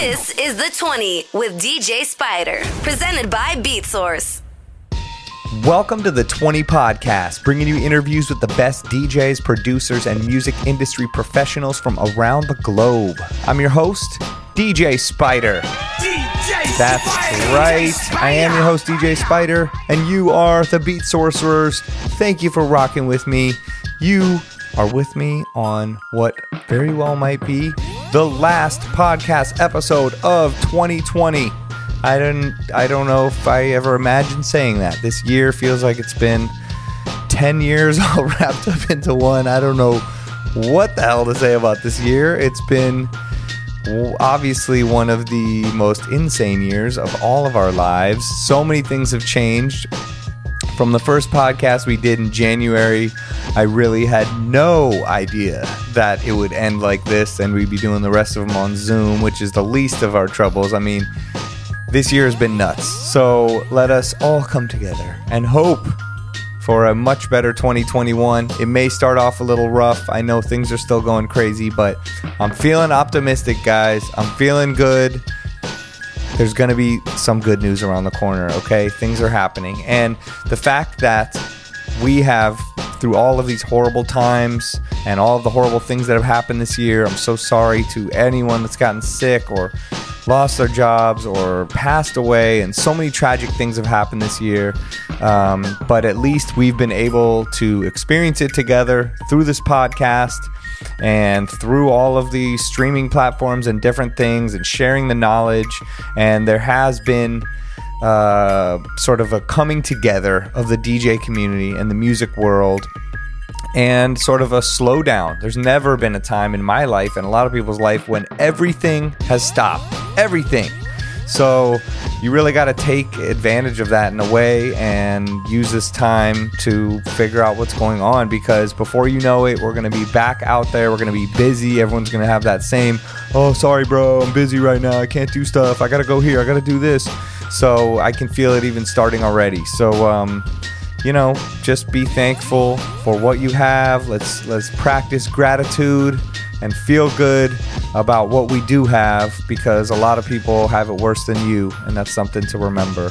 This is the 20 with DJ Spider, presented by BeatSource. Welcome to the 20 Podcast, bringing you interviews with the best DJs, producers, and music industry professionals from around the globe. I'm your host, DJ Spider. DJ Spider! That's Spider, right. DJ I am your host, DJ Spider, and you are the Beat Sorcerers. Thank you for rocking with me. You are with me on what very well might be the last podcast episode of 2020. I don't I don't know if I ever imagined saying that. This year feels like it's been 10 years all wrapped up into one. I don't know what the hell to say about this year. It's been obviously one of the most insane years of all of our lives. So many things have changed. From the first podcast we did in January, I really had no idea that it would end like this and we'd be doing the rest of them on Zoom, which is the least of our troubles. I mean, this year has been nuts. So let us all come together and hope for a much better 2021. It may start off a little rough. I know things are still going crazy, but I'm feeling optimistic, guys. I'm feeling good. There's going to be some good news around the corner, okay? Things are happening. And the fact that we have, through all of these horrible times and all of the horrible things that have happened this year, I'm so sorry to anyone that's gotten sick or lost their jobs or passed away. And so many tragic things have happened this year. Um, but at least we've been able to experience it together through this podcast and through all of the streaming platforms and different things and sharing the knowledge. And there has been uh, sort of a coming together of the DJ community and the music world and sort of a slowdown. There's never been a time in my life and a lot of people's life when everything has stopped. Everything. So you really got to take advantage of that in a way and use this time to figure out what's going on because before you know it, we're going to be back out there. We're going to be busy. Everyone's going to have that same, oh, sorry, bro, I'm busy right now. I can't do stuff. I got to go here. I got to do this. So I can feel it even starting already. So, um, you know, just be thankful for what you have. Let's let's practice gratitude and feel good about what we do have because a lot of people have it worse than you, and that's something to remember.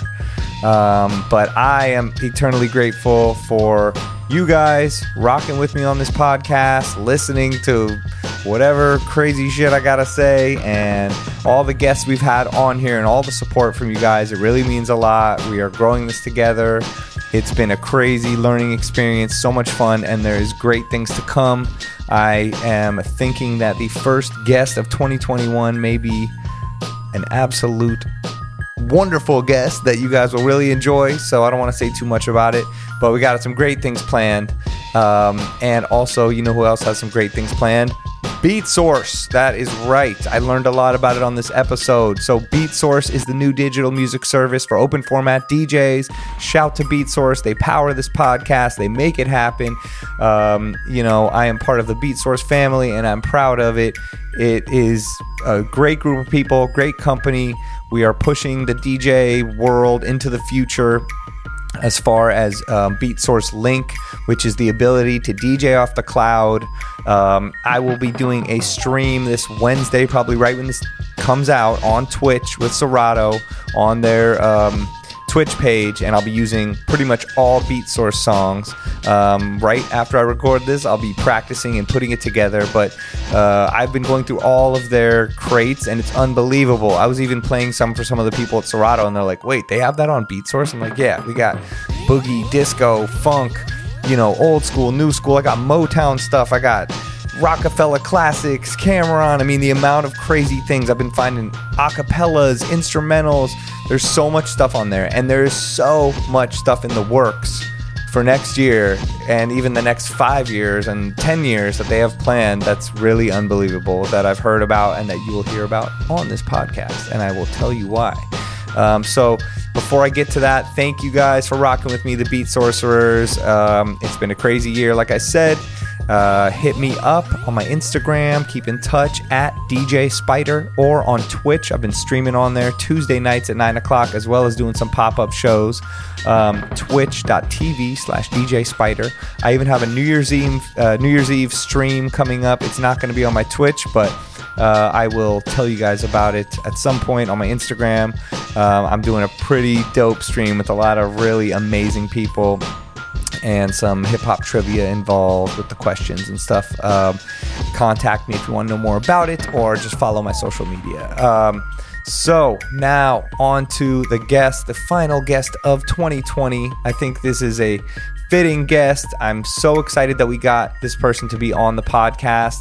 Um, but I am eternally grateful for you guys rocking with me on this podcast, listening to whatever crazy shit I gotta say, and all the guests we've had on here, and all the support from you guys. It really means a lot. We are growing this together. It's been a crazy learning experience, so much fun, and there is great things to come. I am thinking that the first guest of 2021 may be an absolute wonderful guest that you guys will really enjoy. So I don't want to say too much about it, but we got some great things planned. Um, and also, you know who else has some great things planned? Beat Source. That is right. I learned a lot about it on this episode. So, Beat Source is the new digital music service for open format DJs. Shout to Beat Source. They power this podcast, they make it happen. Um, you know, I am part of the Beat Source family and I'm proud of it. It is a great group of people, great company. We are pushing the DJ world into the future as far as um, Beat Source Link, which is the ability to DJ off the cloud. Um, I will be doing a stream this Wednesday, probably right when this comes out, on Twitch with Serato on their um, Twitch page, and I'll be using pretty much all Beat Source songs. Um, right after I record this, I'll be practicing and putting it together. But uh, I've been going through all of their crates, and it's unbelievable. I was even playing some for some of the people at Serato, and they're like, "Wait, they have that on Beat Source?" I'm like, "Yeah, we got boogie, disco, funk, you know, old school, new school. I got Motown stuff. I got." Rockefeller Classics, Cameron. I mean, the amount of crazy things I've been finding acapellas, instrumentals. There's so much stuff on there, and there is so much stuff in the works for next year and even the next five years and 10 years that they have planned that's really unbelievable that I've heard about and that you will hear about on this podcast. And I will tell you why. Um, so before I get to that, thank you guys for rocking with me, the Beat Sorcerers. Um, it's been a crazy year, like I said. Uh, hit me up on my Instagram. Keep in touch at DJ Spider or on Twitch. I've been streaming on there Tuesday nights at 9 o'clock, as well as doing some pop up shows. Um, Twitch.tv slash DJ Spider. I even have a New Year's Eve uh, New Year's Eve stream coming up. It's not going to be on my Twitch, but uh, I will tell you guys about it at some point on my Instagram. Um, I'm doing a pretty dope stream with a lot of really amazing people and some hip hop trivia involved with the questions and stuff. Um, contact me if you want to know more about it or just follow my social media. Um, so now on to the guest, the final guest of 2020. I think this is a fitting guest. I'm so excited that we got this person to be on the podcast.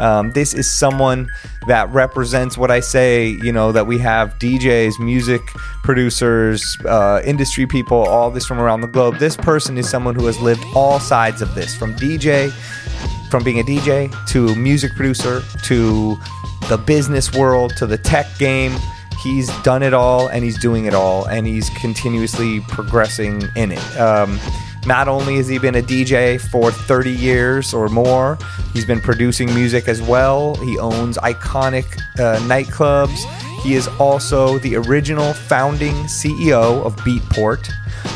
Um, this is someone that represents what I say, you know, that we have DJs, music producers, uh, industry people, all this from around the globe. This person is someone who has lived all sides of this from DJ, from being a DJ to music producer to the business world to the tech game. He's done it all and he's doing it all and he's continuously progressing in it. Um, not only has he been a DJ for 30 years or more, he's been producing music as well. He owns iconic uh, nightclubs. He is also the original founding CEO of Beatport,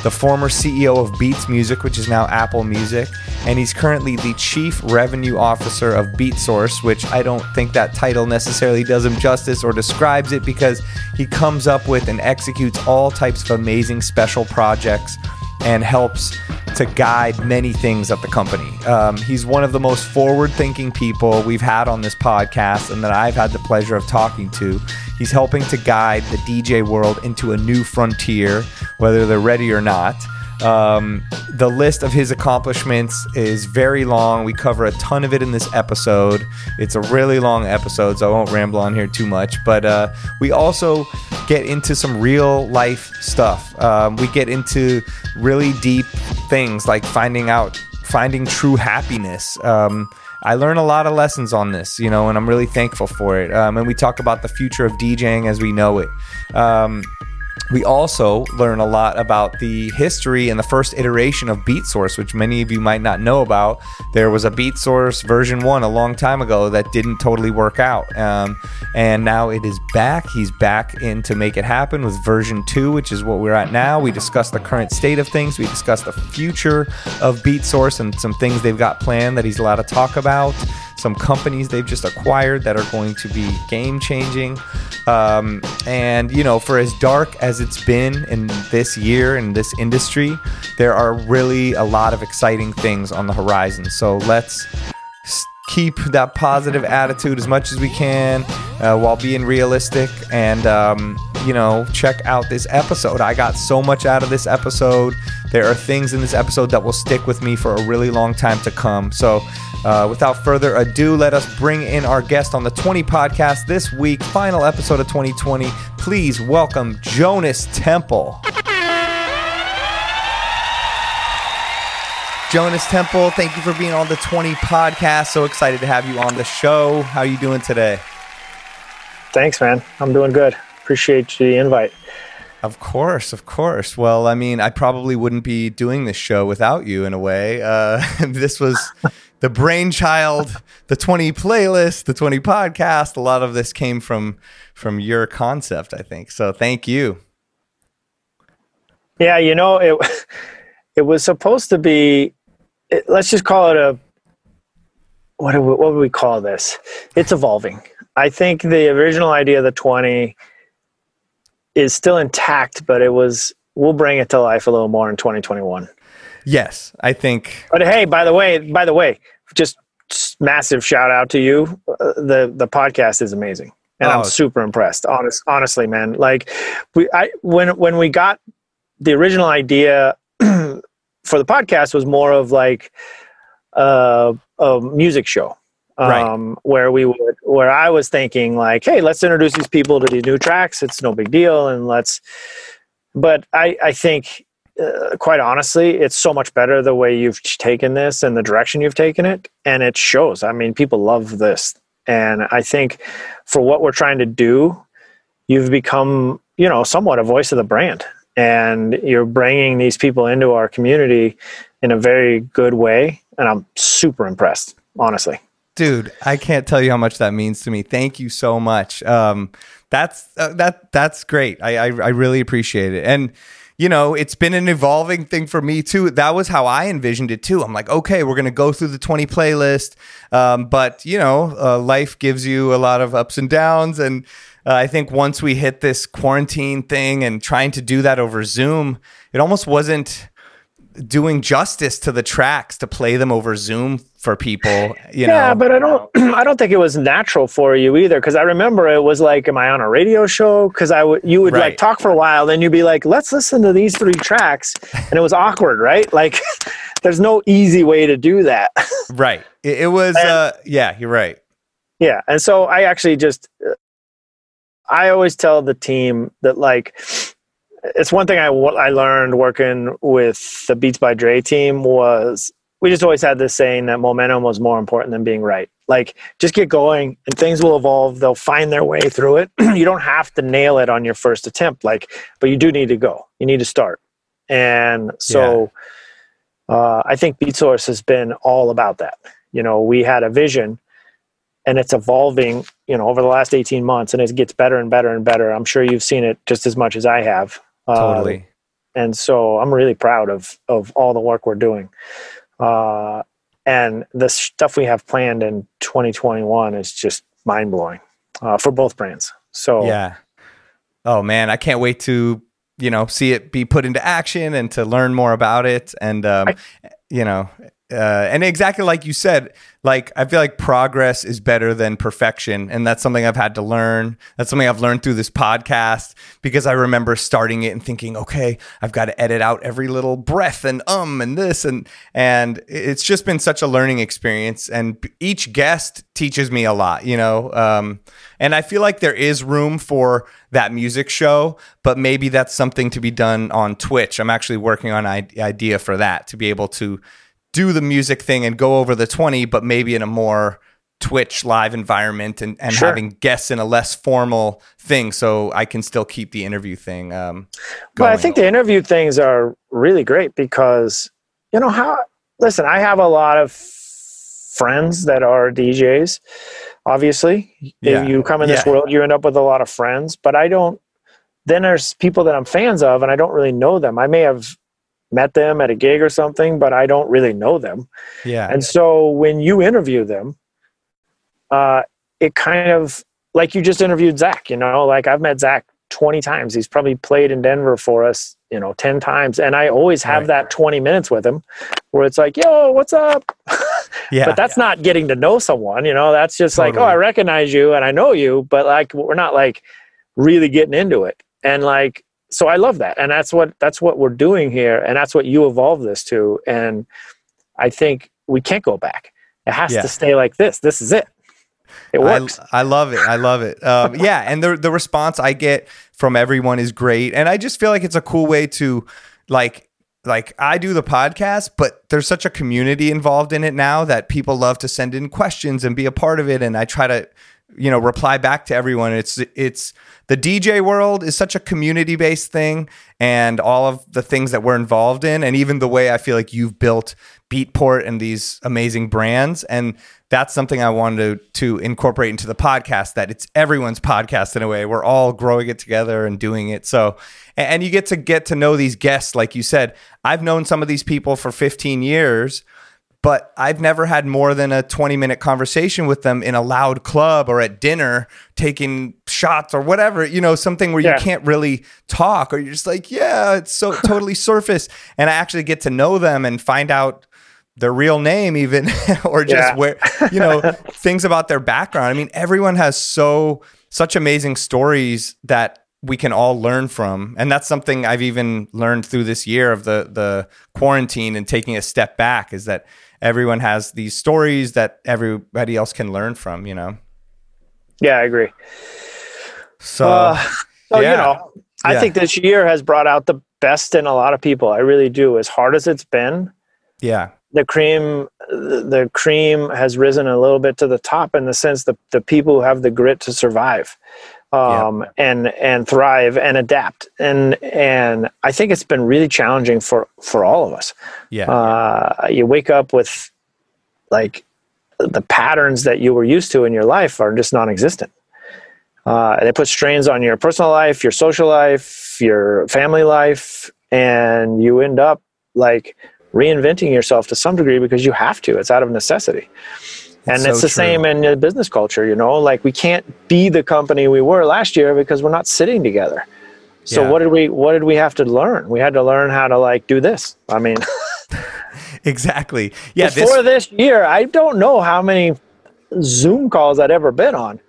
the former CEO of Beats Music, which is now Apple Music, and he's currently the Chief Revenue Officer of BeatSource, which I don't think that title necessarily does him justice or describes it because he comes up with and executes all types of amazing special projects and helps to guide many things at the company. Um, he's one of the most forward thinking people we've had on this podcast and that I've had the pleasure of talking to. He's helping to guide the DJ world into a new frontier, whether they're ready or not. Um, the list of his accomplishments is very long. We cover a ton of it in this episode. It's a really long episode, so I won't ramble on here too much. But uh, we also get into some real life stuff. Um, we get into really deep things like finding out, finding true happiness. Um, I learn a lot of lessons on this, you know, and I'm really thankful for it. Um, and we talk about the future of DJing as we know it. Um, we also learn a lot about the history and the first iteration of BeatSource, which many of you might not know about. There was a BeatSource version one a long time ago that didn't totally work out. Um, and now it is back. He's back in to make it happen with version two, which is what we're at now. We discuss the current state of things. We discuss the future of BeatSource and some things they've got planned that he's allowed to talk about some companies they've just acquired that are going to be game changing. Um, and, you know, for as dark as it's been in this year in this industry, there are really a lot of exciting things on the horizon. So let's keep that positive attitude as much as we can uh, while being realistic. And um, you know check out this episode. I got so much out of this episode. There are things in this episode that will stick with me for a really long time to come. So uh, without further ado let us bring in our guest on the 20 podcast this week final episode of 2020 please welcome Jonas Tempel Jonas Tempel, thank you for being on the 20 podcast. So excited to have you on the show. How are you doing today? Thanks, man. I'm doing good. Appreciate the invite. Of course, of course. Well, I mean, I probably wouldn't be doing this show without you in a way. Uh, this was the brainchild, the 20 playlist, the 20 podcast. A lot of this came from from your concept, I think. So thank you. Yeah, you know, it it was supposed to be it, let's just call it a what do we, what would we call this? It's evolving. I think the original idea of the 20 is still intact, but it was we'll bring it to life a little more in 2021. Yes, I think. But hey, by the way, by the way, just massive shout out to you. Uh, the the podcast is amazing, and oh. I'm super impressed. Honest, honestly, man. Like we, I when when we got the original idea for the podcast was more of like uh, a music show. Um, right. where we would, where I was thinking like, hey, let's introduce these people to these new tracks. It's no big deal, and let's. But I, I think, uh, quite honestly, it's so much better the way you've taken this and the direction you've taken it, and it shows. I mean, people love this, and I think for what we're trying to do, you've become, you know, somewhat a voice of the brand and you're bringing these people into our community in a very good way and I'm super impressed, honestly. Dude, I can't tell you how much that means to me. Thank you so much. Um, that's uh, that that's great. I, I I really appreciate it. And you know, it's been an evolving thing for me too. That was how I envisioned it too. I'm like, okay, we're gonna go through the 20 playlist, um, but you know, uh, life gives you a lot of ups and downs, and uh, I think once we hit this quarantine thing and trying to do that over Zoom, it almost wasn't doing justice to the tracks to play them over Zoom for people. You yeah, know? but I don't. I don't think it was natural for you either. Because I remember it was like, "Am I on a radio show?" Because I would, you would right. like talk for a while, then you'd be like, "Let's listen to these three tracks," and it was awkward, right? Like, there's no easy way to do that. right. It, it was. And, uh, yeah, you're right. Yeah, and so I actually just. I always tell the team that like it's one thing I, I learned working with the Beats by Dre team was we just always had this saying that momentum was more important than being right. Like just get going and things will evolve. They'll find their way through it. you don't have to nail it on your first attempt. Like, but you do need to go. You need to start. And so yeah. uh, I think BeatSource has been all about that. You know, we had a vision and it's evolving, you know, over the last 18 months and it gets better and better and better. I'm sure you've seen it just as much as I have. Totally. Uh, and so I'm really proud of of all the work we're doing. Uh, and the stuff we have planned in 2021 is just mind blowing uh, for both brands. So yeah. Oh man, I can't wait to you know see it be put into action and to learn more about it. And um, I, you know, uh, and exactly like you said, like I feel like progress is better than perfection, and that's something I've had to learn. That's something I've learned through this podcast because I remember starting it and thinking, okay, I've got to edit out every little breath and um and this and and it's just been such a learning experience, and each guest teaches me a lot, you know. Um, and I feel like there is room for that music show, but maybe that's something to be done on Twitch. I'm actually working on an idea for that to be able to do the music thing and go over the 20, but maybe in a more Twitch live environment and, and sure. having guests in a less formal thing so I can still keep the interview thing um But I think the interview things are really great because you know how listen, I have a lot of friends that are DJs. Obviously, yeah. if you come in this yeah. world, you end up with a lot of friends, but I don't then there's people that I'm fans of and I don't really know them. I may have met them at a gig or something, but I don't really know them. Yeah. And so when you interview them, uh, it kind of like you just interviewed Zach, you know, like I've met Zach 20 times. He's probably played in Denver for us, you know, 10 times. And I always have right. that 20 minutes with him where it's like, yo, what's up? yeah. But that's yeah. not getting to know someone, you know, that's just totally. like, oh, I recognize you and I know you, but like, we're not like really getting into it. And like, so I love that, and that's what that's what we're doing here, and that's what you evolve this to. And I think we can't go back. It has yeah. to stay like this. This is it. It works. I, I love it. I love it. Um, yeah, and the the response I get from everyone is great, and I just feel like it's a cool way to like like I do the podcast, but there's such a community involved in it now that people love to send in questions and be a part of it, and I try to you know reply back to everyone. It's it's the dj world is such a community based thing and all of the things that we're involved in and even the way i feel like you've built beatport and these amazing brands. And that's something i wanted to, to incorporate into the podcast that it's everyone's podcast in a way. We're all growing it together and doing it. So and you get to get to know these guests like you said. I've known some of these people for 15 years but I've never had more than a 20 minute conversation with them in a loud club or at dinner taking shots or whatever, you know, something where yeah. you can't really talk or you're just like, yeah, it's so totally surface. And I actually get to know them and find out their real name even or just yeah. where you know things about their background i mean everyone has so such amazing stories that we can all learn from and that's something i've even learned through this year of the the quarantine and taking a step back is that everyone has these stories that everybody else can learn from, you know? Yeah, I agree. So, uh, so yeah. you know, I yeah. think this year has brought out the best in a lot of people. I really do. As hard as it's been, yeah, the cream, the cream has risen a little bit to the top in the sense that the people who have the grit to survive um, yeah. and and thrive and adapt. And and I think it's been really challenging for for all of us. Yeah, uh, you wake up with like the patterns that you were used to in your life are just non-existent. Uh, and it puts strains on your personal life, your social life, your family life, and you end up like reinventing yourself to some degree because you have to. It's out of necessity. And it's, it's the true. same in the business culture, you know, like we can't be the company we were last year because we're not sitting together. So yeah. what did we what did we have to learn? We had to learn how to like do this. I mean Exactly. Yeah. Before this, this, year, I don't know how many Zoom calls I'd ever been on.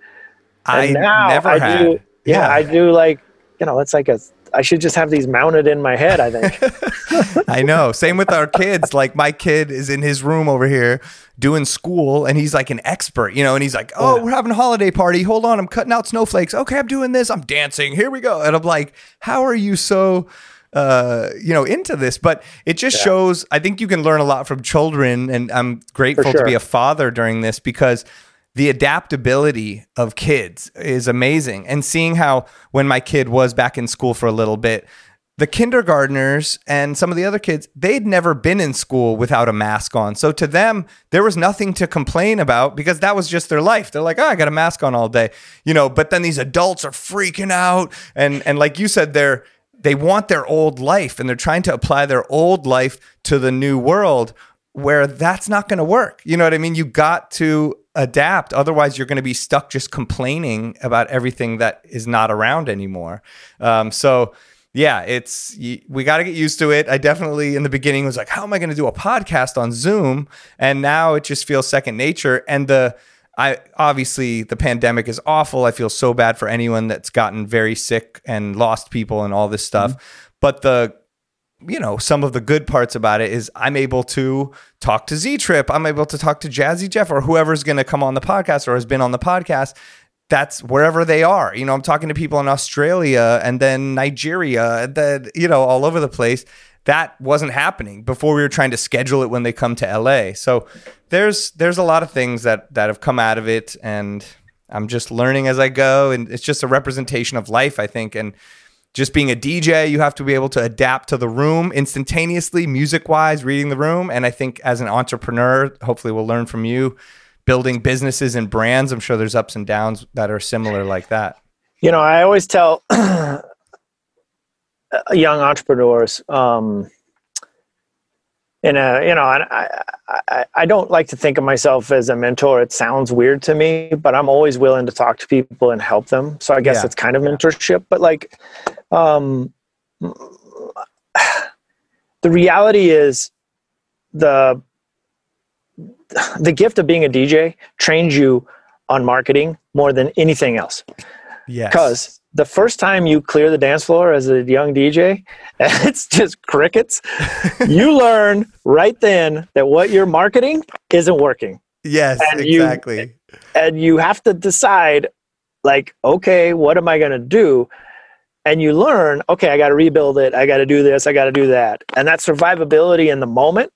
And I now never I had. Do, yeah, yeah, I do like you know, it's like a I should just have these mounted in my head, I think. I know. Same with our kids. Like my kid is in his room over here doing school and he's like an expert, you know, and he's like, "Oh, yeah. we're having a holiday party. Hold on, I'm cutting out snowflakes. Okay, I'm doing this. I'm dancing. Here we go." And I'm like, "How are you so uh, you know, into this. But it just yeah. shows. I think you can learn a lot from children, and I'm grateful sure. to be a father during this because the adaptability of kids is amazing. And seeing how when my kid was back in school for a little bit, the kindergartners and some of the other kids, they'd never been in school without a mask on. So to them, there was nothing to complain about because that was just their life. They're like, oh, I got a mask on all day, you know. But then these adults are freaking out, and and like you said, they're they want their old life and they're trying to apply their old life to the new world where that's not going to work. You know what I mean? You got to adapt. Otherwise, you're going to be stuck just complaining about everything that is not around anymore. Um, so, yeah, it's we got to get used to it. I definitely in the beginning was like, how am I going to do a podcast on Zoom? And now it just feels second nature. And the I obviously the pandemic is awful. I feel so bad for anyone that's gotten very sick and lost people and all this stuff. Mm-hmm. But the you know, some of the good parts about it is I'm able to talk to Z Trip. I'm able to talk to Jazzy Jeff or whoever's going to come on the podcast or has been on the podcast. That's wherever they are. You know, I'm talking to people in Australia and then Nigeria and then, you know, all over the place that wasn't happening before we were trying to schedule it when they come to LA. So there's there's a lot of things that that have come out of it and I'm just learning as I go and it's just a representation of life I think and just being a DJ you have to be able to adapt to the room instantaneously music wise reading the room and I think as an entrepreneur hopefully we'll learn from you building businesses and brands I'm sure there's ups and downs that are similar like that. You know, I always tell young entrepreneurs. Um, and uh, you know, I, I I don't like to think of myself as a mentor. It sounds weird to me, but I'm always willing to talk to people and help them. So I guess yeah. it's kind of mentorship. But like, um, the reality is the the gift of being a DJ trains you on marketing more than anything else. Yes. Because the first time you clear the dance floor as a young DJ, it's just crickets, you learn right then that what you're marketing isn't working. Yes, and exactly. You, and you have to decide, like, okay, what am I going to do? And you learn, okay, I got to rebuild it. I got to do this. I got to do that. And that survivability in the moment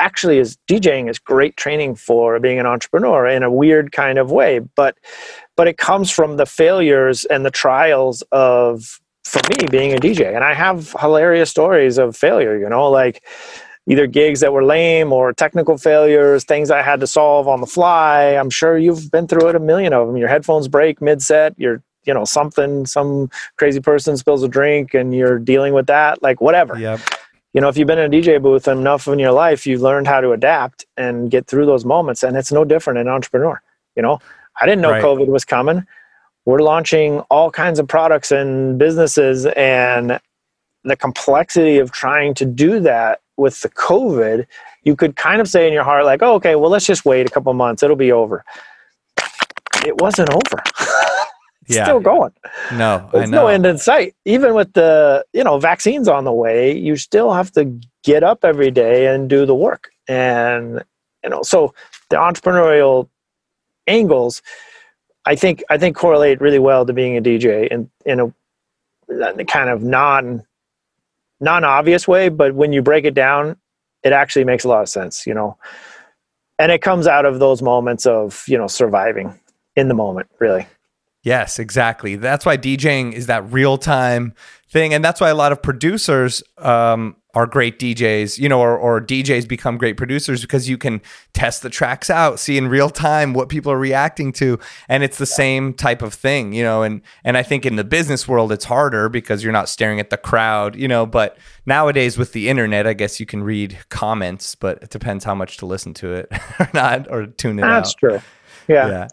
actually is DJing is great training for being an entrepreneur in a weird kind of way. But but it comes from the failures and the trials of for me being a DJ. And I have hilarious stories of failure, you know, like either gigs that were lame or technical failures, things I had to solve on the fly. I'm sure you've been through it a million of them. Your headphones break mid set, you're you know something some crazy person spills a drink and you're dealing with that like whatever yep. you know if you've been in a dj booth enough in your life you've learned how to adapt and get through those moments and it's no different in entrepreneur you know I didn't know right. COVID was coming. We're launching all kinds of products and businesses, and the complexity of trying to do that with the COVID, you could kind of say in your heart, like, oh, okay, well, let's just wait a couple months, it'll be over. It wasn't over. it's yeah. still going. No, there's no end in sight. Even with the you know vaccines on the way, you still have to get up every day and do the work. And you know, so the entrepreneurial angles, I think I think correlate really well to being a DJ in in a kind of non non obvious way, but when you break it down, it actually makes a lot of sense, you know. And it comes out of those moments of, you know, surviving in the moment, really. Yes, exactly. That's why DJing is that real time thing. And that's why a lot of producers um, are great DJs, you know, or, or DJs become great producers because you can test the tracks out, see in real time what people are reacting to, and it's the same type of thing, you know. And and I think in the business world it's harder because you're not staring at the crowd, you know. But nowadays with the internet, I guess you can read comments, but it depends how much to listen to it or not, or tune it That's out. That's true. Yeah.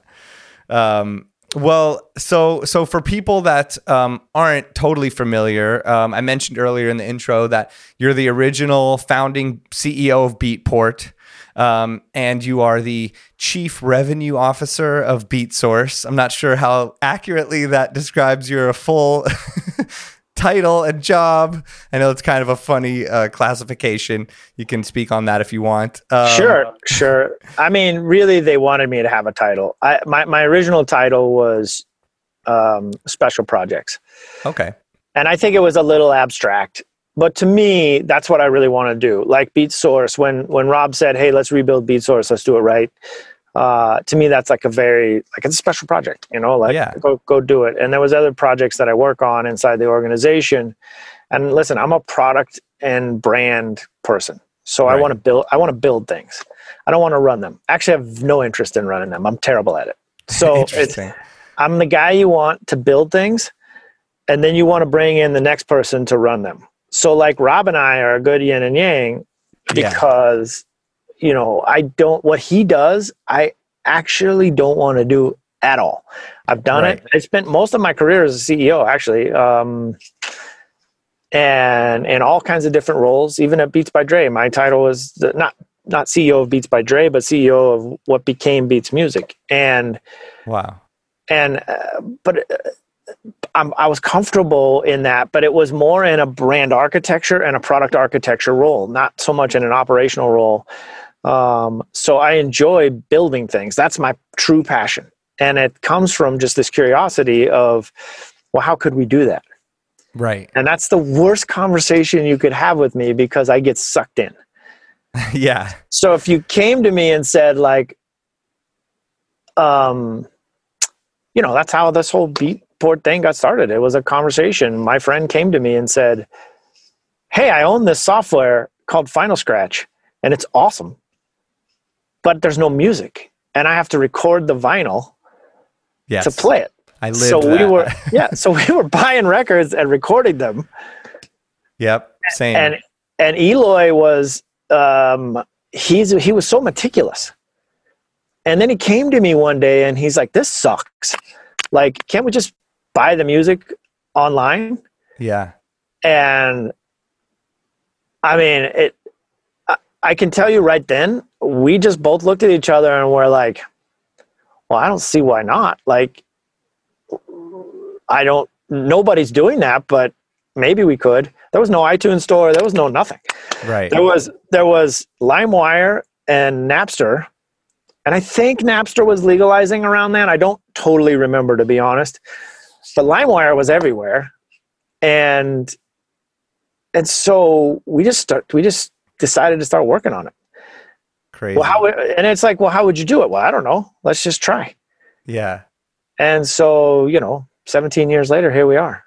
Yeah. Um, well, so so for people that um, aren't totally familiar, um, I mentioned earlier in the intro that you're the original founding CEO of Beatport, um, and you are the chief revenue officer of BeatSource. I'm not sure how accurately that describes your a full title and job. I know it's kind of a funny uh, classification. You can speak on that if you want. Um, sure, sure. I mean, really, they wanted me to have a title. I, my my original title was um, special projects. Okay. And I think it was a little abstract, but to me, that's what I really want to do. Like Beat Source, when when Rob said, "Hey, let's rebuild Beat Source. let's do it right." Uh, to me that's like a very like it's a special project you know like yeah. go go do it. And there was other projects that i work on inside the organization. And listen i'm a product and brand person. So right. i want to build i want to build things. I don't want to run them. Actually i have no interest in running them. I'm terrible at it. So it's i'm the guy you want to build things and then you want to bring in the next person to run them. So like rob and i are a good yin and yang because you know, I don't, what he does, I actually don't want to do at all. I've done right. it. I spent most of my career as a CEO, actually. Um, and in all kinds of different roles, even at Beats by Dre. My title was the, not not CEO of Beats by Dre, but CEO of what became Beats Music. And wow, and uh, but uh, I'm, I was comfortable in that, but it was more in a brand architecture and a product architecture role, not so much in an operational role. Um, so I enjoy building things. That's my true passion. And it comes from just this curiosity of, well, how could we do that? Right. And that's the worst conversation you could have with me because I get sucked in. yeah. So if you came to me and said, like, um, you know, that's how this whole beatport thing got started. It was a conversation. My friend came to me and said, Hey, I own this software called Final Scratch, and it's awesome but there's no music, and I have to record the vinyl yes. to play it. I lived so that. we were yeah, so we were buying records and recording them. Yep, same. And and Eloy was um, he's he was so meticulous. And then he came to me one day and he's like, "This sucks. Like, can't we just buy the music online?" Yeah. And I mean, it I can tell you right then, we just both looked at each other and we're like, well, I don't see why not. Like, I don't, nobody's doing that, but maybe we could. There was no iTunes store. There was no nothing. Right. There was, there was LimeWire and Napster. And I think Napster was legalizing around then. I don't totally remember, to be honest. But LimeWire was everywhere. And, and so we just start, we just decided to start working on it. Crazy. Well, how, and it's like, well, how would you do it? Well, I don't know. Let's just try. Yeah. And so, you know, 17 years later, here we are.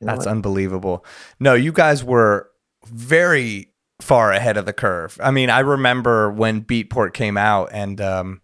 You That's unbelievable. No, you guys were very far ahead of the curve. I mean, I remember when Beatport came out, and um,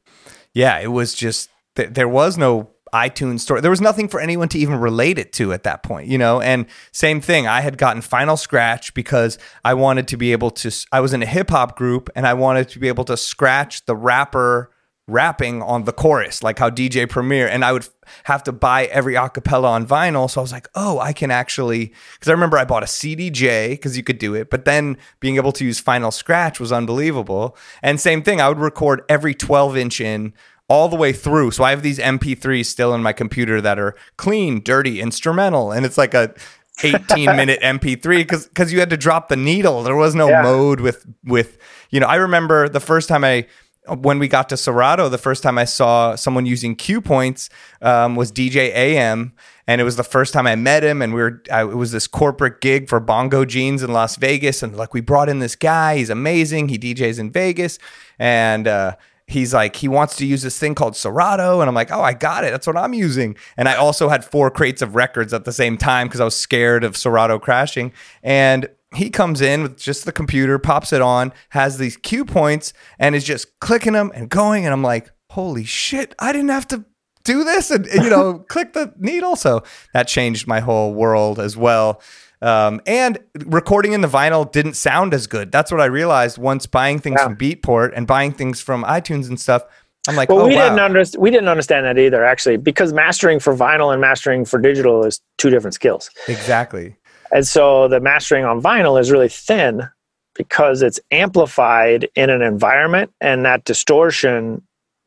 yeah, it was just th- there was no iTunes store. There was nothing for anyone to even relate it to at that point, you know? And same thing, I had gotten Final Scratch because I wanted to be able to, I was in a hip hop group and I wanted to be able to scratch the rapper rapping on the chorus, like how DJ Premier, and I would have to buy every acapella on vinyl. So I was like, oh, I can actually, because I remember I bought a CDJ because you could do it, but then being able to use Final Scratch was unbelievable. And same thing, I would record every 12 inch in all the way through. So I have these MP3s still in my computer that are clean, dirty, instrumental, and it's like a 18 minute MP3 because because you had to drop the needle. There was no yeah. mode with with you know. I remember the first time I when we got to Serato, the first time I saw someone using cue points um, was DJ AM, and it was the first time I met him. And we were I, it was this corporate gig for Bongo Jeans in Las Vegas, and like we brought in this guy. He's amazing. He DJs in Vegas, and uh, he's like he wants to use this thing called Serato, and I'm like, oh, I got it. That's what I'm using. And I also had four crates of records at the same time because I was scared of Serato crashing. And he comes in with just the computer, pops it on, has these cue points, and is just clicking them and going. And I'm like, holy shit, I didn't have to do this and, you know, click the needle. So that changed my whole world as well. Um, and recording in the vinyl didn't sound as good. That's what I realized once buying things yeah. from Beatport and buying things from iTunes and stuff. I'm like, well, oh, we wow. didn't understand. We didn't understand that either, actually, because mastering for vinyl and mastering for digital is two different skills. Exactly. And so the mastering on vinyl is really thin because it's amplified in an environment, and that distortion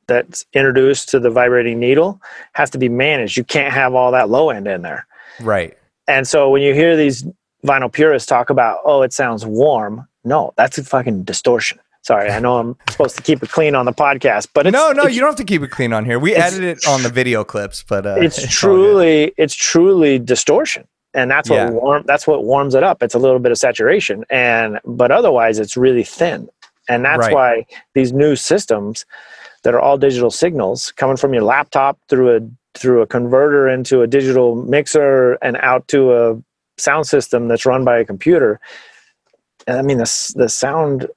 that's introduced to the vibrating needle has to be managed. You can't have all that low end in there. Right. And so when you hear these vinyl purists talk about, oh, it sounds warm, no, that's a fucking distortion. Sorry, I know I'm supposed to keep it clean on the podcast, but no, no, you don't have to keep it clean on here. We edit it on the video clips, but uh, it's, it's truly, it's truly distortion, and that's what yeah. warm. That's what warms it up. It's a little bit of saturation, and but otherwise, it's really thin, and that's right. why these new systems that are all digital signals coming from your laptop through a through a converter into a digital mixer and out to a sound system that's run by a computer. And I mean, the the sound,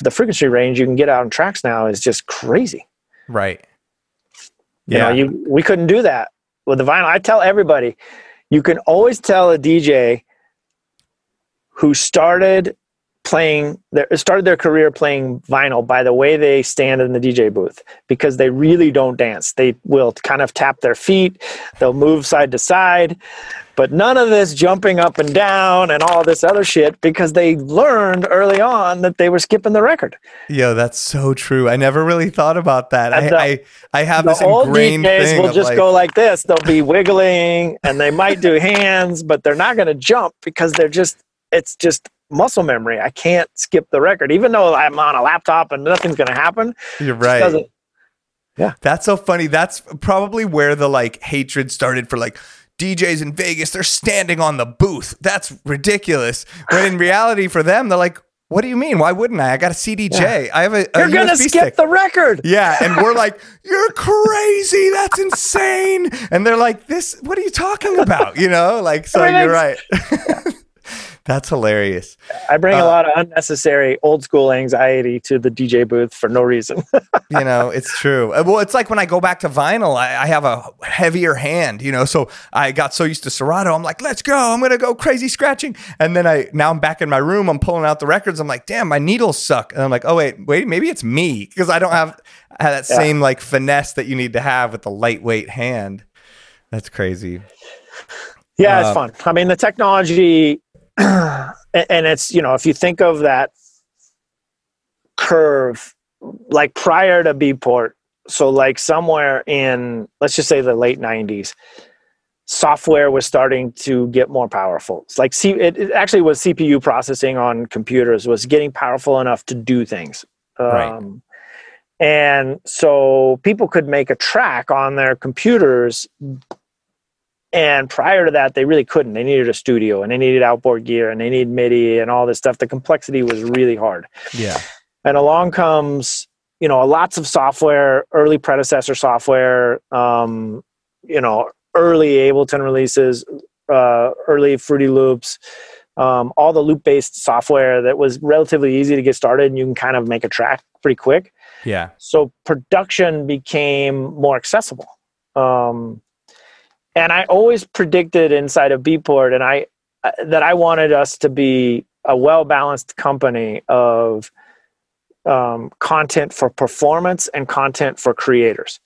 the frequency range you can get out on tracks now is just crazy. Right. Yeah. You, know, you we couldn't do that with the vinyl. I tell everybody, you can always tell a DJ who started playing their started their career playing vinyl by the way they stand in the DJ booth because they really don't dance. They will kind of tap their feet, they'll move side to side, but none of this jumping up and down and all this other shit because they learned early on that they were skipping the record. Yo, that's so true. I never really thought about that. I, the, I, I have this old ingrained DJs thing. will just like, go like this. They'll be wiggling and they might do hands, but they're not going to jump because they're just it's just muscle memory. I can't skip the record, even though I'm on a laptop and nothing's going to happen. You're right. Yeah, that's so funny. That's probably where the like hatred started for like DJs in Vegas. They're standing on the booth. That's ridiculous. When in reality, for them, they're like, what do you mean? Why wouldn't I? I got a CDJ. Yeah. I have a, a You're going to skip stick. the record. Yeah. And we're like, you're crazy. That's insane. And they're like, this, what are you talking about? You know, like, so you're right. That's hilarious. I bring uh, a lot of unnecessary old school anxiety to the DJ booth for no reason. you know, it's true. Uh, well, it's like when I go back to vinyl, I, I, have a heavier hand, you know, so I got so used to Serato. I'm like, let's go. I'm going to go crazy scratching. And then I, now I'm back in my room. I'm pulling out the records. I'm like, damn, my needles suck. And I'm like, oh, wait, wait, maybe it's me because I don't have, have that yeah. same like finesse that you need to have with the lightweight hand. That's crazy. Yeah, uh, it's fun. I mean, the technology and it's you know if you think of that curve like prior to Beatport so like somewhere in let's just say the late 90s software was starting to get more powerful it's like see it, it actually was cpu processing on computers was getting powerful enough to do things um, right. and so people could make a track on their computers and prior to that, they really couldn't. They needed a studio and they needed outboard gear and they needed MIDI and all this stuff. The complexity was really hard. Yeah. And along comes, you know, lots of software, early predecessor software, um, you know, early Ableton releases, uh, early Fruity Loops, um, all the loop based software that was relatively easy to get started and you can kind of make a track pretty quick. Yeah. So production became more accessible. Um, and I always predicted inside of Beatport, and I uh, that I wanted us to be a well balanced company of um, content for performance and content for creators,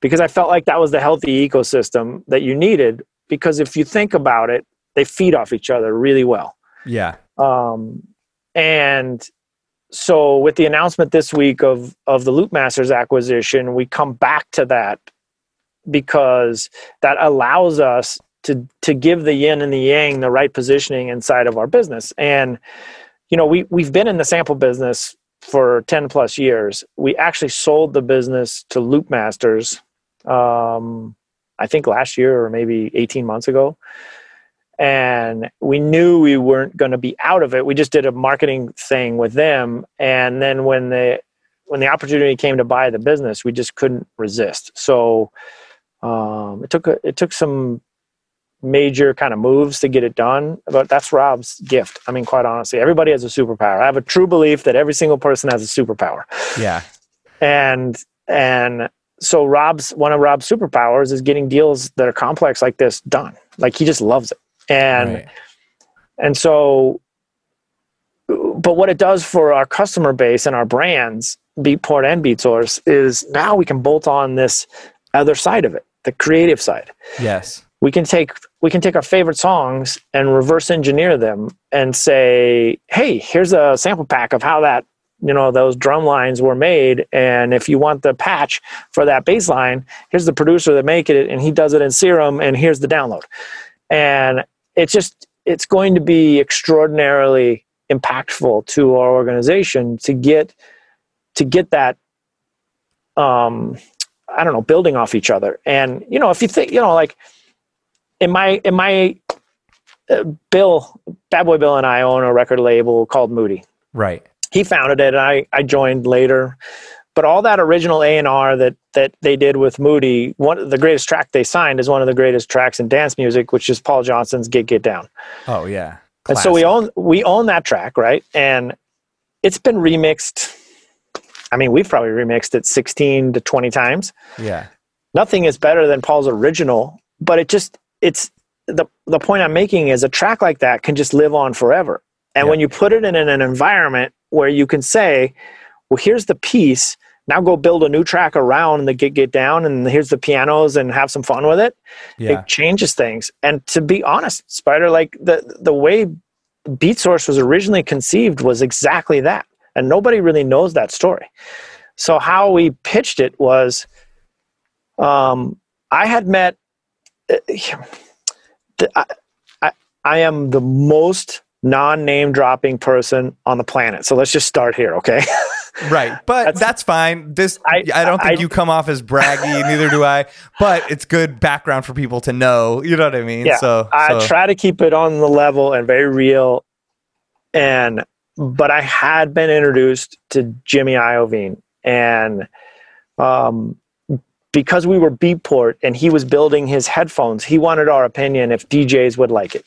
because I felt like that was the healthy ecosystem that you needed. Because if you think about it, they feed off each other really well. Yeah. Um, and so with the announcement this week of of the Loopmasters acquisition, we come back to that because that allows us to to give the yin and the yang the right positioning inside of our business. And you know we we've been in the sample business for 10 plus years. We actually sold the business to loopmasters um, i think last year or maybe 18 months ago. And we knew we weren't going to be out of it. We just did a marketing thing with them. And then when the when the opportunity came to buy the business we just couldn't resist. So um, it took a, it took some major kind of moves to get it done. But that's Rob's gift. I mean, quite honestly, everybody has a superpower. I have a true belief that every single person has a superpower. Yeah. And and so Rob's one of Rob's superpowers is getting deals that are complex like this done. Like he just loves it. And right. and so but what it does for our customer base and our brands, Beatport and BeatSource, is now we can bolt on this other side of it, the creative side. Yes. We can take we can take our favorite songs and reverse engineer them and say, "Hey, here's a sample pack of how that you know those drum lines were made and if you want the patch for that bass line here's the producer that make it and he does it in serum and here's the download and it's just it's going to be extraordinarily impactful to our organization to get to get that um i don't know building off each other and you know if you think you know like in my in my uh, bill bad boy bill and i own a record label called moody right he founded it and i i joined later but all that original a&r that that they did with moody one the greatest track they signed is one of the greatest tracks in dance music which is paul johnson's get get down oh yeah Classic. And so we own we own that track, right? And it's been remixed. I mean, we've probably remixed it 16 to 20 times. Yeah. Nothing is better than Paul's original, but it just it's the the point I'm making is a track like that can just live on forever. And when you put it in an environment where you can say, well, here's the piece, now go build a new track around the get get down and here's the pianos and have some fun with it yeah. it changes things and to be honest spider like the the way Beatsource was originally conceived was exactly that and nobody really knows that story. So how we pitched it was um, i had met uh, I, I, I am the most non-name dropping person on the planet. So let's just start here okay? Right but that's, that's, fine. This I, I don't think I, you come off as braggy neither do i but it's good background for people to know you know what i mean? Yeah, so i so. try to keep it on the level and very real and but i had been introduced to jimmy iovine and um because we were beatport and he was building his headphones he wanted our opinion if djs would like it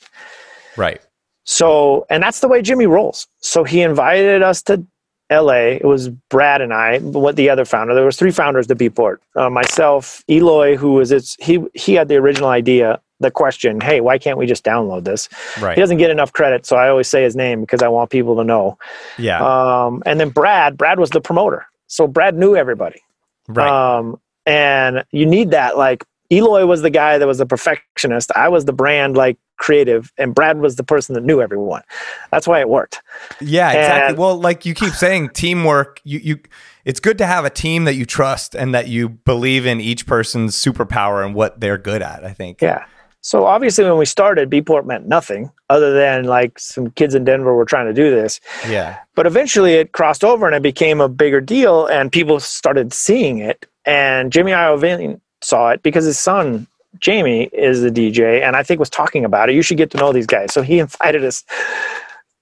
right so and that's the way jimmy rolls so he invited us to LA. It was Brad and I, what the other founder. There was three founders to Beatport. Uh, myself, Eloy, who was its he he had the original idea, the question, hey, why can't we just download this? Right. He doesn't get enough credit, so I always say his name because I want people to know. Yeah. Um, and then Brad, Brad was the promoter, so Brad knew everybody. Right. Um, and you need that like Eloy was the guy that was the perfectionist. I was the brand like creative, and Brad was the person that knew everyone. That's why it worked. Yeah, exactly. And, well, like you keep saying, teamwork. You you. It's good to have a team that you trust and that you believe in each person's superpower and what they're good at. I think. Yeah. So obviously, when we started, Beatport meant nothing other than like some kids in Denver were trying to do this. Yeah. But eventually, it crossed over and it became a bigger deal, and people started seeing it. And Jimmy Iovine saw it because his son Jamie is the DJ, and I think was talking about it. You should get to know these guys. So he invited us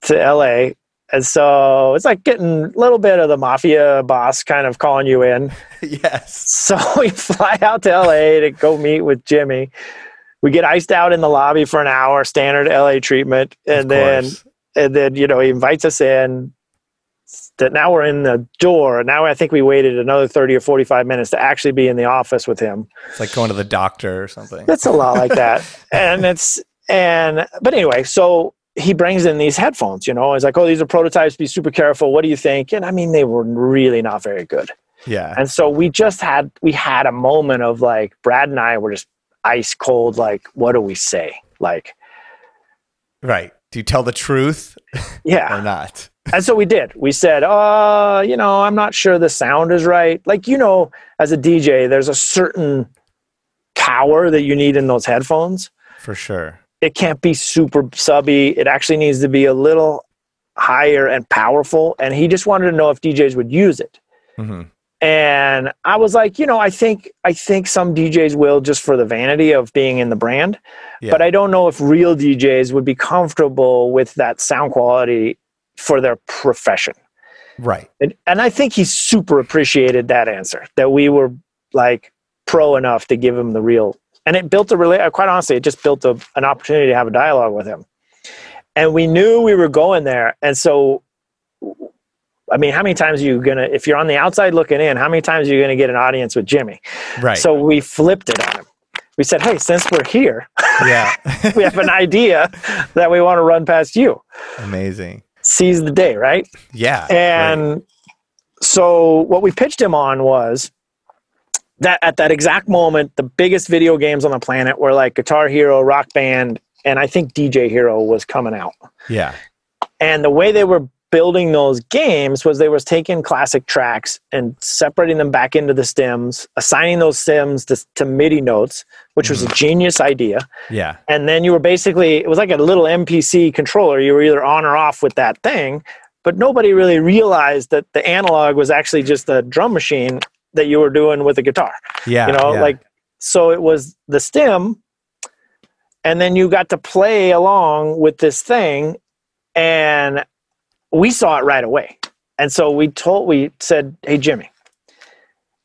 to LA, and so it's like getting a little bit of the mafia boss kind of calling you in. yes. So we fly out to LA to go meet with Jimmy. We get iced out in the lobby for an hour, standard LA treatment, and then and then you know he invites us in that now we're in the door. Now I think we waited another 30 or 45 minutes to actually be in the office with him. It's like going to the doctor or something. It's a lot like that. and it's, and, but anyway, so he brings in these headphones, you know, he's like, oh, these are prototypes, be super careful. What do you think? And I mean, they were really not very good. Yeah. And so we just had, we had a moment of like, Brad and I were just ice cold, like, what do we say? Like, right. Do you tell the truth? Yeah. or not? and so we did. We said, uh, you know, I'm not sure the sound is right. Like, you know, as a DJ, there's a certain power that you need in those headphones. For sure. It can't be super subby. It actually needs to be a little higher and powerful. And he just wanted to know if DJs would use it. Mm-hmm. And I was like, you know, I think I think some DJs will just for the vanity of being in the brand, yeah. but I don't know if real DJs would be comfortable with that sound quality for their profession. Right. And, and I think he super appreciated that answer that we were like pro enough to give him the real and it built a really uh, quite honestly it just built a, an opportunity to have a dialogue with him and we knew we were going there and so i mean how many times are you gonna if you're on the outside looking in how many times are you gonna get an audience with jimmy? Right. So we flipped it on him. We said hey since we're here yeah. we have an idea that we want to run past you. Amazing. Seize the day right? Yeah and right. so what we pitched him on was that at that exact moment, the biggest video games on the planet were like Guitar Hero, Rock Band, and I think DJ Hero was coming out. Yeah. And the way they were building those games was they was taking classic tracks and separating them back into the stems, assigning those stems to, to MIDI notes, which was a mm-hmm. genius idea. Yeah. And then you were basically it was like a little MPC controller. You were either on or off with that thing, but nobody really realized that the analog was actually just a drum machine that you were doing with a guitar. Yeah. You know, yeah. like so it was the stem and then you got to play along with this thing and we saw it right away. And so we told we said, "Hey Jimmy."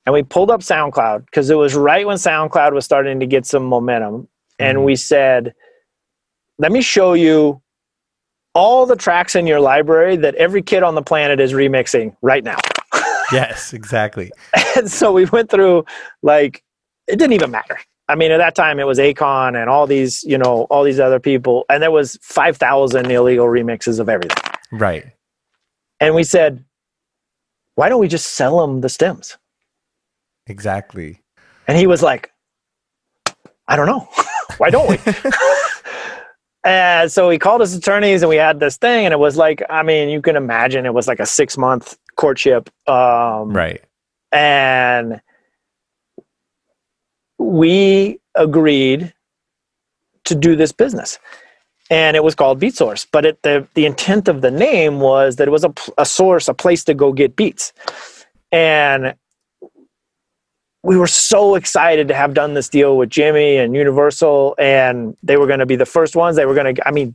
And we pulled up SoundCloud because it was right when SoundCloud was starting to get some momentum and mm-hmm. we said, "Let me show you all the tracks in your library that every kid on the planet is remixing right now." yes, exactly. and so we went through like it didn't even matter. I mean, at that time it was Akon and all these, you know, all these other people, and there was five thousand illegal remixes of everything. Right. And we said, why don't we just sell them the stems? Exactly. And he was like, I don't know. why don't we? and so he called his attorneys and we had this thing and it was like, I mean, you can imagine it was like a six month courtship. Um, right. And we agreed to do this business. And it was called Beatsource. But it, the, the intent of the name was that it was a, a source, a place to go get beats. And we were so excited to have done this deal with Jimmy and Universal, and they were going to be the first ones. They were going to, I mean,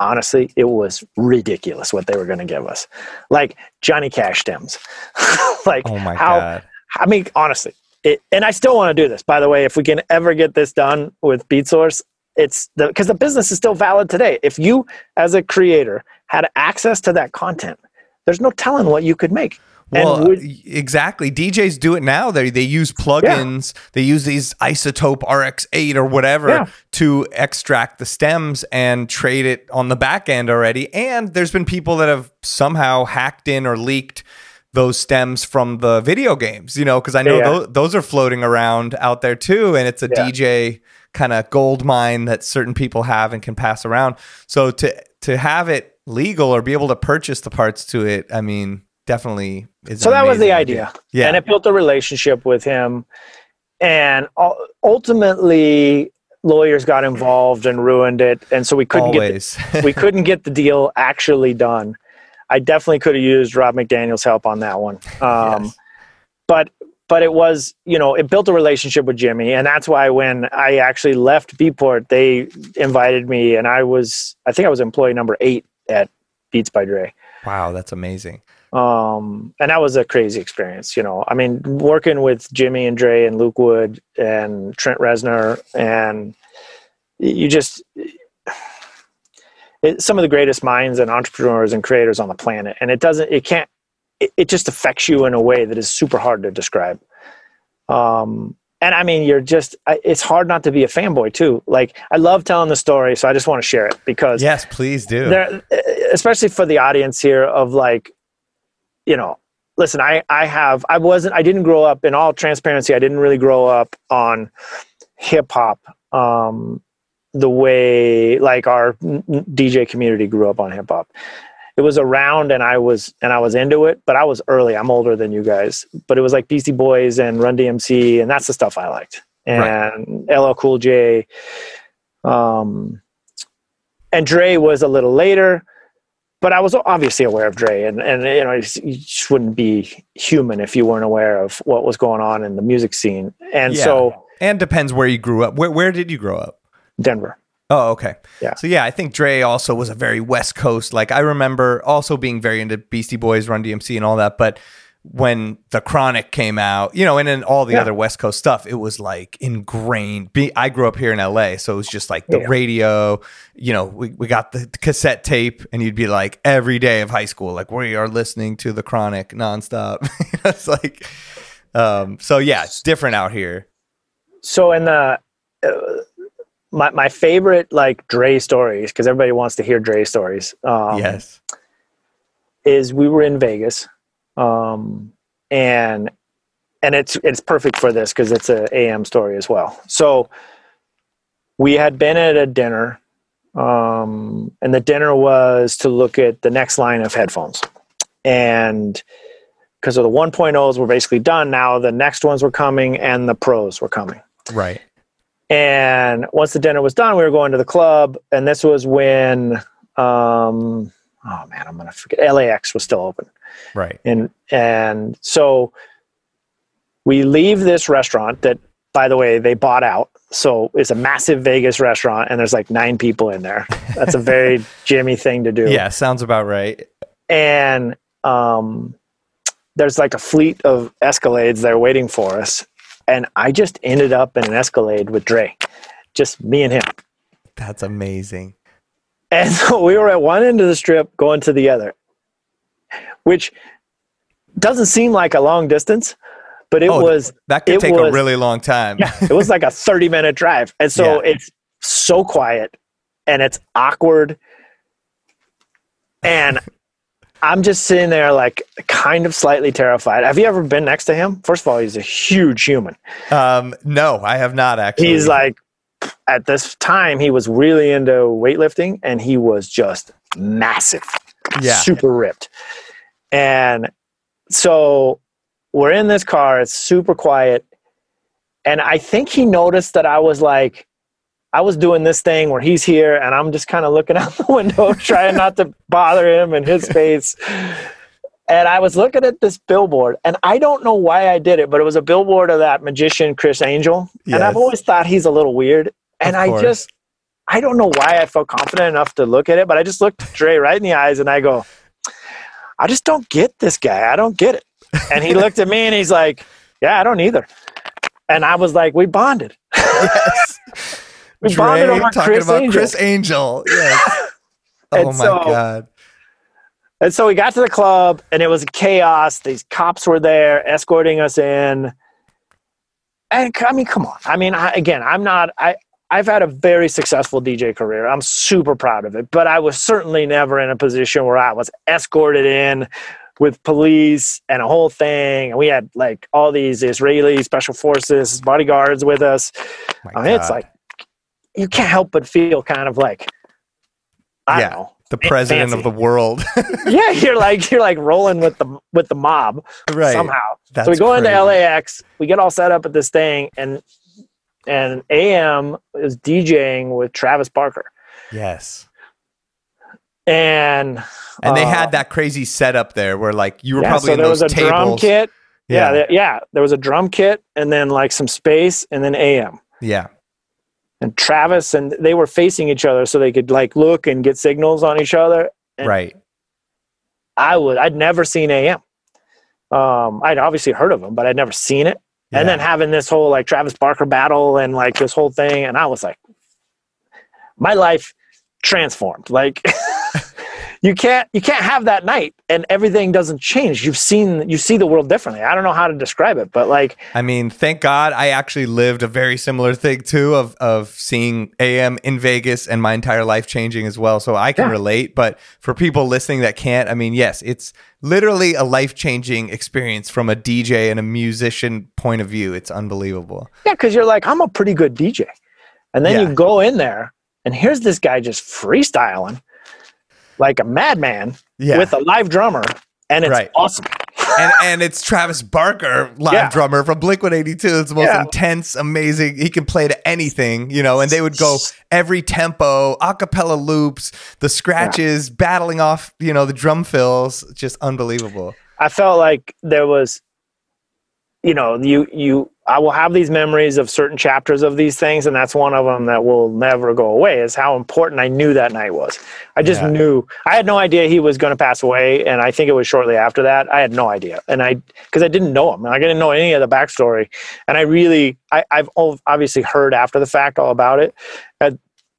honestly, it was ridiculous what they were going to give us. Like Johnny Cash stems. like oh my how, God. I mean, honestly, it, and I still want to do this, by the way, if we can ever get this done with Beatsource, it's the, cause the business is still valid today. If you as a creator had access to that content, there's no telling what you could make. Well, would, exactly. DJs do it now. They they use plugins. Yeah. They use these iZotope RX8 or whatever yeah. to extract the stems and trade it on the back end already. And there's been people that have somehow hacked in or leaked those stems from the video games, you know, because I know yeah. those, those, are floating around out there too. And it's a DJ kind of gold mine that certain people have and can pass around. So to to have it legal or be able to purchase the parts to it, I mean, definitely is so that was the idea. idea. yeah and it built a relationship with him and ultimately lawyers got involved and ruined it and so we couldn't Always. get the, we couldn't get the deal actually done i definitely could have used Robb McDaniels' help on that one um, yes. but but it was you know it built a relationship with jimmy and that's why when i actually left beatport they invited me and i was i think i was employee number eight at beats by dre wow that's amazing um, and that was a crazy experience. You know, I mean, working with Jimmy and Dre and Luke Wood and Trent Reznor, and you just it, some of the greatest minds and entrepreneurs and creators on the planet. And it doesn't, it can't, it, it just affects you in a way that is super hard to describe. Um, and I mean, you're just, it's hard not to be a fanboy too. Like, I love telling the story, so I just want to share it because. Yes, please do. Especially for the audience here of like, you know, listen, I, I have, I wasn't, I didn't grow up in all transparency. I didn't really grow up on hip hop, um, the way like our DJ community grew up on hip hop. It was around and I was, and I was into it, but I was early. I'm older than you guys, but it was like Beastie Boys and Run DMC and that's the stuff I liked. And right. LL Cool J, um, and Dre was a little later but I was obviously aware of Dre, and and you know you just wouldn't be human if you weren't aware of what was going on in the music scene. And yeah. so, and depends where you grew up. Where where did you grow up? Denver. Oh, okay. Yeah. So yeah, I think Dre also was a very West Coast. Like I remember also being very into Beastie Boys, Run DMC, and all that. But when the Chronic came out, you know, and then all the Yeah. other West Coast stuff, it was like ingrained. Be- I grew up here in LA, so it was just like the Yeah. radio, you know, we, we got the cassette tape, and you'd be like every day of high school, like we are listening to the Chronic nonstop. it's like, um, so yeah, it's different out here. So in the uh, my my favorite like Dre stories because everybody wants to hear Dre stories. Um, yes. is we were in Vegas, um, and and it's it's perfect for this because it's a AM story as well. So we had been at a dinner, um, and the dinner was to look at the next line of headphones, and because of the 1.0s were basically done, now the next ones were coming and the pros were coming. Right. And once the dinner was done, we were going to the club, and this was when, um, oh man, I'm gonna forget. LAX was still open, Right. and and so we leave this restaurant that, by the way, they bought out. So it's a massive Vegas restaurant, and there's like nine people in there. That's a very Jimmy thing to do. Yeah, sounds about right. and um, there's like a fleet of Escalades there waiting for us, and I just ended up in an Escalade with Dre, just me and him. That's amazing. And so we were at one end of the strip going to the other, which doesn't seem like a long distance, but it Oh, was That could take a really long time. yeah, it was like a 30 minute drive. And so Yeah. it's so quiet and it's awkward. And I'm just sitting there like kind of slightly terrified. Have you ever been next to him? First of all, he's a huge human. Um, no, I have not actually. He's like at this time he was really into weightlifting and he was just massive yeah, super ripped and so we're in this car it's super quiet and i think he noticed that i was like i was doing this thing where he's here and i'm just kind of looking out the window trying not to bother him in his face and i was looking at this billboard and i don't know why i did it but it was a billboard of that magician Criss Angel Yes. and i've always thought he's a little weird and i just I don't know why I felt confident enough to look at it, but I just looked Dre right in the eyes and I go, I just don't get this guy. I don't get it. And he looked at me and he's like, Yeah, I don't either. And I was like, We bonded. yes. Dre talking Criss about Angel. Criss Angel. Yes. Oh my so- god. And so we got to the club and it was chaos. These cops were there escorting us in. And I mean, come on. I mean, I, again, I'm not, I, I've had a very successful DJ career. I'm super proud of it, but I was certainly never in a position where I was escorted in with police and a whole thing. And we had like all these Israeli special forces bodyguards with us. I mean, it's like, you can't help but feel kind of like, I Yeah. don't know. the president fancy. of the world. yeah, you're like you're like rolling with the with the mob right. somehow. That's so we go into. LAX, we get all set up at this thing, and and AM is DJing with Travis Barker, Yes. and And they uh, had that crazy setup there where like you were yeah, probably so in there those was a tables. drum kit. Yeah, Yeah. yeah, there was a drum kit, and then like some space, and then AM. Yeah. And Travis and they were facing each other so they could like look and get signals on each other. And Right. I would I'd never seen AM. Um, I'd obviously heard of him, but I'd never seen it. Yeah. and then having this whole like Travis Barker battle and like this whole thing, and I was like, my life transformed. Like you can't you can't have that night and everything doesn't change. You've seen you see the world differently. I don't know how to describe it, but like I mean, thank God I actually lived a very similar thing too of of seeing AM in Vegas and my entire life changing as well. So I can Yeah. relate. But for people listening that can't, I mean, yes, it's literally a life changing experience from a DJ and a musician point of view. It's unbelievable. yeah, because you're like I'm a pretty good DJ, and then Yeah. you go in there and here's this guy just freestyling like a madman Yeah. with a live drummer, and it's Right. awesome. and and it's Travis Barker, live Yeah. drummer from Blink One Eighty Two. It's the most Yeah. intense, amazing. He can play to anything, you know. And they would go every tempo, a cappella loops, the scratches, battling off, you know, the drum fills. Just unbelievable. I felt like there was you know, you you I will have these memories of certain chapters of these things, and that's one of them that will never go away. Is how important I knew that night was. I just yeah. knew I had no idea he was going to pass away, and I think it was shortly after that. I had no idea, and I because I didn't know him, I didn't know any of the backstory, and I really I, I've obviously heard after the fact all about it. Had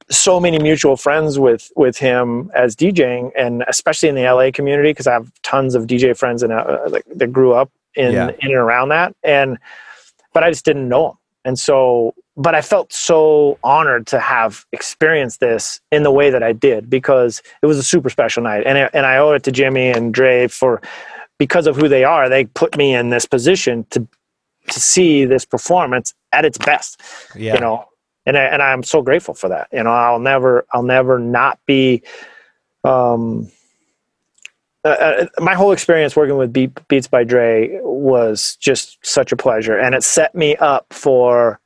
so many mutual friends with with him as DJing, and especially in the LA community because I have tons of DJ friends and uh, that grew up in yeah. in and around that, and but I just didn't know him. And so, but I felt so honored to have experienced this in the way that I did because it was a super special night. And, it, and I owe it to Jimmy and Dre for, because of who they are, they put me in this position to, to see this performance at its best, yeah. you know, and I, and I'm so grateful for that. You know, I'll never, I'll never not be, um, uh, uh, my whole experience working with Beat, Beats by Dre was just such a pleasure, and it set me up for,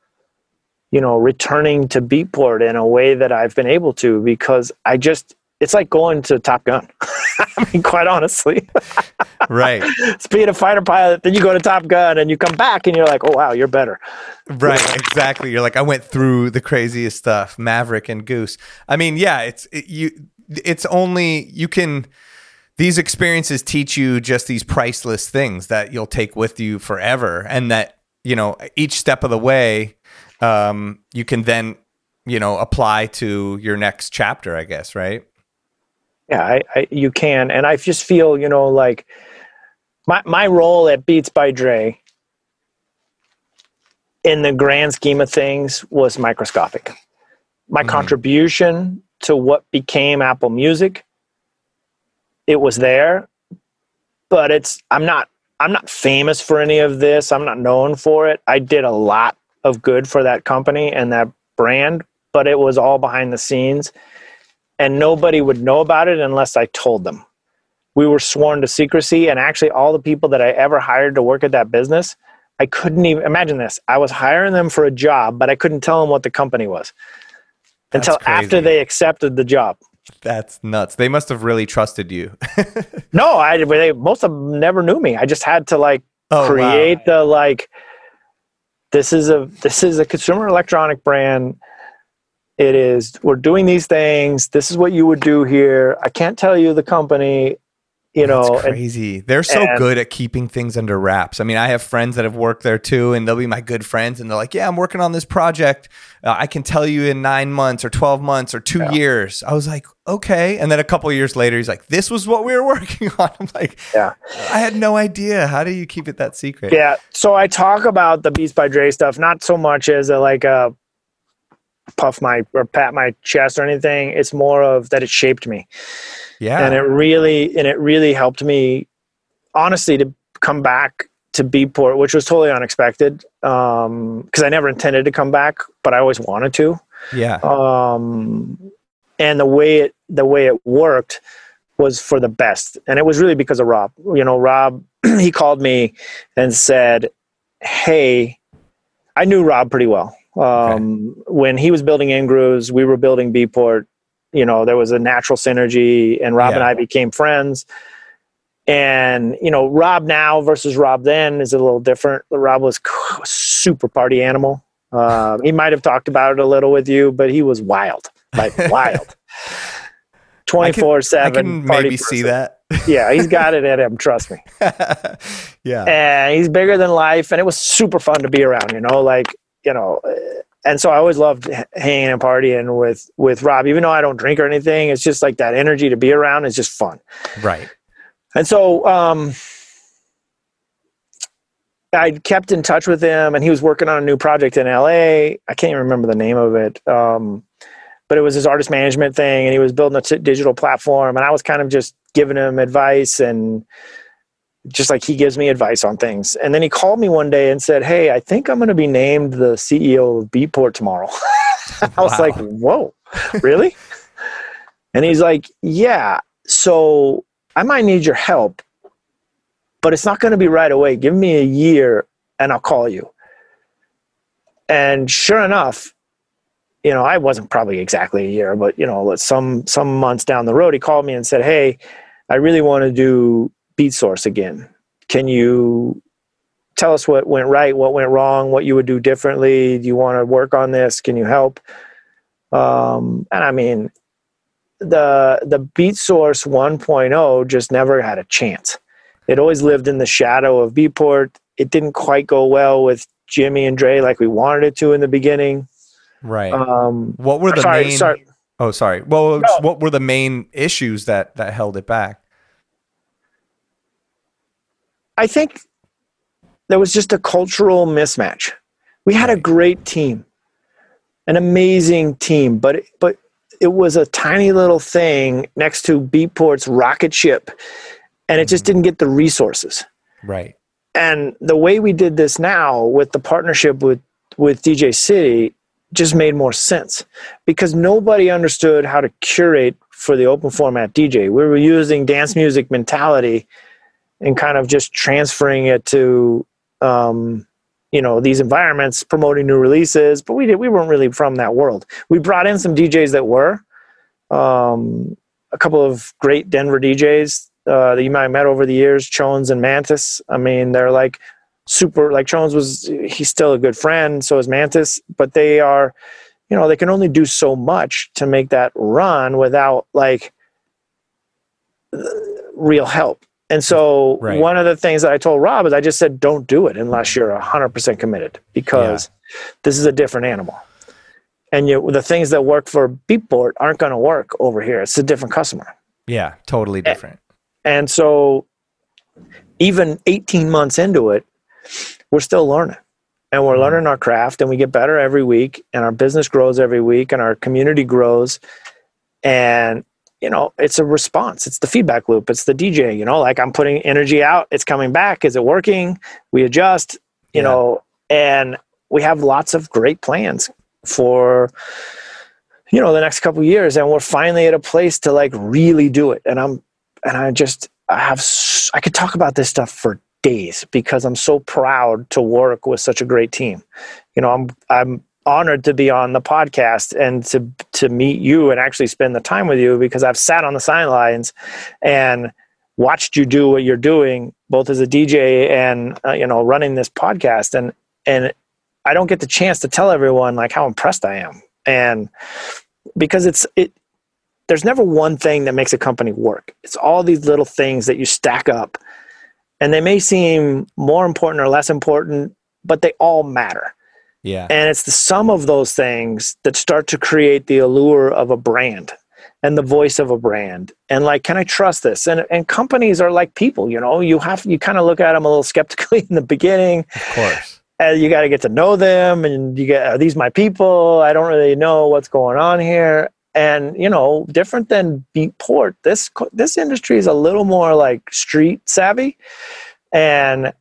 you know, returning to Beatport in a way that I've been able to because I just it's like going to Top Gun. I mean, quite honestly, right? it's being a fighter pilot, then you go to Top Gun, and you come back, and you're like, oh wow, you're better. Right, exactly. You're like, I went through the craziest stuff, Maverick and Goose. I mean, yeah, it's it, you. It's only you can these experiences teach you just these priceless things that you'll take with you forever and that you know each step of the way um, you can then you know apply to your next chapter i guess right? Yeah I, I, you can. And i just feel you know like my my role at beats by dre in the grand scheme of things was microscopic. My mm-hmm. contribution to what became apple music it was there, but it's I'm not I'm not famous for any of this. I'm not known for it. I did a lot of good for that company and that brand, but it was all behind the scenes and nobody would know about it unless I told them. We were sworn to secrecy and actually all the people that I ever hired to work at that business, I couldn't even imagine this. I was hiring them for a job, but I couldn't tell them what the company was That's until crazy. after they accepted the job. That's nuts. They must have really trusted you. no, I they most of them never knew me. I just had to like oh, create wow. the like this is a this is a consumer electronic brand. It is we're doing these things. This is what you would do here. I can't tell you the company you know That's crazy. And, they're so and, good at keeping things under wraps. I mean i have friends that have worked there too and they'll be my good friends and they're like yeah i'm working on this project. Uh, i can tell you in nine months or 12 months or two yeah. years. I was like okay. And then a couple years later he's like this was what we were working on. I'm like yeah. I had no idea. How do you keep it that secret? Yeah. So i talk about the beats by dre stuff not so much as a like a puff my or pat my chest or anything. It's more of that it shaped me yeah. And it really and it really helped me honestly to come back to Beatport, which was totally unexpected. Um, because I never intended to come back, but I always wanted to. Yeah. Um and the way it the way it worked was for the best. And it was really because of Rob. You know, Rob he called me and said, Hey, I knew Rob pretty well. Um, okay. when he was building Ingrooves, we were building Beatport you know there was a natural synergy and rob yeah. and i became friends. And you know rob now versus rob then is a little different. Rob was super party animal. Uh, he might have talked about it a little with you but he was wild like wild. 24 7 maybe person. see that. Yeah he's got it in him trust me. Yeah. And he's bigger than life and it was super fun to be around you know like you know and so I always loved hanging and partying with with Rob, even though I don't drink or anything. It's just like that energy to be around is just fun, right? And so um, I kept in touch with him, and he was working on a new project in LA. I can't even remember the name of it, um, but it was his artist management thing, and he was building a t- digital platform, and I was kind of just giving him advice and just like he gives me advice on things. And then he called me one day and said, Hey, I think I'm going to be named the CEO of Beatport tomorrow. I wow. was like, Whoa, really? and he's like, Yeah, so I might need your help, but it's not going to be right away. Give me a year and I'll call you. And sure enough, you know, I wasn't probably exactly a year, but you know, some some months down the road, he called me and said, "Hey, I really want to do Beatsource again. Can you tell us what went right, what went wrong, what you would do differently. Do you want to work on this? Can you help? Um, and I mean, the the Beatsource 1.0 just never had a chance. It always lived in the shadow of Beatport. It didn't quite go well with Jimmy and Dre like we wanted it to in the beginning. Right. Um, what were the sorry, main? Sorry. Oh, sorry. Well, no. what were the main issues that that held it back? I think there was just a cultural mismatch. We had a great team, an amazing team, but but it was a tiny little thing next to Beatport's rocket ship, and it just mm-hmm. didn't get the resources. Right. And the way we did this now with the partnership with with DJ City just made more sense because nobody understood how to curate for the open format DJ. We were using dance music mentality and kind of just transferring it to um, you know these environments promoting new releases but we did we weren't really from that world. We brought in some djs that were um, a couple of great denver djs uh, that you might have met over the years chones and mantis. I mean they're like super like chones was he's still a good friend so is mantis but they are you know they can only do so much to make that run without like real help and so right. one of the things that I told Rob is I just said, don't do it unless you're 100% committed because yeah. this is a different animal. And you, the things that work for Beatport aren't going to work over here. It's a different customer. Yeah, totally different. And, and so even 18 months into it, we're still learning. And we're mm-hmm. learning our craft and we get better every week and our business grows every week and our community grows. And you know, it's a response. It's the feedback loop. It's the DJ, you know, like I'm putting energy out, it's coming back. Is it working? We adjust, you yeah. know, and we have lots of great plans for you know the next couple years and we're finally at a place to like really do it and i'm and i just i have i could talk about this stuff for days because i'm so proud to work with such a great team you know i'm i'm honored to be on the podcast and to to meet you and actually spend the time with you because I've sat on the sidelines and watched you do what you're doing both as a DJ and uh, you know running this podcast. And and I don't get the chance to tell everyone like how impressed I am. And because it's it there's never one thing that makes a company work. It's all these little things that you stack up. And they may seem more important or less important but they all matter yeah. And it's the sum of those things that start to create the allure of a brand and the voice of a brand. And like, can I trust this? And and companies are like people, you know, you have you kind of look at them a little skeptically in the beginning. Of course. And you got to get to know them and you get are these my people? I don't really know what's going on here. And you know, different than Beatport, this this industry is a little more like street savvy. And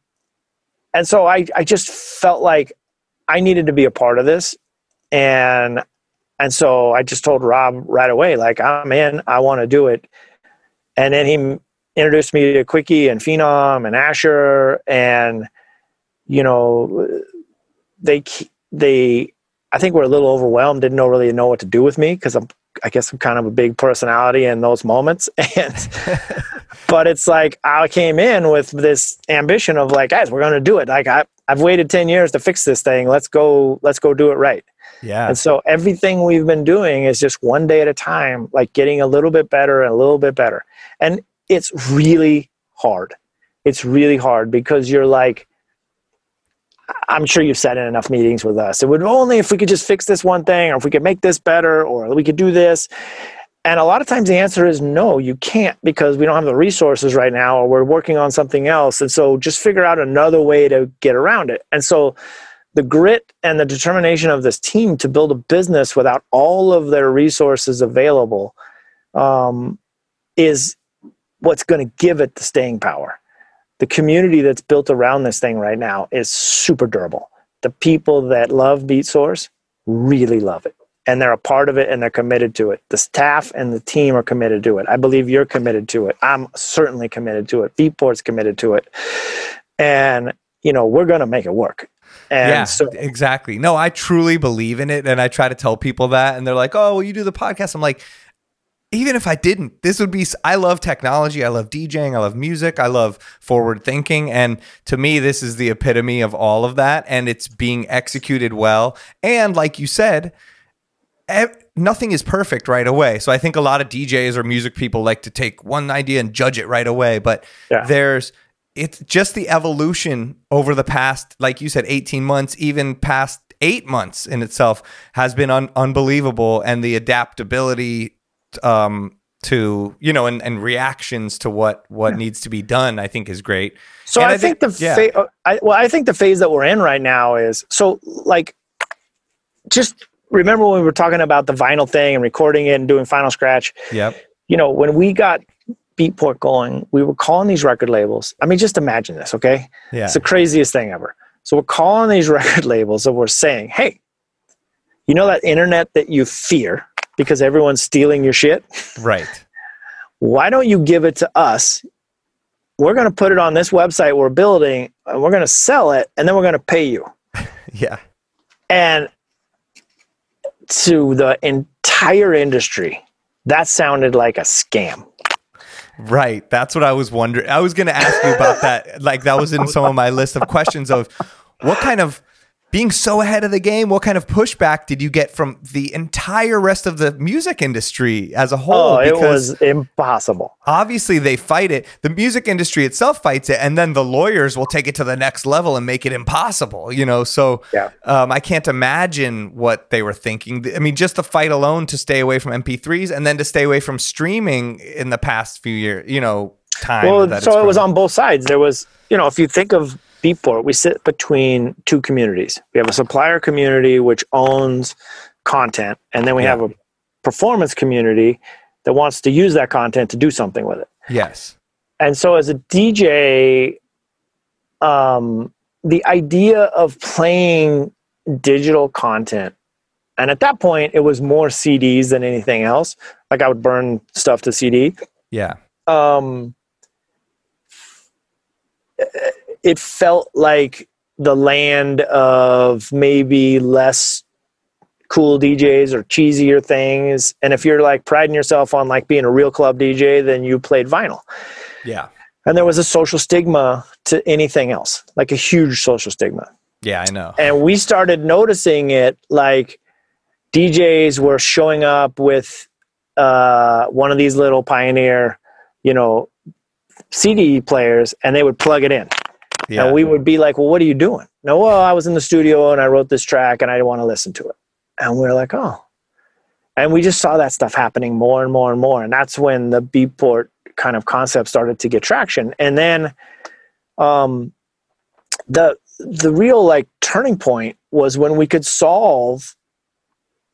and so I I just felt like I needed to be a part of this. And and so I just told Rob right away, like, ah, I'm in, I want to do it. And then he introduced me to Quickie and Phenom and Asher and you know they they I think we're a little overwhelmed, didn't know really know what to do with me because I'm I guess I'm kind of a big personality in those moments. And but it's like I came in with this ambition of like, guys, we're gonna do it. Like I I've waited 10 years to fix this thing. Let's go, let's go do it right. Yeah. And so everything we've been doing is just one day at a time, like getting a little bit better and a little bit better. And it's really hard. It's really hard because you're like, I'm sure you've sat in enough meetings with us. It would only if we could just fix this one thing, or if we could make this better, or we could do this. And a lot of times the answer is no, you can't because we don't have the resources right now or we're working on something else. And so just figure out another way to get around it. And so the grit and the determination of this team to build a business without all of their resources available um, is what's going to give it the staying power. The community that's built around this thing right now is super durable. The people that love Beatsource really love it and they're a part of it and they're committed to it. The staff and the team are committed to it. I believe you're committed to it. I'm certainly committed to it. Beatport's committed to it. And, you know, we're going to make it work. And yeah, so exactly. No, I truly believe in it. And I try to tell people that. And they're like, oh, well, you do the podcast. I'm like, even if I didn't, this would be. I love technology. I love DJing. I love music. I love forward thinking. And to me, this is the epitome of all of that. And it's being executed well. And like you said, nothing is perfect right away. So I think a lot of DJs or music people like to take one idea and judge it right away. But yeah. there's it's just the evolution over the past, like you said, 18 months, even past eight months in itself has been un- unbelievable. And the adaptability um, to you know and, and reactions to what what yeah. needs to be done i think is great. So I, I, think, think the yeah. fa- uh, I, well i think the phase that we're in right now is so like just remember when we were talking about the vinyl thing and recording it and doing final scratch? Yep. You know when we got beatport going we were calling these record labels. I mean just imagine this okay? Yeah. It's the craziest thing ever. So we're calling these record labels and we're saying hey you know that internet that you fear because everyone's stealing your shit. Right. Why don't you give it to us? We're going to put it on this website we're building and we're going to sell it and then we're going to pay you. yeah. And to the entire industry, that sounded like a scam. Right. That's what I was wondering. I was going to ask you about that. Like that was in some of my list of questions of what kind of being so ahead of the game, what kind of pushback did you get from the entire rest of the music industry as a whole? Oh, it was impossible. Obviously, they fight it. The music industry itself fights it, and then the lawyers will take it to the next level and make it impossible. You know, so yeah. um, I can't imagine what they were thinking. I mean, just the fight alone to stay away from MP3s and then to stay away from streaming in the past few years. You know, time. Well, so it was on both sides. There was, you know, if you think of Beatport, we sit between two communities. We have a supplier community which owns content, and then we yeah. have a performance community that wants to use that content to do something with it. Yes. And so, as a DJ, um, the idea of playing digital content, and at that point, it was more CDs than anything else. Like I would burn stuff to CD. Yeah. Um, it felt like the land of maybe less cool DJs or cheesier things. And if you're like priding yourself on like being a real club DJ, then you played vinyl. Yeah. And there was a social stigma to anything else, like a huge social stigma. Yeah, I know. And we started noticing it like DJs were showing up with uh, one of these little pioneer, you know, CD players and they would plug it in. Yeah. And we would be like, well, what are you doing? No, well, I was in the studio and I wrote this track and I want to listen to it. And we are like, oh. And we just saw that stuff happening more and more and more. And that's when the Beatport kind of concept started to get traction. And then um, the the real like turning point was when we could solve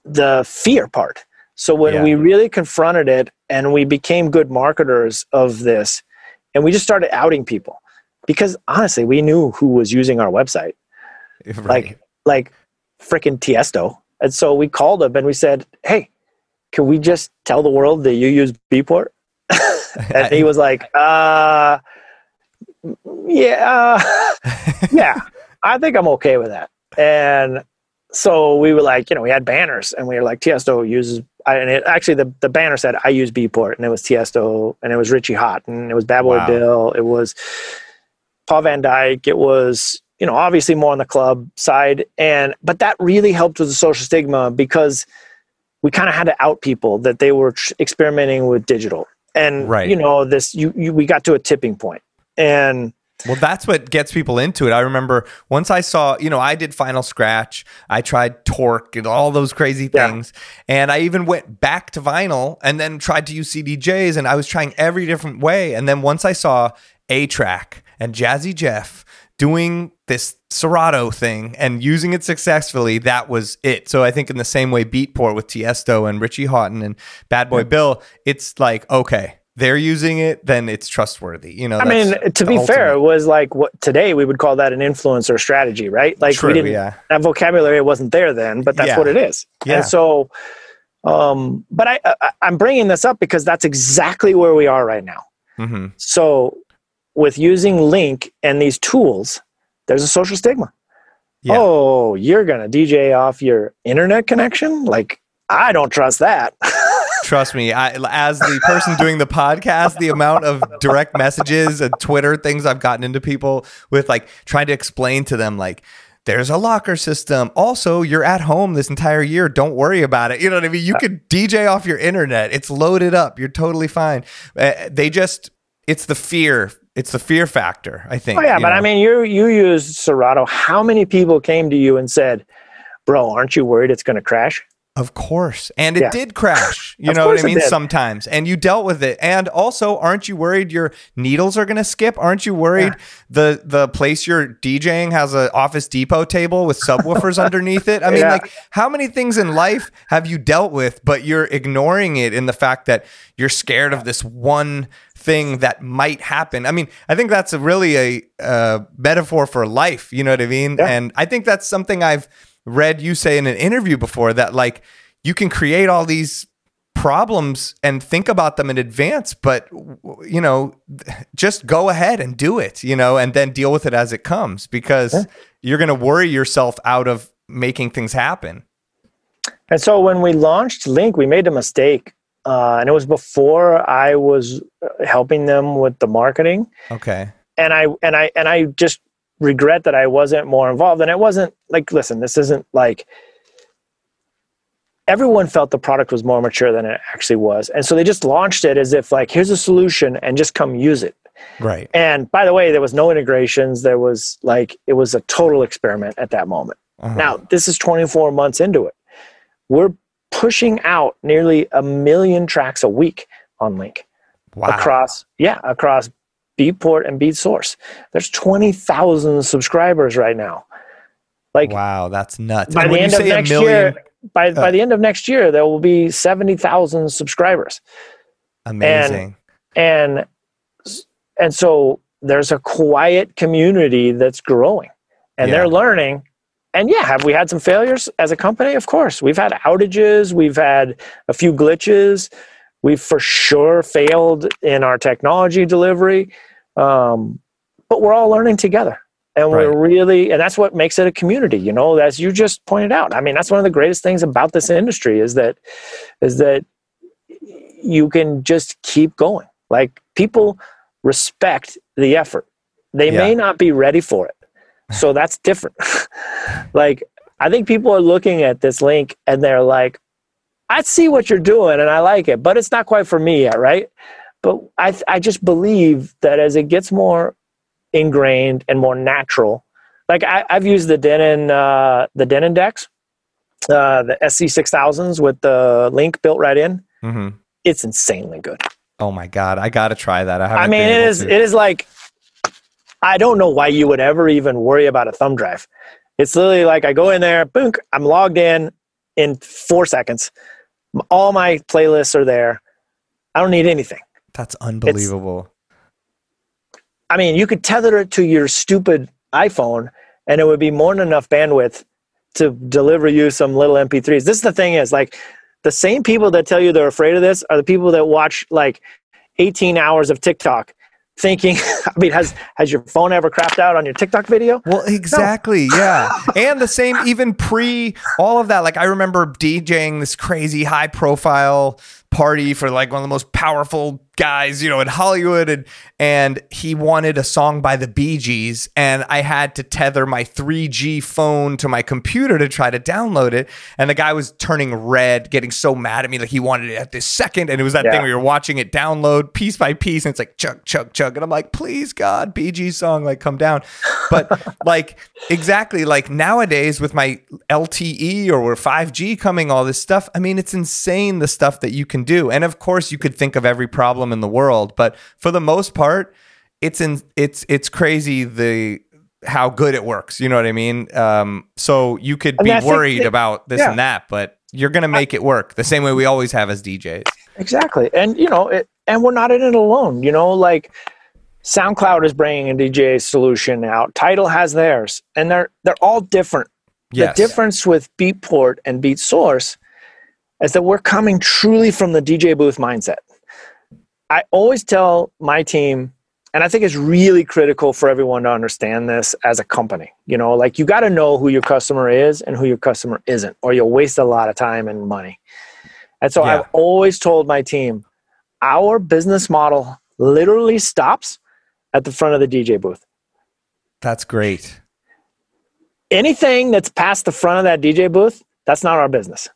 the fear part. So when yeah. we really confronted it and we became good marketers of this and we just started outing people because honestly, we knew who was using our website, right. like like freaking Tiesto, and so we called him and we said, "Hey, can we just tell the world that you use Beatport?" and he was like, "Uh, yeah, yeah, I think I'm okay with that." And so we were like, you know, we had banners and we were like, Tiesto uses, and it, actually the, the banner said, I use Beatport and it was Tiesto and it was Richie Hawtin and it was Bad Boy wow. Bill. It was Paul van Dyk. It was, you know, obviously more on the club side. And, but that really helped with the social stigma because we kind of had to out people that they were tr- experimenting with digital. And, right. you know, this, you, you, we got to a tipping point and, well, that's what gets people into it. I remember once I saw, you know, I did Final Scratch, I tried Torq and all those crazy things. Yeah. And I even went back to vinyl and then tried to use CDJs and I was trying every different way. And then once I saw A-Trak and Jazzy Jeff doing this Serato thing and using it successfully, that was it. So I think in the same way Beatport with Tiesto and Richie Hawtin and Bad Boy yeah. Bill, it's like, okay, they're using it, then it's trustworthy. You know, I mean, to be ultimate. fair, it was like what today we would call that an influencer strategy, right? Like True, we didn't yeah. that vocabulary wasn't there then, but that's yeah. what it is. Yeah. And so, um, but I, I am bringing this up because that's exactly where we are right now. Mm-hmm. So with using link and these tools there's a social stigma yeah. oh you're gonna dj off your internet connection like i don't trust that trust me. I, as the person doing the podcast, the amount of direct messages and Twitter things I've gotten into people with, like trying to explain to them, like there's a locker system. Also, you're at home this entire year. Don't worry about it. You know what I mean? You could DJ off your internet. It's loaded up. You're totally fine. Uh, they just, it's the fear. It's the fear factor, I think. Oh, yeah. But know? I mean, you, you use Serato. How many people came to you and said, bro, aren't you worried it's going to crash? Of course. And it yeah. did crash. You know what I mean? Sometimes. And you dealt with it. And also, aren't you worried your needles are gonna skip? Aren't you worried yeah. the the place you're DJing has an office depot table with subwoofers underneath it? I mean, yeah. like how many things in life have you dealt with, but you're ignoring it in the fact that you're scared of this one thing that might happen. I mean, I think that's a really a, a metaphor for life. You know what I mean? And I think that's something I've read you say in an interview before that like you can create all these problems and think about them in advance but you know just go ahead and do it you know and then deal with it as it comes because yeah. you're going to worry yourself out of making things happen and so when we launched link we made a mistake uh, and it was before i was helping them with the marketing okay and i and i and i just regret that I wasn't more involved. And it wasn't like, listen, this isn't like everyone felt the product was more mature than it actually was. And so they just launched it as if like, here's a solution and just come use it. Right. And by the way, there was no integrations. There was like, it was a total experiment at that moment. Uh-huh. Now, this is 24 months into it. We're pushing out nearly a million tracks a week on Link. Wow. Across, yeah, across Beatport and Beatsource. There's 20,000 subscribers right now. Like wow, that's nuts. By and the end of next million, year, by uh, by the end of next year, there will be 70,000 subscribers. Amazing. And, and and so there's a quiet community that's growing and yeah. they're learning and yeah, have we had some failures as a company? Of course. We've had outages, we've had a few glitches, we've for sure failed in our technology delivery. Um, but we're all learning together. And we're really, and that's what makes it a community, you know, as you just pointed out. I mean, that's one of the greatest things about this industry is that, is that you can just keep going. Like people respect the effort. They yeah. may not be ready for it. So that's different. like, I think people are looking at this link and they're like, I see what you're doing and I like it, but it's not quite for me yet, right? But I, I just believe that as it gets more ingrained and more natural, like I, have used the Denon, uh, the Denon decks, uh, the SC6000s with the link built right in. Mm-hmm. It's insanely good. Oh my God. I got to try that. I, I mean, it is, to. it is like, I don't know why you would ever even worry about a thumb drive. It's literally like I go in there, boom, I'm logged in in four seconds. All my playlists are there. I don't need anything. That's unbelievable. It's, I mean, you could tether it to your stupid iPhone and it would be more than enough bandwidth to deliver you some little MP3s. This is the thing is like the same people that tell you they're afraid of this are the people that watch like 18 hours of TikTok thinking i mean has has your phone ever crapped out on your tiktok video well exactly no. yeah and the same even pre all of that like i remember djing this crazy high profile party for like one of the most powerful guys, you know, in Hollywood and and he wanted a song by the Bee Gees and I had to tether my 3G phone to my computer to try to download it and the guy was turning red, getting so mad at me like he wanted it at this second and it was that yeah. thing where you're watching it download piece by piece and it's like chug chug chug and I'm like, "Please God, Bee Gees song like come down." But like exactly like nowadays with my LTE or 5G coming all this stuff, I mean, it's insane the stuff that you can do. And of course, you could think of every problem in the world, but for the most part, it's in it's it's crazy the how good it works. You know what I mean? Um, so you could be worried about this yeah. and that, but you're going to make I, it work the same way we always have as DJs. Exactly, and you know, it, and we're not in it alone. You know, like SoundCloud is bringing a DJ solution out. Tidal has theirs, and they're they're all different. Yes. The difference with Beatport and Beatsource is that we're coming truly from the DJ booth mindset. I always tell my team, and I think it's really critical for everyone to understand this as a company. You know, like you got to know who your customer is and who your customer isn't, or you'll waste a lot of time and money. And so Yeah. I've always told my team, our business model literally stops at the front of the DJ booth. That's great. Anything that's past the front of that DJ booth, that's not our business.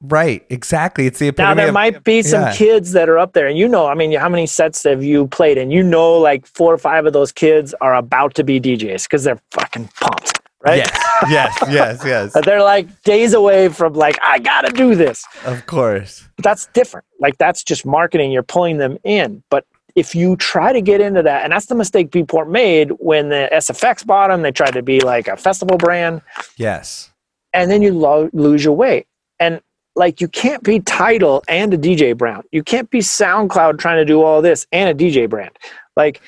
Right. Exactly. It's the Now there of- might be some yeah. kids that are up there, and you know, I mean, how many sets have you played? And you know, like four or five of those kids are about to be DJs because they're fucking pumped, right? Yes. Yes. Yes. Yes. But they're like days away from like, I gotta do this. of course. But that's different. Like that's just marketing. You're pulling them in. But if you try to get into that, and that's the mistake Beatport made when the SFX bought them, they tried to be like a festival brand, Yes. and then you lo- lose your way. And like you can't be Tidal and a DJ brand. You can't be SoundCloud trying to do all this and a DJ brand. Like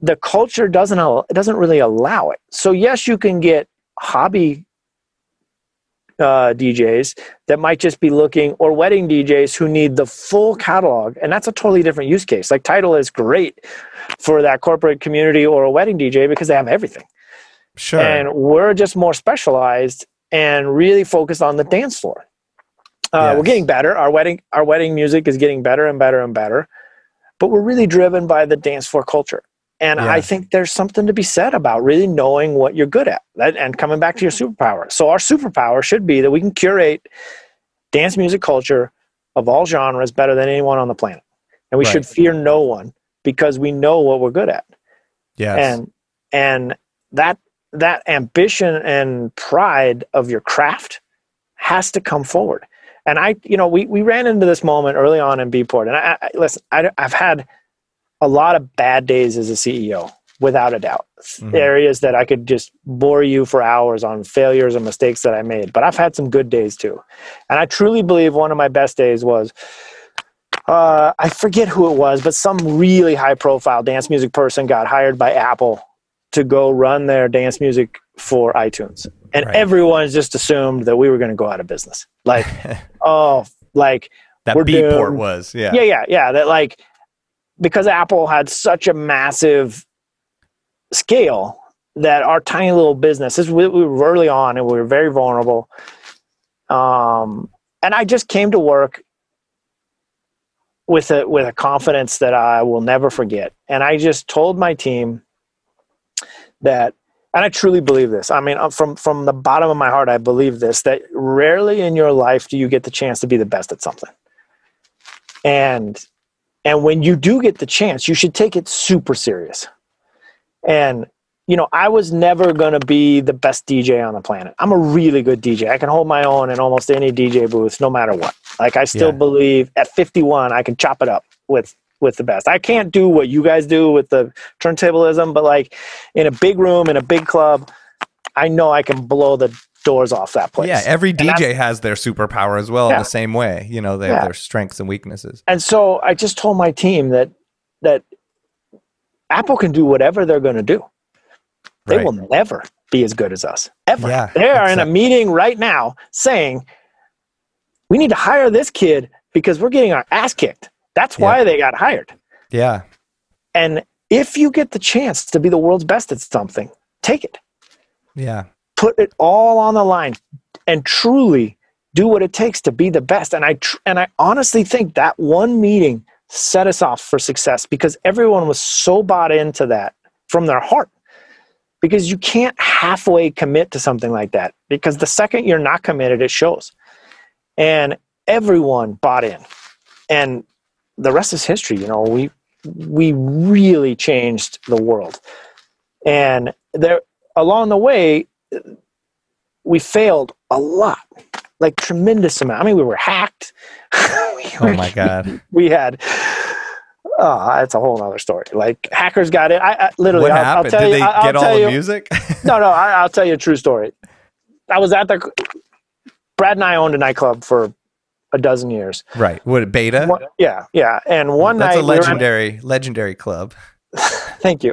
the culture doesn't it doesn't really allow it. So yes, you can get hobby uh, DJs that might just be looking, or wedding DJs who need the full catalog, and that's a totally different use case. Like Tidal is great for that corporate community or a wedding DJ because they have everything, Sure. and we're just more specialized and really focused on the dance floor. Uh, Yes. We're getting better. Our wedding, our wedding music is getting better and better and better, but we're really driven by the dance floor culture. And Yeah. I think there's something to be said about really knowing what you're good at and coming back to your superpower. So, our superpower should be that we can curate dance music culture of all genres better than anyone on the planet. And we Right. should fear no one because we know what we're good at. yes. And and that that ambition and pride of your craft has to come forward. And I, you know, we, we ran into this moment early on in Bport. And I, I listen, I, I've had a lot of bad days as a CEO, without a doubt. Mhm. Areas that I could just bore you for hours on failures and mistakes that I made. But I've had some good days too. And I truly believe one of my best days was uh, I forget who it was, but some really high profile dance music person got hired by Apple to go run their dance music for iTunes. And Right. everyone's just assumed that we were going to go out of business. Like, oh, like, that we're was. Yeah. yeah, yeah, yeah. That like, because Apple had such a massive scale that our tiny little business, this, we, we were early on and we were very vulnerable. Um, and I just came to work with a with a confidence that I will never forget. And I just told my team that and I truly believe this. I mean, uh, from from the bottom of my heart, I believe this that rarely in your life do you get the chance to be the best at something. And and when you do get the chance, you should take it super serious. And you know, I was never going to be the best DJ on the planet. I'm a really good DJ. I can hold my own in almost any DJ booth no matter what. Like I still Yeah. believe at 51 I can chop it up with with the best. I can't do what you guys do with the turntablism, but like in a big room in a big club, I know I can blow the doors off that place. Yeah, every DJ has their superpower as well in the same way. You know, they have their strengths and weaknesses. and so I just told my team that that Apple can do whatever they're going to do. They Right. will never be as good as us ever. Yeah, they are in a meeting right now saying we need to hire this kid because we're getting our ass kicked. That's Yeah. why they got hired. Yeah. And if you get the chance to be the world's best at something, take it. Yeah. Put it all on the line and truly do what it takes to be the best. And I tr- and I honestly think that one meeting set us off for success because everyone was so bought into that from their heart. Because you can't halfway commit to something like that. Because the second you're not committed, it shows. And everyone bought in. And the rest is history. You know, we we really changed the world. And there along the way, we failed a lot, like tremendous amount. I mean, we were hacked. we Oh were- my God. We had. Oh, that's a whole other story. Like hackers got it. I, I literally. what I'll, I'll tell Did you. they I'll get all tell the you, music? no, no. I, I'll tell you a true story. I was at the. Brad and I owned a nightclub for a dozen years. right. What beta? One- yeah, yeah. And one That's night a we were at- legendary, legendary club. Thank you.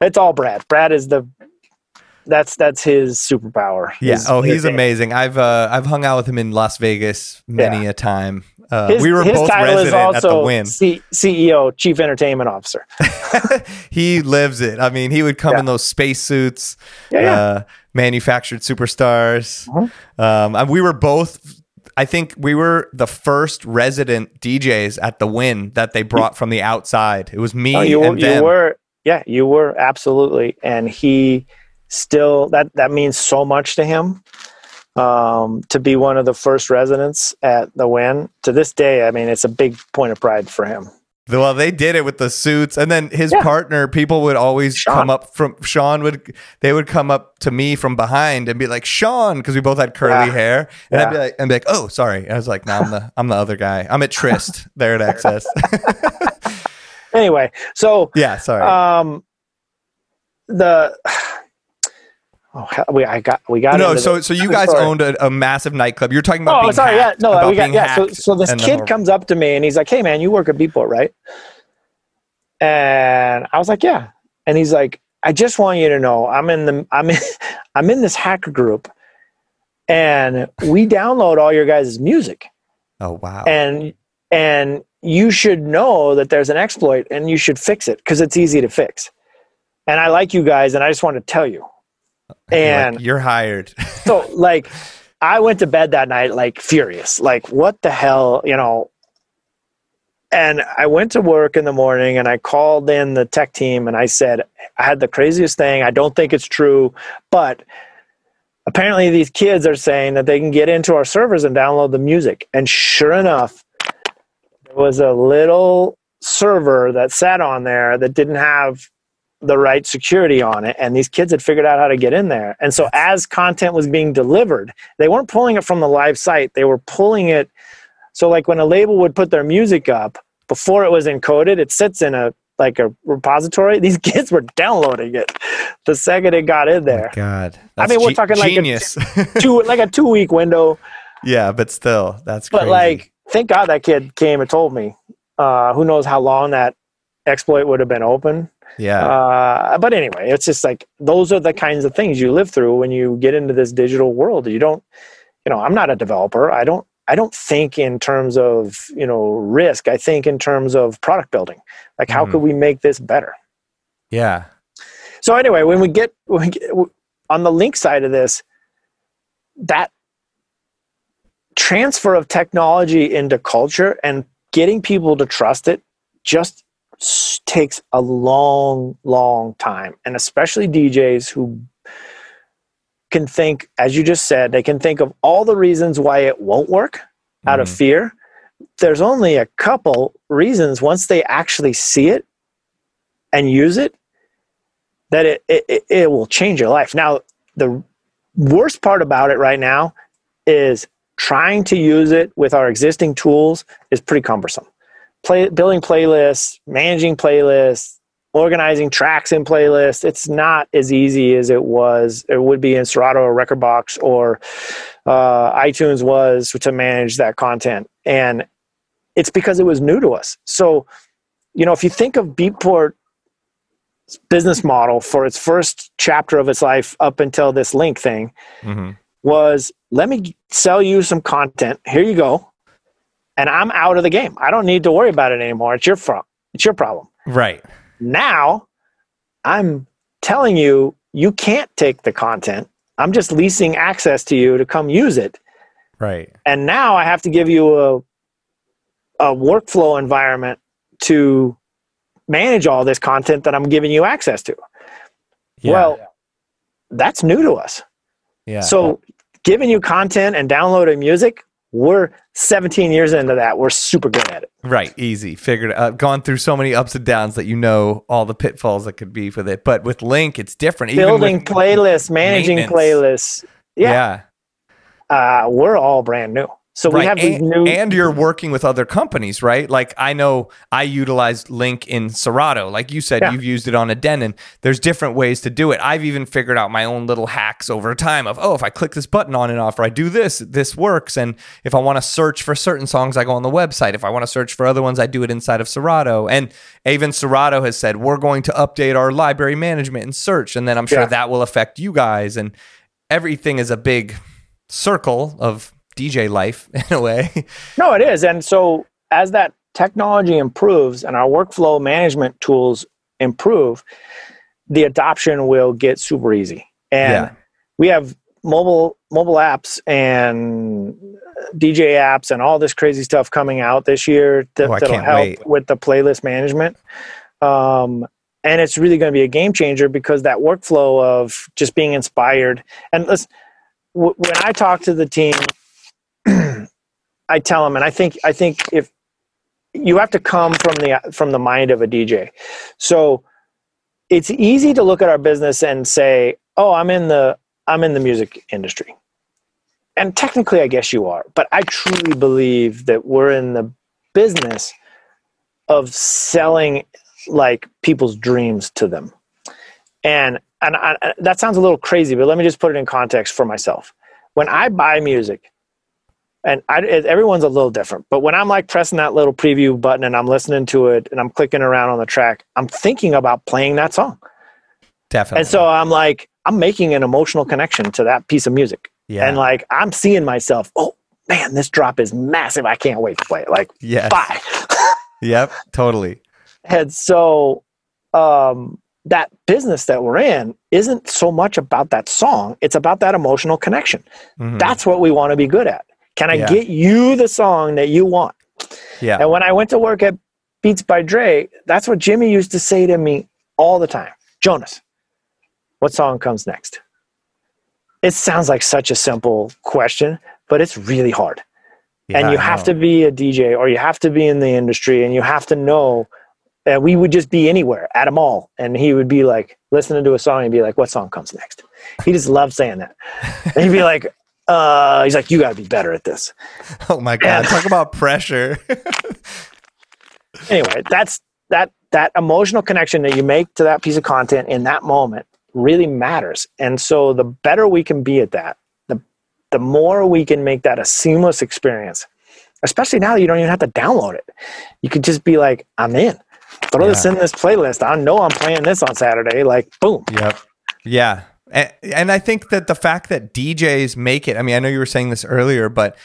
it's all Brad. Brad is the. That's that's his superpower. Yeah. His- oh, he's amazing. I've uh, I've hung out with him in Las Vegas many a time. Uh, His, we were his both title is resident at the also Wynn. C- CEO, Chief Entertainment Officer. he lives it. I mean, he would come Yeah. in those spacesuits, Yeah, yeah. uh, manufactured superstars. Mhm. Um, and we were both I think we were the first resident DJs at the Wynn that they brought from the outside. It was me Oh, you, and you them. were, yeah, you were absolutely, and he still that that means so much to him. Um, to be one of the first residents at the Wynn to this day, I mean, it's a big point of pride for him. Well, they did it with the suits, and then his Yeah. partner. People would always Sean. come up from Sean would. They would come up to me from behind and be like Sean because we both had curly Yeah. hair, and I'd be like, and be like, oh, sorry. And I was like, no, I'm the I'm the other guy. I'm at Tryst there at XS. Anyway, so yeah, sorry. um, the oh, we I got we got no, so the- so you guys owned a, a massive nightclub. You're talking about. Oh, sorry. Yeah, no, we got yeah. So, so this kid comes up to me and he's like, "Hey, man, you work at Beatport, right?" And I was like, "Yeah." And he's like, "I just want you to know, I'm in the I'm in I'm in this hacker group, and we download all your guys' music, Oh wow. and and you should know that there's an exploit, and you should fix it because it's easy to fix. And I like you guys, and I just want to tell you." You're like, And you're hired. so like I went to bed that night like furious. Like what the hell, you know? And I went to work in the morning and I called in the tech team and I said I had the craziest thing. I don't think it's true, but apparently these kids are saying that they can get into our servers and download the music. And sure enough, there was a little server that sat on there that didn't have the right security on it and these kids had figured out how to get in there. And so as content was being delivered they weren't pulling it from the live site. They were pulling it so like when a label would put their music up before it was encoded it sits in a like a repository. These kids were downloading it the second it got in there. God. I mean, we're talking like a- genius. two like a two week window. Yeah, but still, that's but crazy. like thank god that kid came and told me uh, who knows how long that exploit would have been open yeah. uh, but anyway, it's just like those are the kinds of things you live through when you get into this digital world. You don't, you know, I'm not a developer. I don't, I don't think in terms of you know risk. I think in terms of product building. Like, how Mhm. could we make this better? yeah. So anyway, when we get, when we get on the link side of this, that transfer of technology into culture and getting people to trust it just takes a long, long time. And especially DJs who can think, as you just said, they can think of all the reasons why it won't work out of Mhm. fear. There's only a couple reasons once they actually see it and use it that it, it- it will change your life. Now, the worst part about it right now is trying to use it with our existing tools is pretty cumbersome. Play, building playlists, managing playlists, organizing tracks in playlists, it's not as easy as it was, it would be in Serato or Rekordbox or uh, iTunes was to manage that content. And it's because it was new to us. So, you know, if you think of Beatport business model for its first chapter of its life up until this link thing Mhm. was let me sell you some content. Here you go. And I'm out of the game. I don't need to worry about it anymore. It's your fault. It's your problem. Right. Now I'm telling you you can't take the content. I'm just leasing access to you to come use it. Right. And now I have to give you a a workflow environment to manage all this content that I'm giving you access to. Yeah. Well, that's new to us. yeah. So giving you content and downloading music, we're 17 years into that. We're super good at it. Right, easy. Figured uh, gone through so many ups and downs that you know all the pitfalls that could be with it. But with Link, it's different. Building playlists, managing playlists. Yeah. Uh, we're all brand new. So we right. have these and, new. and you're working with other companies, right? Like I know I utilized Link in Serato. Like you said, Yeah. you've used it on a Denon. There's different ways to do it. I've even figured out my own little hacks over time of, oh, if I click this button on and off, or I do this, this works. And if I want to search for certain songs, I go on the website. If I want to search for other ones, I do it inside of Serato. And even Serato has said, we're going to update our library management and search. And then I'm sure Yeah. that will affect you guys. And everything is a big circle of DJ life in a way. no, it is. And so as that technology improves and our workflow management tools improve, the adoption will get super easy. And Yeah. we have mobile mobile apps and DJ apps and all this crazy stuff coming out this year that, Oh, that'll help wait. with the playlist management. Um, and it's really going to be a game changer because that workflow of just being inspired. And listen, w- when I talk to the team, I tell them, and I think I think if you have to come from the from the mind of a DJ, so it's easy to look at our business and say, "Oh, I'm in the I'm in the music industry," and technically, I guess you are. But I truly believe that we're in the business of selling like people's dreams to them, and and I, that sounds a little crazy, but let me just put it in context for myself. When I buy music, and I, everyone's a little different. But when I'm like pressing that little preview button and I'm listening to it and I'm clicking around on the track, I'm thinking about playing that song. Definitely. And so I'm like, I'm making an emotional connection to that piece of music. yeah. And like, I'm seeing myself, oh man, this drop is massive. I can't wait to play it. Like, yes. bye. Yep. Totally. And so um, that business that we're in isn't so much about that song, it's about that emotional connection. Mhm. That's what we want to be good at. Can I Yeah. get you the song that you want? yeah. And when I went to work at Beats by Dre, that's what Jimmy used to say to me all the time Jonas, what song comes next? It sounds like such a simple question, but it's really hard. Yeah, and you I have know. to be a DJ or you have to be in the industry and you have to know. And we would just be anywhere at a mall, and he would be like listening to a song and be like, "What song comes next?" He just loved saying that. And he'd be like, uh, "He's like, you got to be better at this." Oh my God. Talk about pressure. anyway, that's that that emotional connection that you make to that piece of content in that moment really matters. And so the better we can be at that, the the more we can make that a seamless experience. Especially now that you don't even have to download it. You could just be like, I'm in. Throw this in this playlist. I know I'm playing this on Saturday. Like, boom. Yep. Yeah. And, and I think that the fact that DJs make it, I mean, I know you were saying this earlier, but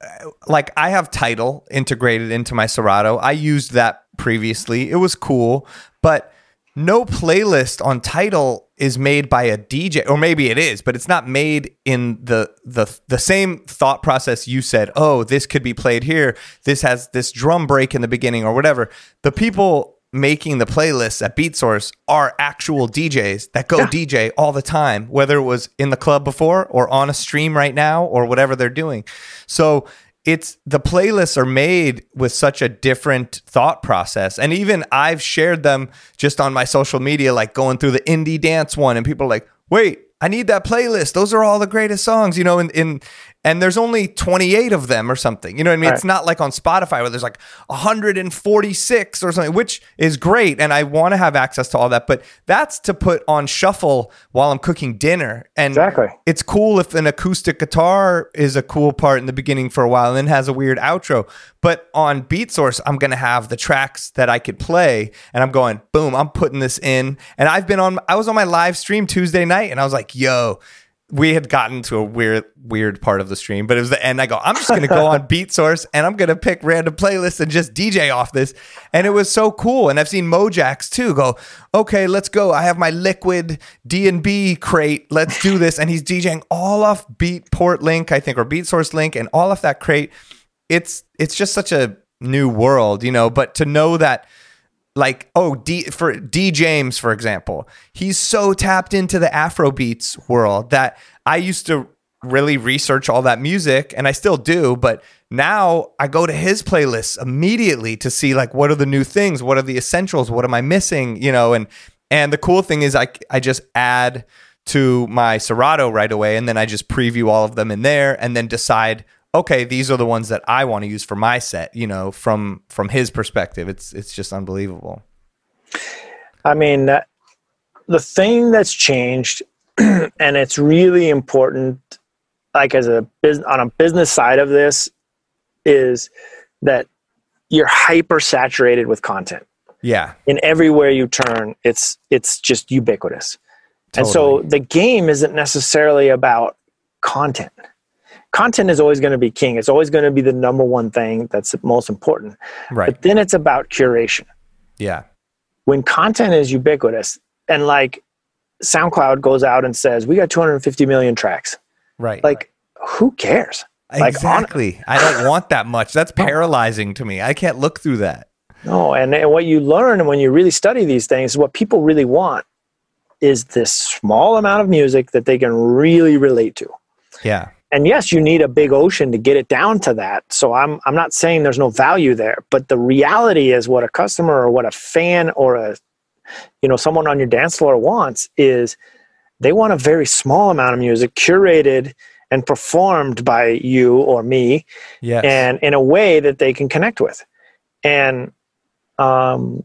uh, like I have Tidal integrated into my Serato. I used that previously. It was cool, but no playlist on Tidal is made by a DJ or maybe it is, but it's not made in the the the same thought process you said, "Oh, this could be played here. This has this drum break in the beginning or whatever." The people making the playlists at Beatsource are actual DJs that go DJ all the time, whether it was in the club before or on a stream right now or whatever they're doing. So it's the playlists are made with such a different thought process. And even I've shared them just on my social media, like going through the indie dance one, and people are like, wait, I need that playlist. Those are all the greatest songs, you know, in, in and there's only 28 of them or something. You know what I mean? Right. It's not like on Spotify where there's like 146 or something, which is great. And I want to have access to all that, but that's to put on shuffle while I'm cooking dinner. And Exactly. it's cool if an acoustic guitar is a cool part in the beginning for a while and then has a weird outro. But on Beatsource, I'm going to have the tracks that I could play and I'm going, boom, I'm putting this in. And I've been on, I was on my live stream Tuesday night and I was like, yo, we had gotten to a weird, weird part of the stream, but it was the end. I go, I'm just going to go on Beatsource and I'm going to pick random playlists and just DJ off this. And it was so cool. And I've seen Mojax too go, okay, let's go. I have my liquid D and B crate. Let's do this. And he's DJing all off Beatport link, I think, or Beatsource link and all off that crate. It's, it's just such a new world, you know, but to know that like oh D for D James for example he's so tapped into the Afro beats world that I used to really research all that music and I still do but now I go to his playlists immediately to see like what are the new things? What are the essentials? What am I missing? You know and and the cool thing is I I just add to my Serato right away and then I just preview all of them in there and then decide okay, these are the ones that I want to use for my set, you know, from from his perspective. It's it's just unbelievable. I mean, uh, the thing that's changed, and it's really important, like as a business on a business side of this, is that you're hyper saturated with content. Yeah. In everywhere you turn, it's it's just ubiquitous. And so the game isn't necessarily about content. Content is always going to be king. It's always going to be the number one thing that's most important. Right. But then it's about curation Yeah. when content is ubiquitous and like SoundCloud goes out and says we got 250 million tracks, Right. like who cares? Like, exactly. I don't want that much. That's paralyzing to me. I can't look through that. No, and, and what you learn when you really study these things, what people really want is this small amount of music that they can really relate to. Yeah. And yes, you need a big ocean to get it down to that. So I'm I'm not saying there's no value there, but the reality is what a customer or what a fan or a you know someone on your dance floor wants is they want a very small amount of music curated and performed by you or me Yes. and in a way that they can connect with and um,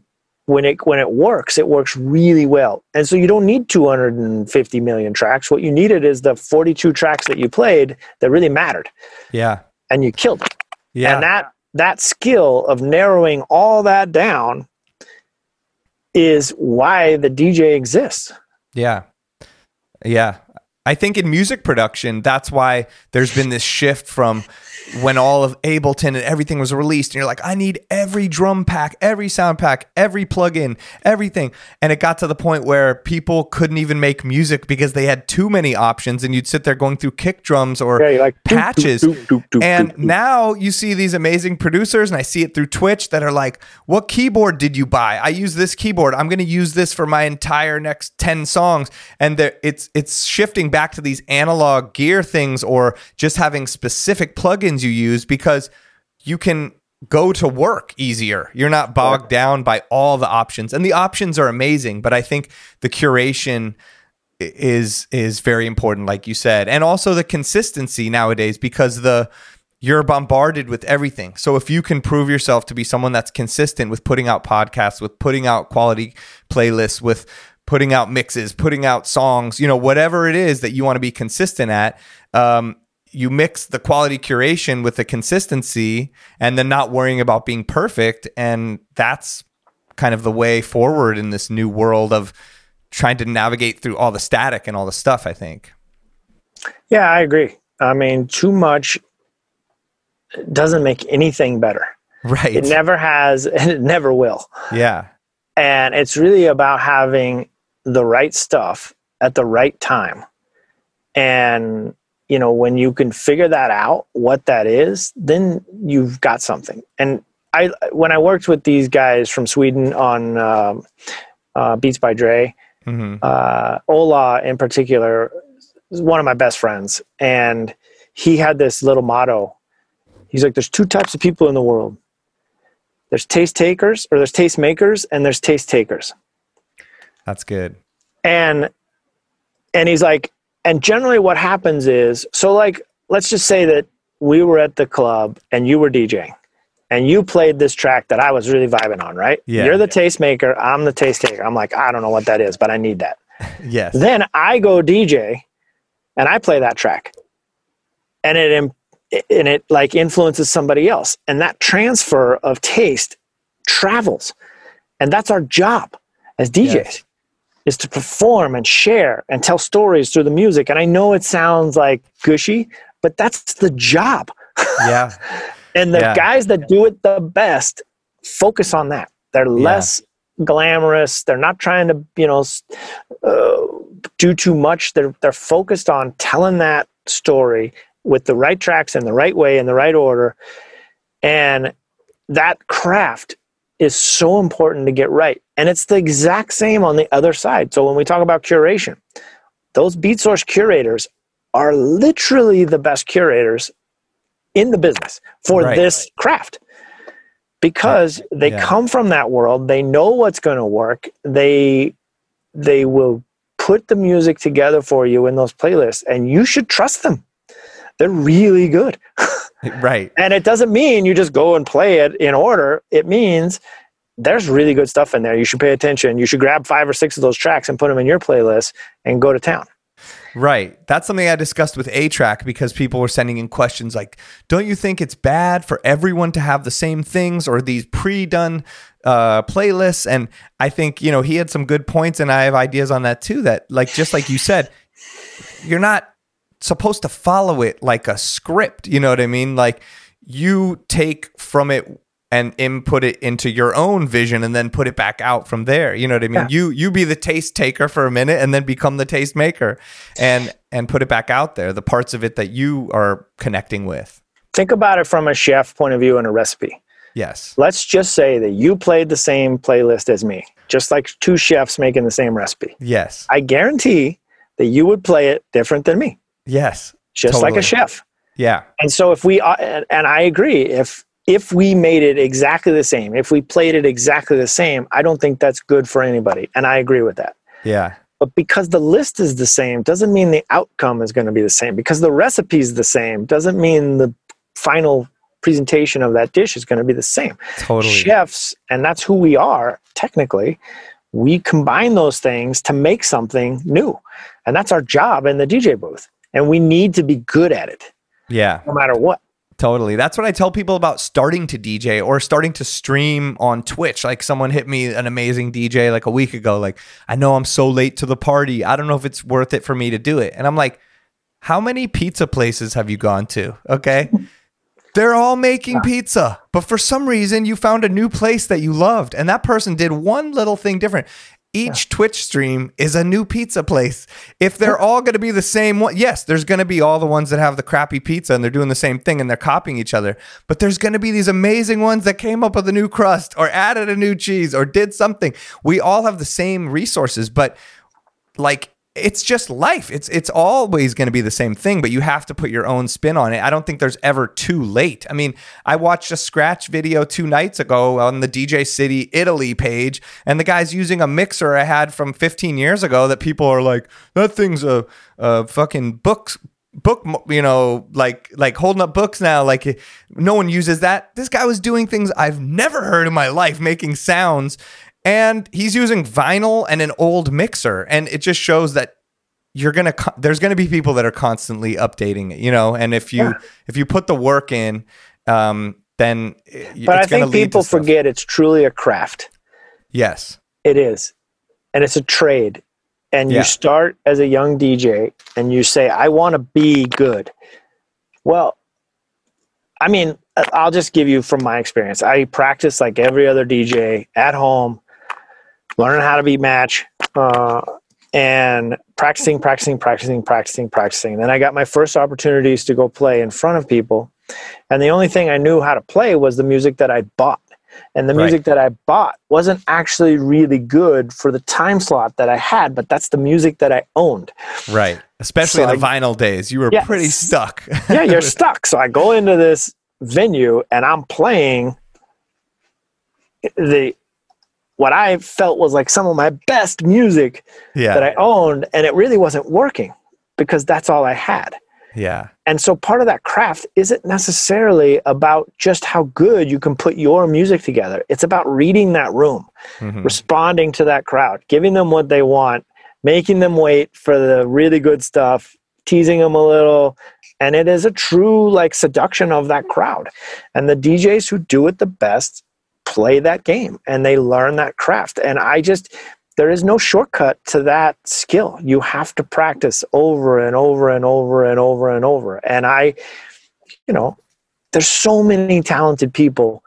when it when it works it works really well and so you don't need 250 million tracks what you needed is the 42 tracks that you played that really mattered yeah. and you killed it Yeah. and that that skill of narrowing all that down is why the dj exists Yeah. Yeah. I think in music production, that's why there's been this shift from when all of Ableton and everything was released, and you're like, I need every drum pack, every sound pack, every plugin, everything. And it got to the point where people couldn't even make music because they had too many options, and you'd sit there going through kick drums or Yeah, like, patches. doop, doop, doop, and now you see these amazing producers, and I see it through Twitch that are like, What keyboard did you buy? I use this keyboard. I'm going to use this for my entire next 10 songs. And there, it's, it's shifting back to these analog gear things or just having specific plugins you use because you can go to work easier. You're not bogged down by all the options. And the options are amazing, but I think the curation is is very important like you said and also the consistency nowadays because the you're bombarded with everything so if you can prove yourself to be someone that's consistent with putting out podcasts with putting out quality playlists with putting out mixes putting out songs you know whatever it is that you want to be consistent at um, you mix the quality curation with the consistency and then not worrying about being perfect. And that's kind of the way forward in this new world of trying to navigate through all the static and all the stuff i think. Yeah i agree. I mean too much doesn't make anything better. Right. It never has and it never will. Yeah. And it's really about having the right stuff at the right time. And you know when you can figure that out what that is then you've got something. And i when i worked with these guys from sweden on um, uh, beats by dre hmm uh, ola in particular is one of my best friends and he had this little motto. He's like there's two types of people in the world. There's taste takers or there's taste makers and there's taste takers. That's good. And and he's like and generally what happens is so like let's just say that we were at the club and you were djing and you played this track that i was really vibing on right? Yeah. you're the taste maker i'm the taste taker i'm like i don't know what that is but i need that. Yes. Then i go dj and i play that track. And it and it like influences somebody else. And that transfer of taste travels. And that's our job as djs Yes. Is to perform and share and tell stories through the music and i know it sounds like gushy but that's the job yeah and the Yeah. guys that do it the best focus on that. They're less glamorous. They're not trying to, you know, uh, do too much. They're they're focused on telling that story with the right tracks in the right way in the right order, and that craft is so important to get right. And it's the exact same on the other side. So when we talk about curation, those Beatsource curators are literally the best curators in the business for Right. this craft because they Yeah. come from that world they know what's going to work they they will put the music together for you in those playlists and you should trust them they're really good right and it doesn't mean you just go and play it in order it means there's really good stuff in there you should pay attention you should grab five or six of those tracks and put them in your playlist and go to town Right. That's something I discussed with A-Trak because people were sending in questions like, don't you think it's bad for everyone to have the same things or these pre done uh, playlists? And I think, you know, he had some good points and I have ideas on that too. That, like, just like you said, you're not supposed to follow it like a script. You know what I mean? Like, you take from it and input it into your own vision and then put it back out from there. You know what I mean? Yeah. You you be the taste taker for a minute and then become the taste maker and and put it back out there, the parts of it that you are connecting with. think about it from a chef point of view and a recipe. Yes. Let's just say that you played the same playlist as me, just like two chefs making the same recipe. Yes. I guarantee that you would play it different than me, Yes. just like a chef. Yeah. And so if we uh, and, and I agree if if we made it exactly the same, if we played it exactly the same, I don't think that's good for anybody. And I agree with that. Yeah. But because the list is the same doesn't mean the outcome is going to be the same. Because the recipe is the same doesn't mean the final presentation of that dish is going to be the same. Totally. Chefs, and that's who we are technically, we combine those things to make something new. And that's our job in the DJ booth. And we need to be good at it Yeah. no matter what. Totally. That's what I tell people about starting to DJ or starting to stream on Twitch. Like someone hit me an amazing DJ like a week ago. Like, I know I'm so late to the party. I don't know if it's worth it for me to do it. And I'm like, how many pizza places have you gone to? Okay. They're all making pizza, but for some reason you found a new place that you loved, and that person did one little thing different. Each Twitch stream is a new pizza place. If they're all going to be the same one, yes, there's going to be all the ones that have the crappy pizza and they're doing the same thing and they're copying each other. But there's going to be these amazing ones that came up with a new crust or added a new cheese or did something. We all have the same resources, but like it's just life. It's it's always going to be the same thing, but you have to put your own spin on it. I don't think there's ever too late. I mean, I watched a scratch video two nights ago on the DJ City Italy page, and the guy's using a mixer I had from 15 years ago. That people are like, that thing's a, a fucking book book you know like like holding up books now like no one uses that this guy was doing things i've never heard in my life making sounds and he's using vinyl and an old mixer and it just shows that you're gonna there's gonna be people that are constantly updating it you know and if you Yeah. if you put the work in um then it- But I think people forget it's truly a craft. yes It is. And it's a trade. And Yeah. you start as a young DJ and you say, I want to be good. Well, I mean, I'll just give you from my experience. I practice like every other DJ at home, learning how to beatmatch, uh, and practicing, practicing, practicing, practicing, practicing. Then I got my first opportunities to go play in front of people. And the only thing I knew how to play was the music that I bought. And the Right. music that I bought wasn't actually really good for the time slot that I had, but that's the music that I owned. right especially So in the I- vinyl days you were pretty stuck yeah, you're stuck. So I go into this venue and I'm playing the what I felt was like some of my best music yeah that I owned, and it really wasn't working because that's all I had. yeah And so part of that craft isn't necessarily about just how good you can put your music together. It's about reading that room, Mhm. responding to that crowd, giving them what they want, making them wait for the really good stuff, teasing them a little. And it is a true like seduction of that crowd. And the DJs who do it the best play that game and they learn that craft. And I just, there is no shortcut to that skill. You have to practice over and over and over and over and over. And I, you know, there's so many talented people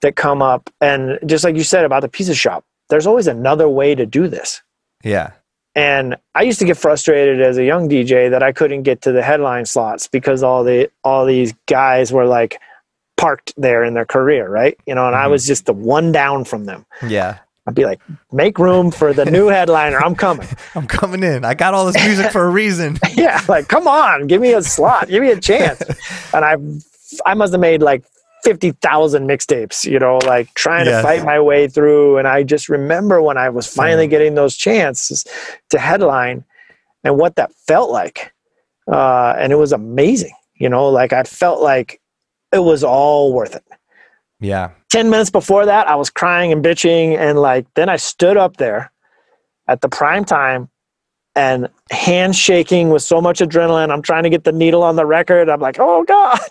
that come up. And just like you said about the pizza shop, there's always another way to do this. yeah And I used to get frustrated as a young DJ that I couldn't get to the headline slots because all the all these guys were like parked there in their career, right? You know, and I Mhm. was just the one down from them. yeah I'd be like, make room for the new headliner. I'm coming. i'm coming in i got all this music for a reason yeah, like come on, give me a slot, give me a chance. And I, I must have made like fifty thousand mixtapes, you know, like trying Yes. to fight my way through. And I just remember when I was finally getting those chances to headline, and what that felt like, uh, and it was amazing. You know, like I felt like it was all worth it. yeah 10 minutes before that, I was crying and bitching. And like, then I stood up there at the prime time and hands shaking with so much adrenaline. I'm trying to get the needle on the record. I'm like, oh God.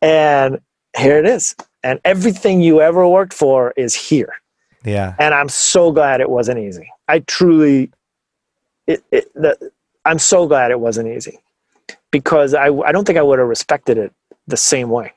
And here it is. And everything you ever worked for is here. yeah And I'm so glad it wasn't easy. I truly, it, it, the, I'm so glad it wasn't easy because I, I don't think I would have respected it the same way.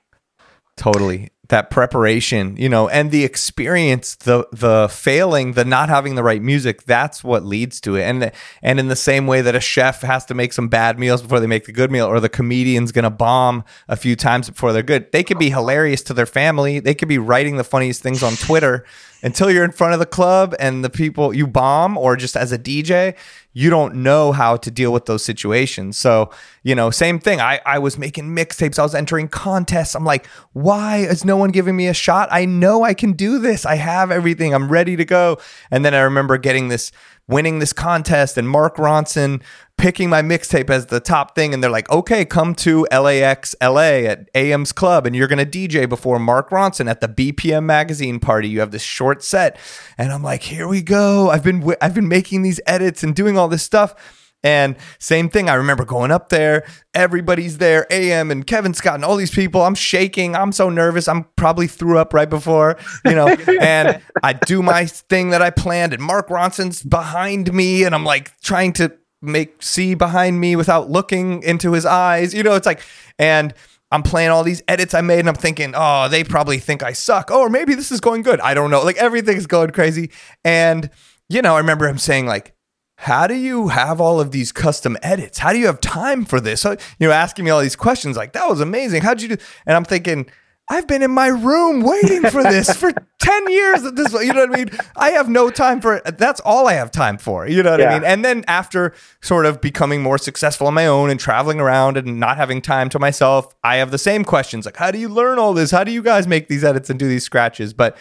Totally, that preparation, you know, and the experience, the the failing, the not having the right music, that's what leads to it. And and in the same way that a chef has to make some bad meals before they make the good meal, or the comedian's gonna bomb a few times before they're good, they could be hilarious to their family. They could be writing the funniest things on Twitter until you're in front of the club and the people you bomb, or just as a DJ, you don't know how to deal with those situations. So, you know, same thing. I, I was making mixtapes, I was entering contests. I'm like, why is no one giving me a shot? I know I can do this. I have everything. I'm ready to go. And then I remember getting this winning this contest and Mark Ronson picking my mixtape as the top thing and they're like okay come to LAX LA at AM's club and you're going to DJ before Mark Ronson at the BPM magazine party you have this short set and I'm like here we go I've been I've been making these edits and doing all this stuff and same thing, I remember going up there, everybody's there, AM and Kevin Scott and all these people. I'm shaking. I'm so nervous. I'm probably threw up right before, you know, and I do my thing that I planned, and Mark Ronson's behind me, and I'm like trying to make see behind me without looking into his eyes. You know, it's like, and I'm playing all these edits I made and I'm thinking, oh, they probably think I suck. Oh, or maybe this is going good. I don't know. Like everything's going crazy. And, you know, I remember him saying, like, how do you have all of these custom edits? How do you have time for this? So, you know, asking me all these questions like, that was amazing. How'd you do? And I'm thinking, I've been in my room waiting for this for 10 years at this you know what I mean? I have no time for it. That's all I have time for. You know what yeah. I mean? And then after sort of becoming more successful on my own and traveling around and not having time to myself, I have the same questions like how do you learn all this? How do you guys make these edits and do these scratches? But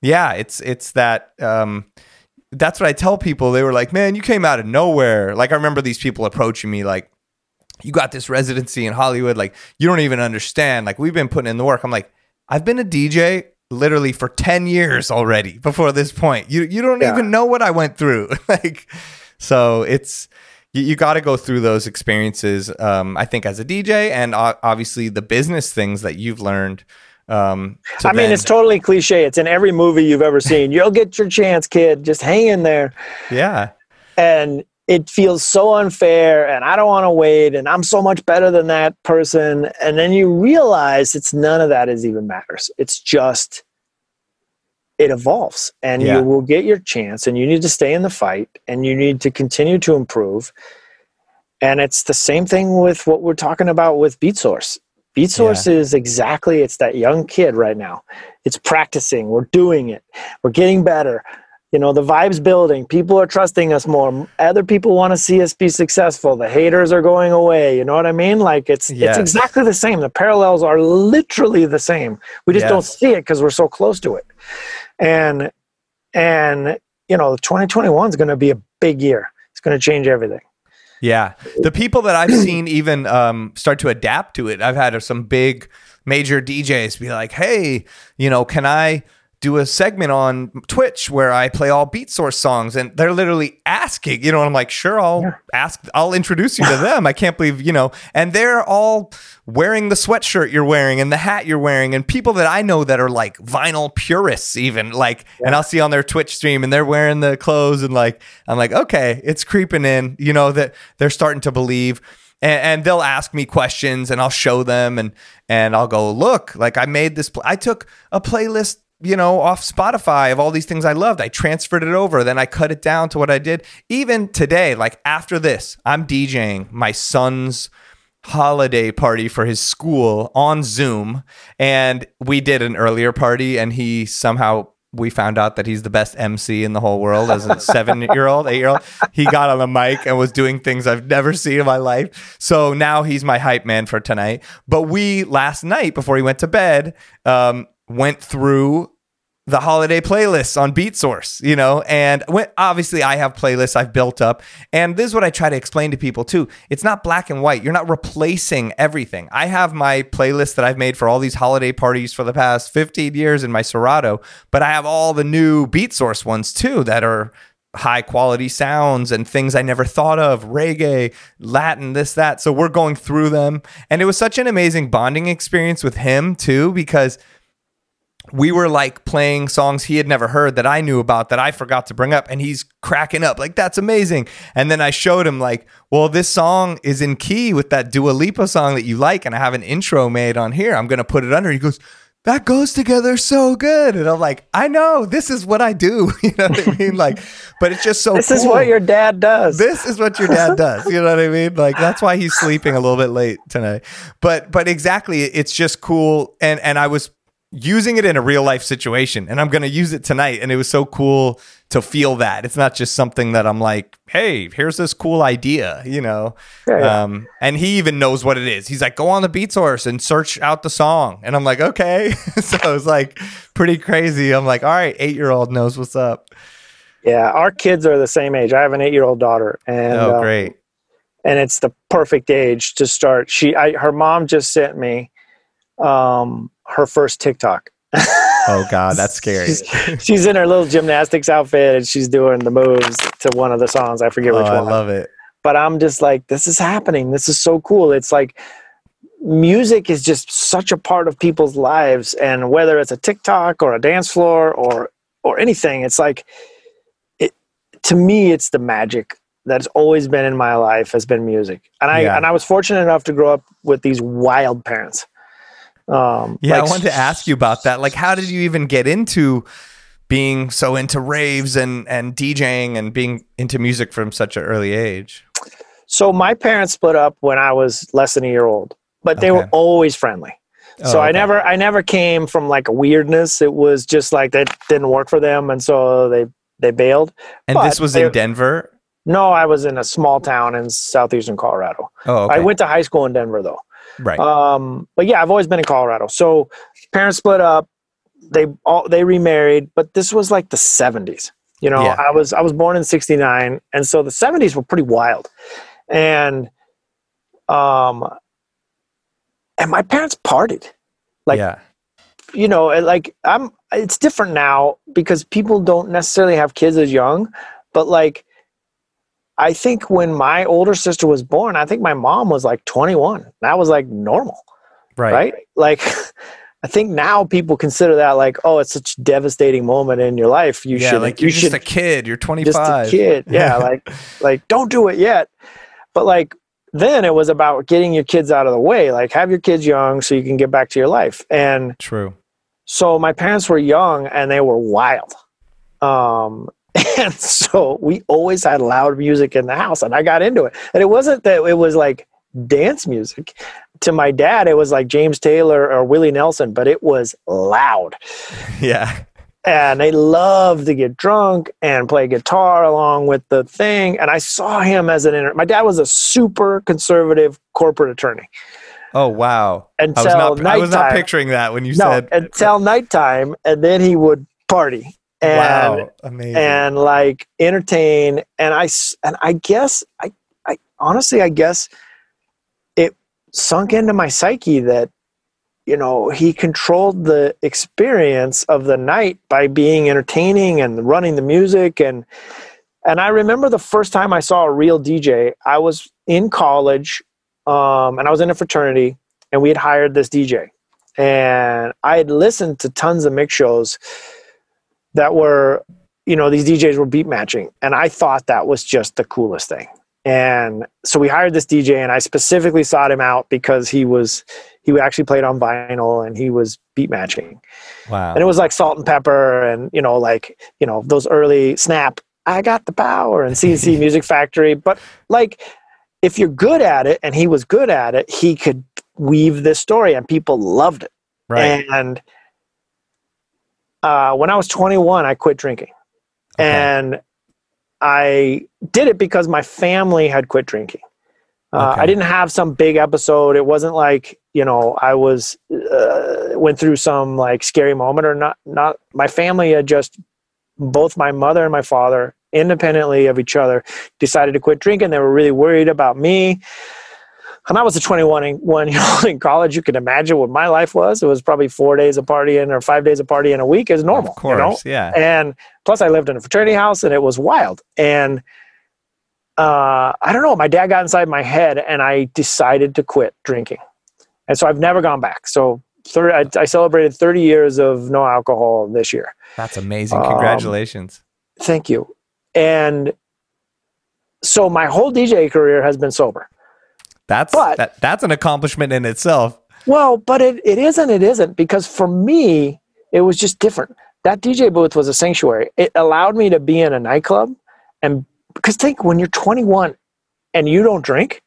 yeah, it's it's that um that's what I tell people. They were like, man, you came out of nowhere. Like, I remember these people approaching me, like, you got this residency in Hollywood. Like, you don't even understand. Like, we've been putting in the work. I'm like, I've been a DJ literally for 10 years already before this point. You, you don't yeah. even know what I went through. like, so it's, you, you got to go through those experiences, um, I think, as a DJ and obviously the business things that you've learned um, I mean, it's totally cliche. It's in every movie you've ever seen. You'll get your chance, kid. Just hang in there. Yeah. And it feels so unfair, and I don't want to wait, and I'm so much better than that person. And then you realize it's none of that is even matters. It's just it evolves, and yeah. you will get your chance, and you need to stay in the fight, and you need to continue to improve. And it's the same thing with what we're talking about with Beatsource Beatsource yeah. is exactly it's that young kid right now. It's practicing. We're doing it. We're getting better. You know, the vibe's building. People are trusting us more. Other people want to see us be successful. The haters are going away. You know what I mean? Like it's yes. it's exactly the same. The parallels are literally the same. We just yes. don't see it because we're so close to it. And and you know, 2021 is going to be a big year. It's going to change everything. Yeah, the people that I've seen even um, start to adapt to it. I've had some big major DJs be like, "Hey, you know, can I?" Do a segment on Twitch where I play all Beatsource songs and they're literally asking, you know, I'm like, sure, I'll yeah. ask, I'll introduce you to them. I can't believe, you know, and they're all wearing the sweatshirt you're wearing and the hat you're wearing and people that I know that are like vinyl purists even like, yeah. and I'll see on their Twitch stream and they're wearing the clothes and like, I'm like, okay, it's creeping in, you know, that they're starting to believe and, and, they'll ask me questions and I'll show them and and I'll go look like I made this pl- I took a playlist you know, off Spotify of all these things I loved. I transferred it over, then I cut it down to what I did. Even today, like after this, I'm DJing my son's holiday party for his school on Zoom. And we did an earlier party, and he somehow we found out that he's the best MC in the whole world as a seven year old, eight year old. He got on the mic and was doing things I've never seen in my life. So now he's my hype man for tonight. But we last night before he went to bed, um, went through the holiday playlists on Beatsource, you know, and when, obviously I have playlists I've built up. And this is what I try to explain to people too. It's not black and white. You're not replacing everything. I have my playlist that I've made for all these holiday parties for the past 15 years in my Serato, but I have all the new Beatsource ones too that are high quality sounds and things I never thought of, reggae, Latin, this, that. So we're going through them. And it was such an amazing bonding experience with him too, because – we were like playing songs he had never heard that I knew about that I forgot to bring up and he's cracking up like that's amazing and then I showed him like well this song is in key with that Dua Lipa song that you like and I have an intro made on here I'm going to put it under he goes that goes together so good. And I'm like, I know this is what I do. You know what I mean? Like, but it's just so this cool. is what your dad does. This is what your dad does. You know what I mean? Like that's why he's sleeping a little bit late tonight. But but exactly, it's just cool. And and I was using it in a real life situation and I'm going to use it tonight. And it was so cool to feel that. It's not just something that I'm like, hey, here's this cool idea, you know? Yeah, yeah. Um, and he even knows what it is. He's like, go on the Beatsource and search out the song. And I'm like, okay. so it was like pretty crazy. I'm like, all right, eight year old knows what's up. Yeah, our kids are the same age. I have an eight-year-old daughter, and oh, uh, great. and it's the perfect age to start. She, I, her mom just sent me um, her first TikTok. Oh God, that's scary. she's, she's in her little gymnastics outfit and she's doing the moves to one of the songs. I forget which which I love it. but I'm just like, this is happening. This is so cool. It's like music is just such a part of people's lives, and whether it's a TikTok or a dance floor or or anything, it's like it. To me, it's the magic that's always been in my life has been music, and I Yeah. and I was fortunate enough to grow up with these wild parents. Um, Yeah, like I wanted to ask you about that. Like, how did you even get into being so into raves and and DJing and being into music from such an early age? So my parents split up when I was less than a year old, but they were always friendly. so Oh, I never I never came from like a weirdness. It was just like that didn't work for them and so they they bailed. And this was they- in Denver. No, I was in a small town in southeastern Colorado. Oh, okay. I went to high school in Denver though. Right. Um, but yeah, I've always been in Colorado. So parents split up. They all they remarried, but this was like the seventies. You know, Yeah. I was I was born in sixty nine, and so the seventies were pretty wild. And um and my parents partied. Like yeah. you know, like I'm it's different now because people don't necessarily have kids as young, but like I think when my older sister was born, I think my mom was like 21. That was like normal Right. right? Like, I think now people consider that like, oh, it's such a devastating moment in your life. You yeah, should, like you you're just should a kid. You're 25. just a kid, yeah, like, like don't do it yet. But like, then it was about getting your kids out of the way. Like, have your kids young so you can get back to your life. And True. so my parents were young and they were wild. Um, and so we always had loud music in the house, and I got into it. And it wasn't that it was like dance music. To my dad, it was like James Taylor or Willie Nelson, but it was loud. Yeah. And they loved to get drunk and play guitar along with the thing. And I saw him as an inter- my dad was a super conservative corporate attorney Oh wow. until I was not. nighttime. I was not picturing that when you no, said. until nighttime, and then he would party. And wow. Amazing. and like entertain and i and i guess i i honestly i guess it sunk into my psyche that you know he controlled the experience of the night by being entertaining and running the music and and i remember the first time i saw a real dj i was in college um, and i was in a fraternity and we had hired this dj and i had listened to tons of mix shows that were you know these DJs were beat matching and I thought that was just the coolest thing. And so we hired this DJ and I specifically sought him out because he was he actually played on vinyl and he was beat matching. wow. And it was like Salt-N-Pepa and you know like you know those early snap I got the power and C+C Music Factory but like if you're good at it and he was good at it he could weave this story and people loved it. right. And uh, when I was 21, I quit drinking. Okay. And I did it because my family had quit drinking. Uh, Okay. I didn't have some big episode. It wasn't like you know I was uh, went through some like scary moment or not. Not my family had just both my mother and my father independently of each other decided to quit drinking. They were really worried about me. And I was a 21 one year old in college. You can imagine what my life was. It was probably four days of partying or five days of partying a week is normal. Of course. You know? Yeah. And plus, I lived in a fraternity house and it was wild. And uh, I don't know. My dad got inside my head and I decided to quit drinking. And so I've never gone back. So 30, I, I celebrated 30 years of no alcohol this year. That's amazing. Um, Congratulations. Thank you. And so my whole DJ career has been sober. That's but- that, that's an accomplishment in itself. Well, but it, it isn't, it isn't, because for me, it was just different. That DJ booth was a sanctuary. It allowed me to be in a nightclub and because think when you're 21 and you don't drink,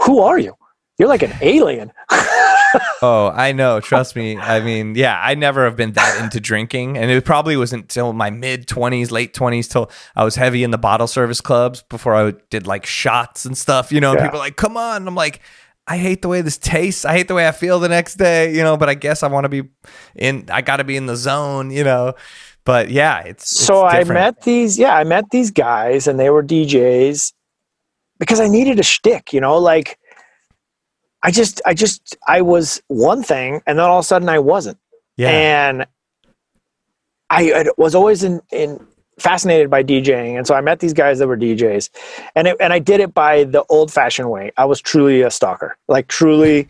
who are you? You're like an alien. oh, I know. Trust me. I mean, yeah, I never have been that into drinking, and it probably wasn't until my mid twenties, late twenties, till I was heavy in the bottle service clubs before I did like shots and stuff. You know, yeah. people like, "Come on!" And I'm like, I hate the way this tastes. I hate the way I feel the next day. You know, but I guess I want to be in. I got to be in the zone. You know. But yeah, it's, it's so different. I met these. Yeah, I met these guys, and they were DJs because I needed a shtick. You know, like I just, I just, I was one thing, and then all of a sudden I wasn't. Yeah. And I, I was always in, in fascinated by DJing, and so I met these guys that were DJs, and it, and I did it by the old fashioned way. I was truly a stalker, like truly.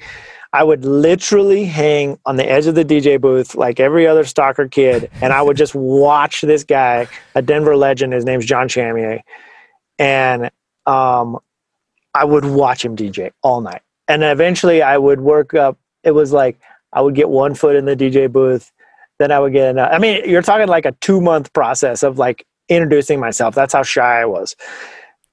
I would literally hang on the edge of the DJ booth like every other stalker kid, and I would just watch this guy, a Denver legend. His name's John Chamier, and um, I would watch him DJ all night and eventually I would work up. It was like I would get one foot in the DJ booth, then I would get. I mean, you're talking like a two month process of like introducing myself. That's how shy I was,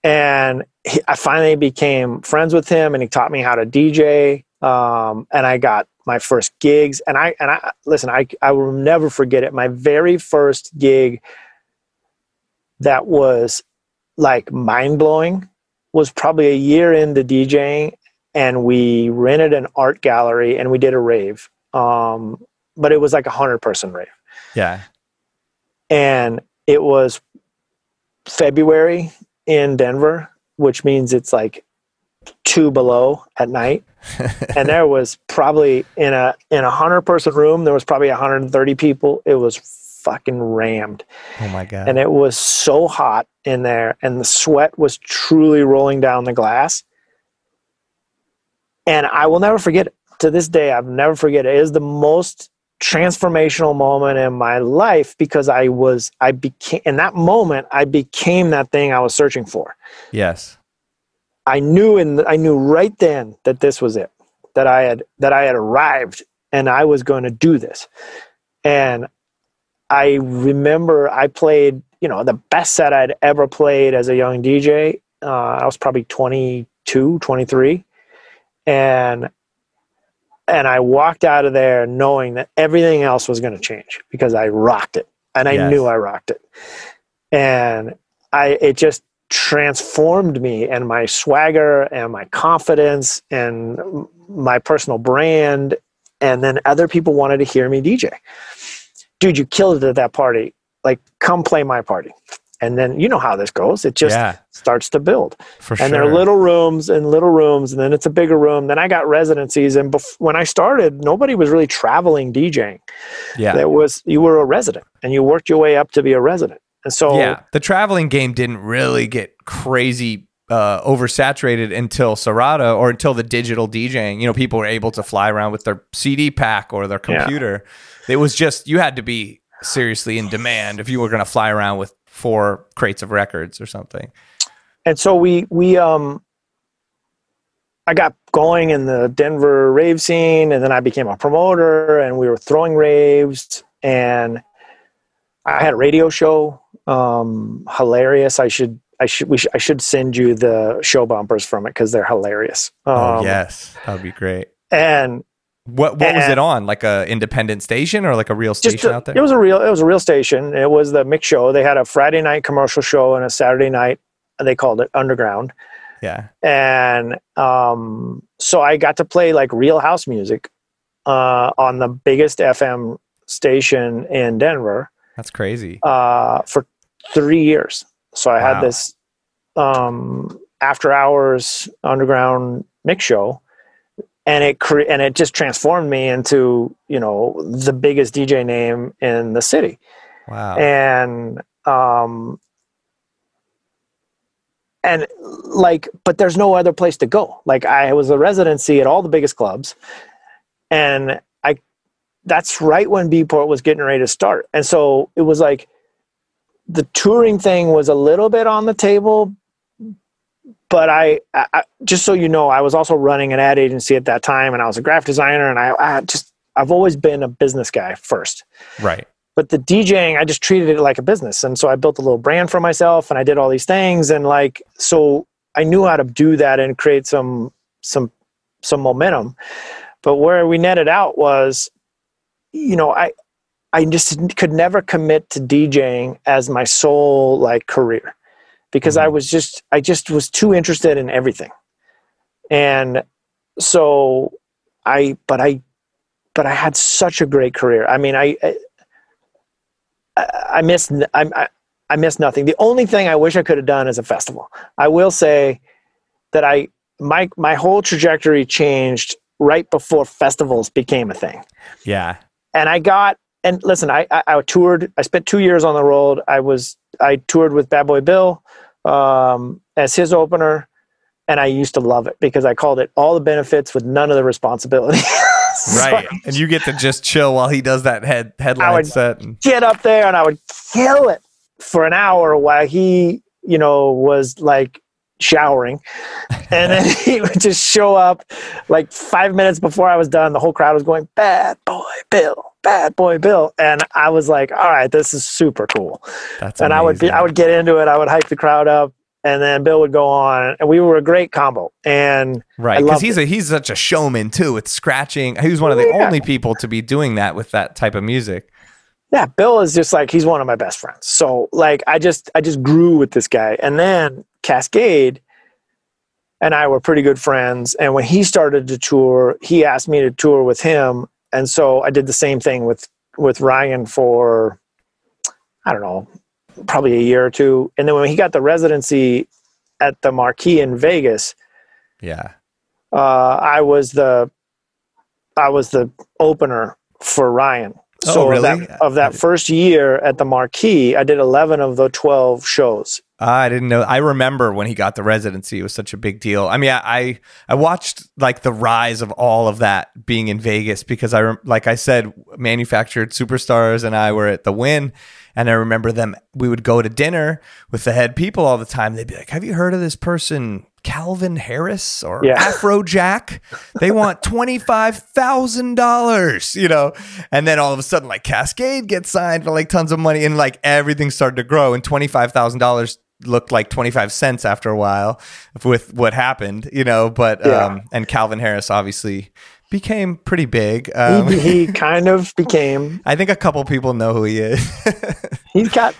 and he, I finally became friends with him, and he taught me how to DJ. Um, and I got my first gigs, and I and I listen. I I will never forget it. My very first gig that was like mind blowing was probably a year into DJing, and we rented an art gallery and we did a rave. Um, but it was like a hundred person rave. Yeah. And it was February in Denver, which means it's like two below at night. and there was probably in a in a hundred person room, there was probably 130 people. It was fucking rammed. Oh my god. And it was so hot in there and the sweat was truly rolling down the glass and I will never forget it. To this day, I've never forget it. It is the most transformational moment in my life because I was I became in that moment I became that thing I was searching for. Yes. I knew and I knew right then that this was it. That I had that I had arrived and I was going to do this. And I remember I played, you know, the best set I'd ever played as a young DJ. Uh, I was probably 22, 23 and and I walked out of there knowing that everything else was going to change because I rocked it and I yes. knew I rocked it. And I it just transformed me and my swagger and my confidence and my personal brand and then other people wanted to hear me DJ. Dude, you killed it at that party. Like come play my party and then you know how this goes it just yeah. starts to build For and sure. there are little rooms and little rooms and then it's a bigger room then i got residencies and bef- when i started nobody was really traveling djing yeah it was you were a resident and you worked your way up to be a resident and so yeah the traveling game didn't really get crazy uh, oversaturated until Serato or until the digital DJing. You know, people were able to fly around with their CD pack or their computer. Yeah. It was just you had to be seriously in demand if you were going to fly around with four crates of records or something. And so we we um I got going in the Denver rave scene and then I became a promoter and we were throwing raves and I had a radio show um hilarious I should I should we sh- I should send you the show bumpers from it cuz they're hilarious. Oh, um, oh yes, that would be great. And what what and was it on? Like a independent station or like a real station a, out there? It was a real it was a real station. It was the mix show. They had a Friday night commercial show and a Saturday night they called it underground. Yeah. And um so I got to play like real house music uh on the biggest FM station in Denver. That's crazy. Uh for 3 years. So I wow. had this um after hours underground mix show and it cre- and it just transformed me into you know the biggest DJ name in the city. Wow. And um and like but there's no other place to go. Like I was a residency at all the biggest clubs and I that's right when Beatport was getting ready to start. And so it was like the touring thing was a little bit on the table but I, I, just so you know, I was also running an ad agency at that time, and I was a graphic designer, and I, I just I've always been a business guy first. Right. But the DJing, I just treated it like a business, and so I built a little brand for myself, and I did all these things, and like so I knew how to do that and create some some some momentum. But where we netted out was, you know, I I just could never commit to DJing as my sole like career because mm-hmm. I was just I just was too interested in everything. And so I but I but I had such a great career. I mean, I I, I missed I, I I missed nothing. The only thing I wish I could have done is a festival. I will say that I my my whole trajectory changed right before festivals became a thing. Yeah. And I got and listen, I, I, I toured. I spent two years on the road. I was I toured with Bad Boy Bill um, as his opener, and I used to love it because I called it all the benefits with none of the responsibility. right, so and you get to just chill while he does that head headline I would set. And- get up there and I would kill it for an hour while he, you know, was like showering. And then he would just show up like five minutes before I was done. The whole crowd was going, Bad boy Bill, bad boy Bill. And I was like, All right, this is super cool. That's and amazing. I would be I would get into it, I would hype the crowd up. And then Bill would go on, and we were a great combo. And right, because he's it. a he's such a showman too with scratching. He was one of the oh, yeah. only people to be doing that with that type of music yeah bill is just like he's one of my best friends so like i just i just grew with this guy and then Kaskade and I were pretty good friends. And when he started to tour, he asked me to tour with him, and so I did the same thing with with Ryan for I don't know, probably a year or two. And then when he got the residency at the Marquee in Vegas, yeah, uh, I was the I was the opener for Ryan. Oh, so really? of that, of that first year at the Marquee, I did 11 of the 12 shows. I didn't know. I remember when he got the residency; it was such a big deal. I mean, I I watched like the rise of all of that being in Vegas because I, like I said, manufactured superstars and I were at the Wynn, and I remember them. We would go to dinner with the head people all the time. They'd be like, "Have you heard of this person, Calvin Harris or yeah. Afrojack? They want twenty five thousand dollars, you know." And then all of a sudden, like Kaskade gets signed for like tons of money, and like everything started to grow. And twenty five thousand dollars looked like 25 cents after a while with what happened, you know, but, yeah. um, and Calvin Harris obviously became pretty big. Um, he, he, kind of became. I think a couple people know who he is. he's got,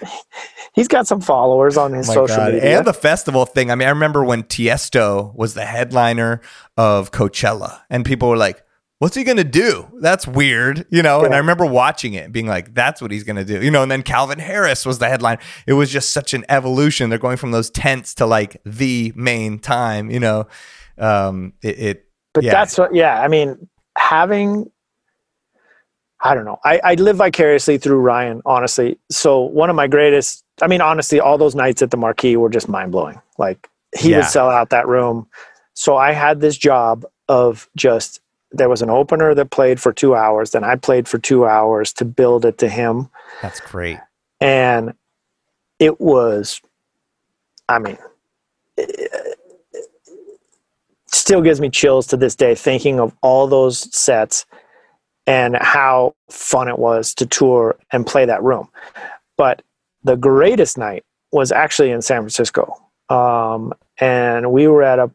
he's got some followers on his social God. media. And the festival thing. I mean, I remember when Tiesto was the headliner of Coachella and people were like, what's he gonna do? That's weird, you know. Yeah. And I remember watching it, being like, that's what he's gonna do, you know. And then Calvin Harris was the headline. It was just such an evolution. They're going from those tents to like the main time, you know. Um, it, it but yeah. that's what, yeah. I mean, having, I don't know. I, I live vicariously through Ryan, honestly. So one of my greatest, I mean, honestly, all those nights at the Marquee were just mind blowing. Like he yeah. would sell out that room. So I had this job of just there was an opener that played for two hours. Then I played for two hours to build it to him. That's great. And it was, I mean, it still gives me chills to this day thinking of all those sets and how fun it was to tour and play that room. But the greatest night was actually in San Francisco. Um, and we were at a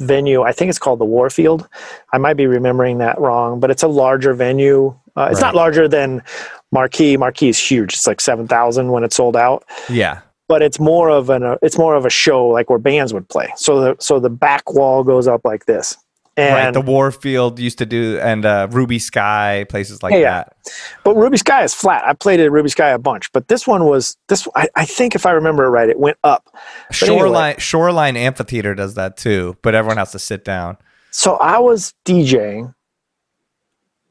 venue. I think it's called the Warfield. I might be remembering that wrong, but it's a larger venue. Uh, it's right. not larger than Marquee. Marquee is huge. It's like seven thousand when it's sold out. Yeah, but it's more of an uh, it's more of a show like where bands would play. So the so the back wall goes up like this. And right, the Warfield used to do, and uh, Ruby Skye places like yeah, that. But Ruby Skye is flat. I played at Ruby Skye a bunch, but this one was this. I, I think if I remember it right, it went up. But Shoreline anyway, Shoreline Amphitheater does that too, but everyone has to sit down. So I was DJing,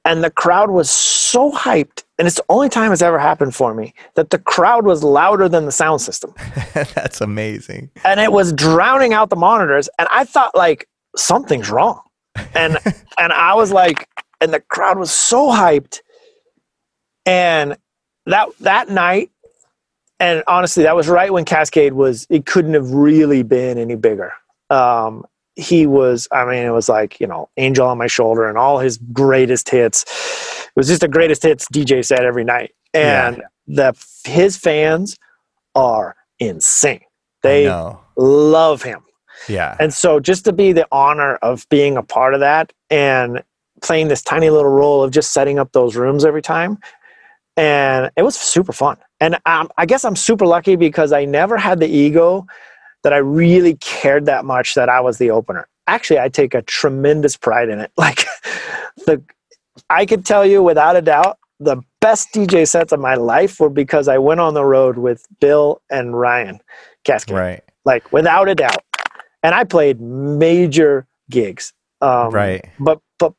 and the crowd was so hyped, and it's the only time it's ever happened for me that the crowd was louder than the sound system. That's amazing. And it was drowning out the monitors, and I thought like something's wrong and and I was like, and the crowd was so hyped, and that that night, and honestly, that was right when Kaskade was. It couldn't have really been any bigger. um, he was i mean it was like you know angel on my shoulder and all his greatest hits. It was just the greatest hits dj set every night. And yeah. the his fans are insane. They love him. Yeah. And so just to be the honor of being a part of that and playing this tiny little role of just setting up those rooms every time and it was super fun. And um, i guess i'm super lucky because i never had the ego that I really cared that much that I was the opener. Actually, I take a tremendous pride in it. Like the I could tell you without a doubt the best DJ sets of my life were because I went on the road with Bill and Ryan Kaskade. Right. Like without a doubt. And I played major gigs. Um, right. But but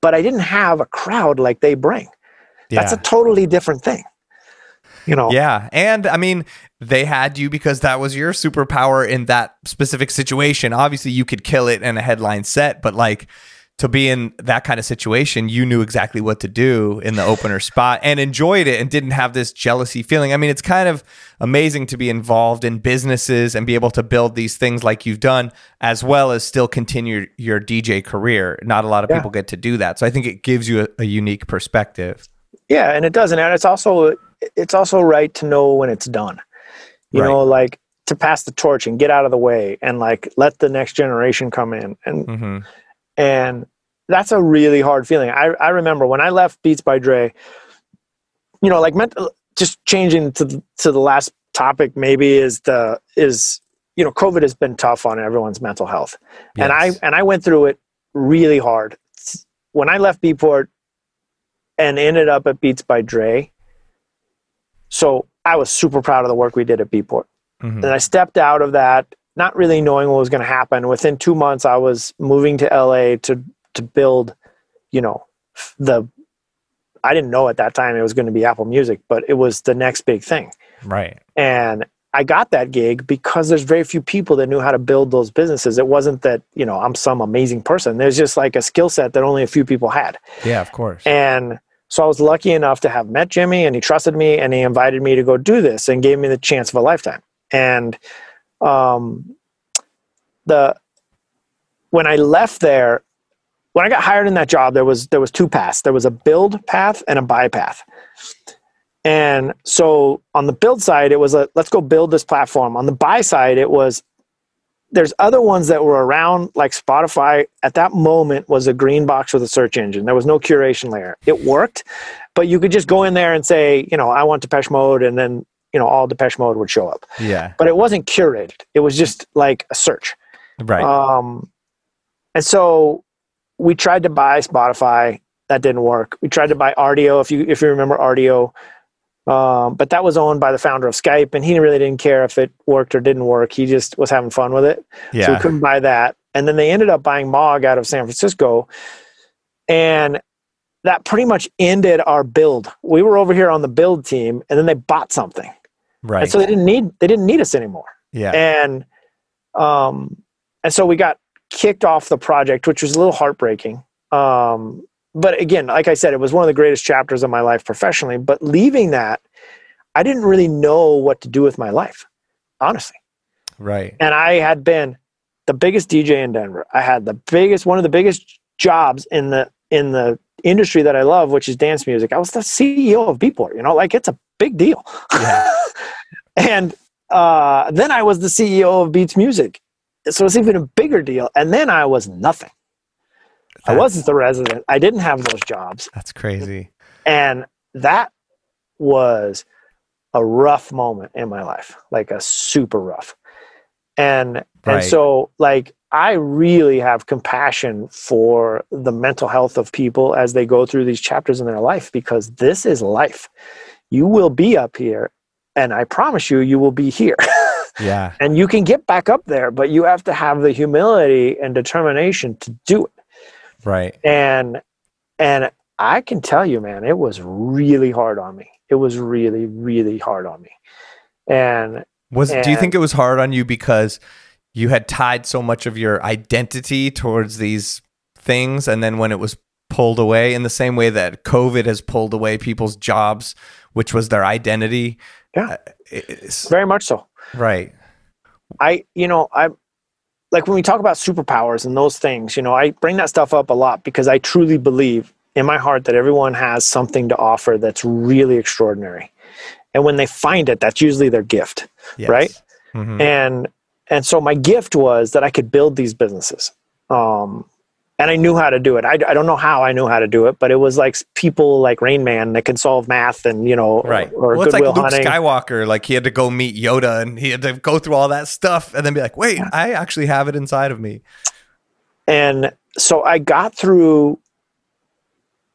but I didn't have a crowd like they bring. Yeah. That's a totally different thing you know? Yeah and i mean they had you because that was your superpower in that specific situation. Obviously you could kill it in a headline set but like to be in that kind of situation you knew exactly what to do in the opener spot and enjoyed it and didn't have this jealousy feeling. I mean it's kind of amazing to be involved in businesses and be able to build these things like you've done as well as still continue your dj career. Not a lot of yeah. people get to do that. So i think it gives you a, a unique perspective. Yeah and it does and it's also it's also right to know when it's done. You right. know, like to pass the torch and get out of the way and like let the next generation come in and mm-hmm. and that's a really hard feeling. I I remember when I left Beats by Dre, you know, like meant just changing to the, to the last topic maybe is the is you know COVID has been tough on everyone's mental health, yes. and I and I went through it really hard. When I left Beatport and ended up at Beats by Dre, so I was super proud of the work we did at Beatport. Mm-hmm. And I stepped out of that, not really knowing what was going to happen. Within two months, I was moving to LA to to build, you know, the. I didn't know at that time it was going to be Apple Music, but it was the next big thing. Right. And I got that gig because there's very few people that knew how to build those businesses. It wasn't that, you know, I'm some amazing person. There's just like a skill set that only a few people had. Yeah, of course. And so I was lucky enough to have met Jimmy and he trusted me and he invited me to go do this and gave me the chance of a lifetime. And um, the when I left there, when I got hired in that job, there was there was two paths. There was a build path and a buy path. And so on the build side, it was a let's go build this platform. On the buy side, it was there's other ones that were around like spotify at that moment was a green box with a search engine. There was no curation layer. It worked but you could just go in there and say you know i want depeche mode and then you know all depeche mode would show up. Yeah. But it wasn't curated. It was just like a search. Right. Um and so we tried to buy spotify. That didn't work. We tried to buy Rdio if you if you remember Rdio um, but that was owned by the founder of Skype, and he really didn't care if it worked or didn't work. He just was having fun with it. Yeah. So we couldn't buy that. And then they ended up buying Mog out of San Francisco. And that pretty much ended our build. We were over here on the build team, and then they bought something. Right. And so they didn't need they didn't need us anymore. Yeah. And um and so we got kicked off the project, which was a little heartbreaking. Um but again, like I said, it was one of the greatest chapters of my life professionally. But leaving that, I didn't really know what to do with my life, honestly. Right. And I had been the biggest DJ in Denver. I had the biggest, one of the biggest jobs in the in the industry that I love, which is dance music. I was the CEO of Beatport. You know, like it's a big deal. Yeah. and uh, then I was the CEO of Beats Music, so it's even a bigger deal. And then I was nothing. I wasn't the resident. I didn't have those jobs. That's crazy. And that was a rough moment in my life, like a super rough. And right. and so like I really have compassion for the mental health of people as they go through these chapters in their life because this is life. You will be up here and I promise you you will be here. yeah. and you can get back up there, but you have to have the humility and determination to do it. Right. And and I can tell you, man, it was really hard on me. It was really, really hard on me. And was and, do you think it was hard on you because you had tied so much of your identity towards these things and then when it was pulled away in the same way that COVID has pulled away people's jobs, which was their identity. Yeah. Uh, very much so. Right. I, you know, I like when we talk about superpowers and those things, you know, I bring that stuff up a lot because I truly believe in my heart that everyone has something to offer that's really extraordinary. And when they find it, that's usually their gift, yes. right? Mm-hmm. And and so my gift was that I could build these businesses. Um, and I knew how to do it. I, I don't know how I knew how to do it, but it was like people like Rain Man that can solve math and you know, right? Or, or well, it's like Luke hunting. Skywalker, like he had to go meet Yoda and he had to go through all that stuff and then be like, wait, I actually have it inside of me. And so I got through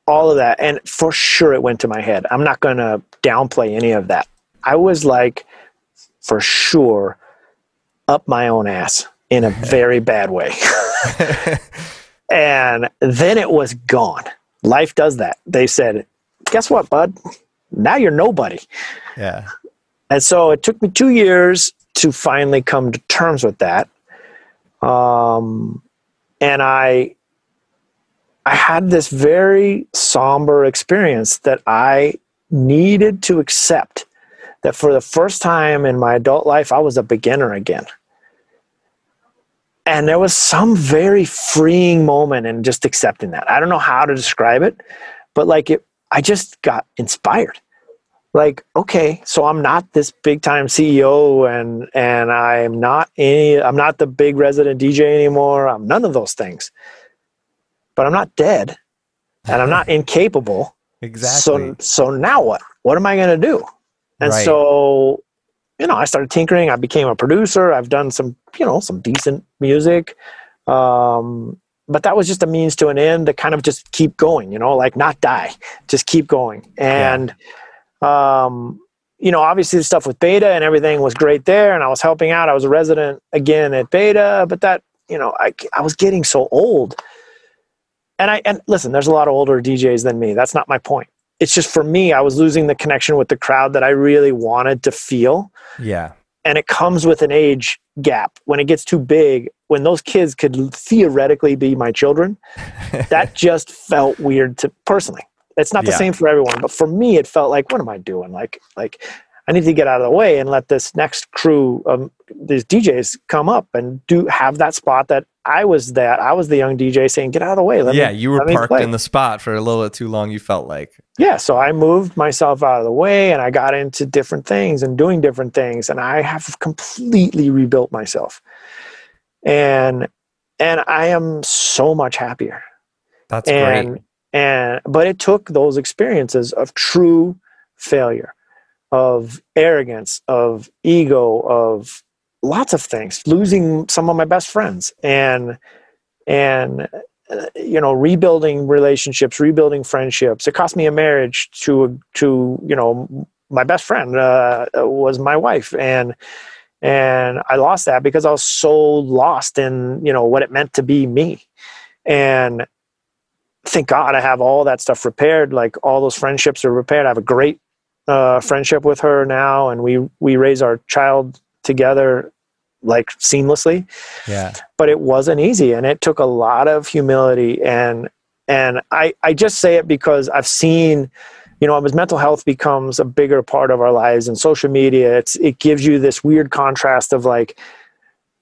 all of that, and for sure it went to my head. I'm not going to downplay any of that. I was like, for sure, up my own ass in a very bad way. And then it was gone. Life does that. They said, guess what, bud? Now you're nobody. Yeah. And so it took me two years to finally come to terms with that. Um, and I, I had this very somber experience that I needed to accept that for the first time in my adult life, I was a beginner again and there was some very freeing moment in just accepting that. I don't know how to describe it but like it i just got inspired. Like okay so i'm not this big time ceo and and i'm not any i'm not the big resident dj anymore. I'm none of those things. But i'm not dead and i'm not incapable. Exactly. so so now what? What am i going to do? And right. so you know, I started tinkering. I became a producer. I've done some, you know, some decent music. Um, but that was just a means to an end to kind of just keep going, you know, like not die, just keep going. And, yeah. um, you know, obviously the stuff with Beta and everything was great there, and I was helping out. I was a resident again at Beta, but that, you know, I, I was getting so old. And I, and listen, there's a lot of older DJs than me. That's not my point it's just for me, I was losing the connection with the crowd that I really wanted to feel. Yeah. And it comes with an age gap. When it gets too big, when those kids could theoretically be my children, that just felt weird to personally. It's not the yeah. same for everyone, but for me, it felt like, what am I doing? Like, like I need to get out of the way and let this next crew, um, these DJs, come up and do have that spot that I was that. I was the young DJ saying, "Get out of the way." Let yeah, me, you were parked in the spot for a little bit too long. You felt like. Yeah, so I moved myself out of the way, and I got into different things and doing different things, and I have completely rebuilt myself, and and I am so much happier. That's and, great. And but it took those experiences of true failure, of arrogance, of ego, of lots of things losing some of my best friends and and uh, you know rebuilding relationships rebuilding friendships. It cost me a marriage to to you know my best friend uh, was my wife. And and i lost that because i was so lost in you know what it meant to be me. And thank god i have all that stuff repaired like all those friendships are repaired. I have a great uh, friendship with her now and we we raise our child together like seamlessly. Yeah. But it wasn't easy and it took a lot of humility and and I I just say it because I've seen you know, as mental health becomes a bigger part of our lives and social media, it's it gives you this weird contrast of like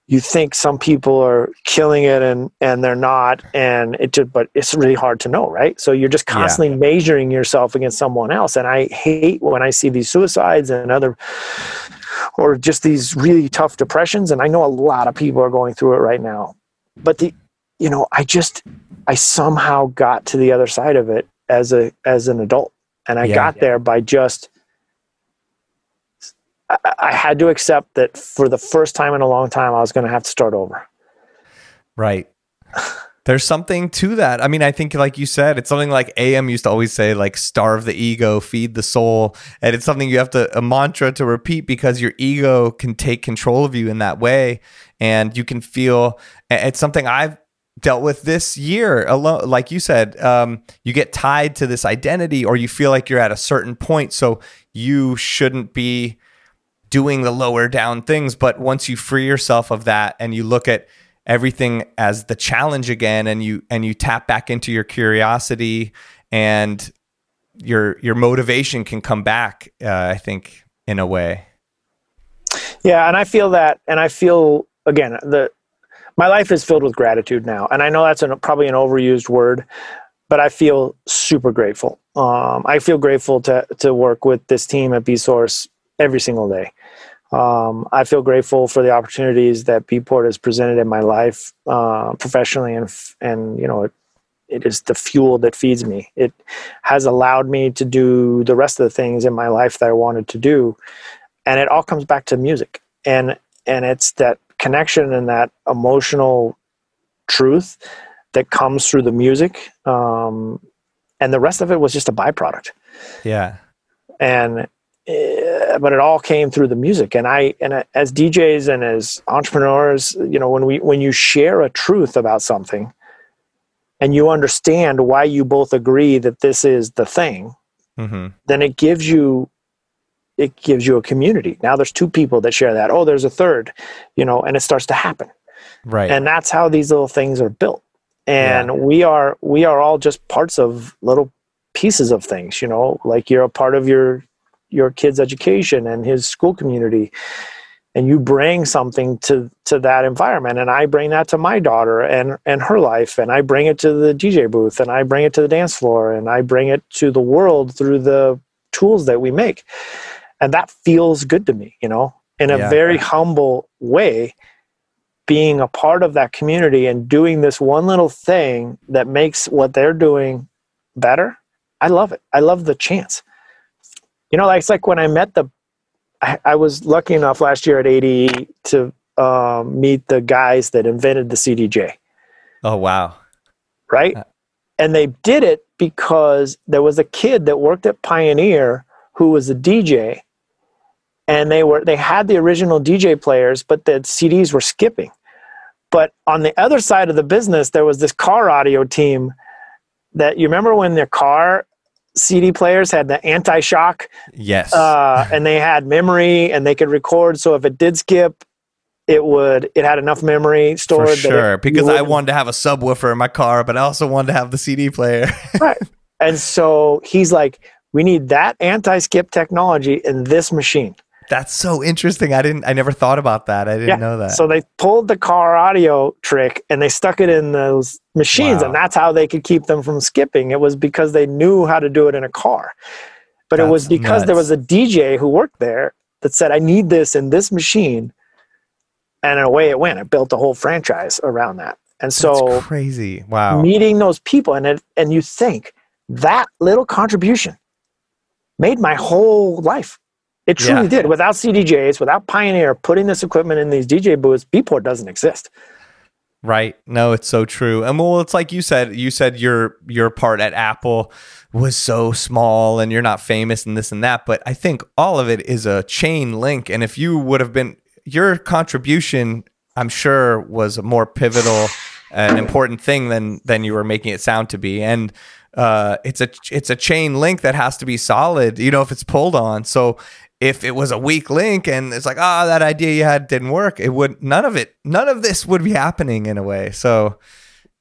you think some people are killing it and and they're not and it just but it's really hard to know right so you're just constantly yeah. measuring yourself against someone else and i hate when i see these suicides and other or just these really tough depressions and i know a lot of people are going through it right now. But the you know i just i somehow got to the other side of it as a as an adult. And i yeah, got yeah. there by just I, I had to accept that for the first time in a long time i was going to have to start over. Right there's something to that. I mean, I think, like you said, it's something like AM used to always say, like, starve the ego, feed the soul. And it's something you have to, a mantra to repeat because your ego can take control of you in that way. And you can feel, it's something I've dealt with this year alone. Like you said, um, you get tied to this identity or you feel like you're at a certain point. So you shouldn't be doing the lower down things. But once you free yourself of that and you look at, everything as the challenge again and you and you tap back into your curiosity and your your motivation can come back uh, i think in a way yeah and i feel that and i feel again the my life is filled with gratitude now, and I know that's an, probably an overused word, but I feel super grateful. Um, I feel grateful to to work with this team at Beatsource every single day. Um, I feel grateful for the opportunities that Beatport has presented in my life, uh, professionally, and and you know, it, it is the fuel that feeds me. It has allowed me to do the rest of the things in my life that I wanted to do, and it all comes back to music. And and it's that connection and that emotional truth that comes through the music um, and the rest of it was just a byproduct yeah and but it all came through the music and i and as djs and as entrepreneurs you know when we when you share a truth about something and you understand why you both agree that this is the thing mm-hmm. then it gives you it gives you a community. Now there's two people that share that. Oh, there's a third, you know, and it starts to happen. Right. And that's how these little things are built. And yeah. we are we are all just parts of little pieces of things, you know, like you're a part of your your kid's education and his school community and you bring something to to that environment. And i bring that to my daughter and and her life and i bring it to the dj booth and i bring it to the dance floor and i bring it to the world through the tools that we make. And that feels good to me you know in a yeah. very humble way being a part of that community and doing this one little thing that makes what they're doing better. I love it. I love the chance you know like it's like when i met the i, I was lucky enough last year at ADE to um, meet the guys that invented the cdj oh wow. Right? Uh, and they did it because there was a kid that worked at pioneer who was a dj and they were they had the original DJ players, but the CDs were skipping. But on the other side of the business, there was this car audio team that you remember when their car CD players had the anti-shock. Yes. Uh, and they had memory and they could record. So if it did skip, it would it had enough memory stored. For sure, it, because I wanted to have a subwoofer in my car, but I also wanted to have the CD player. right. And so he's like, we need that anti-skip technology in this machine. That's so interesting. I didn't I never thought about that. I didn't yeah. know that. So they pulled the car audio trick and they stuck it in those machines wow. and that's how they could keep them from skipping. It was because they knew how to do it in a car. But that's it was because nuts. there was a DJ who worked there that said I need this in this machine. And away it went. It built a whole franchise around that. And so that's crazy. Wow. Meeting those people and it, and you think that little contribution made my whole life it truly yeah. did. Without CDJs, without Pioneer putting this equipment in these DJ booths, Beatport doesn't exist. Right. No, it's so true. And well, it's like you said, you said your your part at Apple was so small and you're not famous and this and that, but I think all of it is a chain link and if you would have been your contribution, I'm sure was a more pivotal and important thing than than you were making it sound to be. And uh, it's a it's a chain link that has to be solid, you know, if it's pulled on. So if it was a weak link and it's like, ah, oh, that idea you had didn't work, it would none of it, none of this would be happening in a way. So,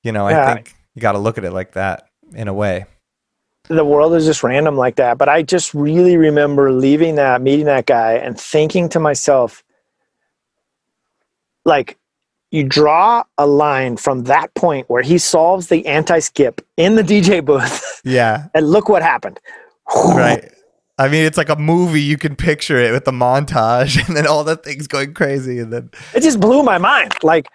you know, yeah. I think you got to look at it like that in a way. The world is just random like that. But I just really remember leaving that, meeting that guy, and thinking to myself, like, you draw a line from that point where he solves the anti skip in the DJ booth. Yeah. and look what happened. Right. I mean, it's like a movie. You can picture it with the montage and then all the things going crazy. And then it just blew my mind. Like,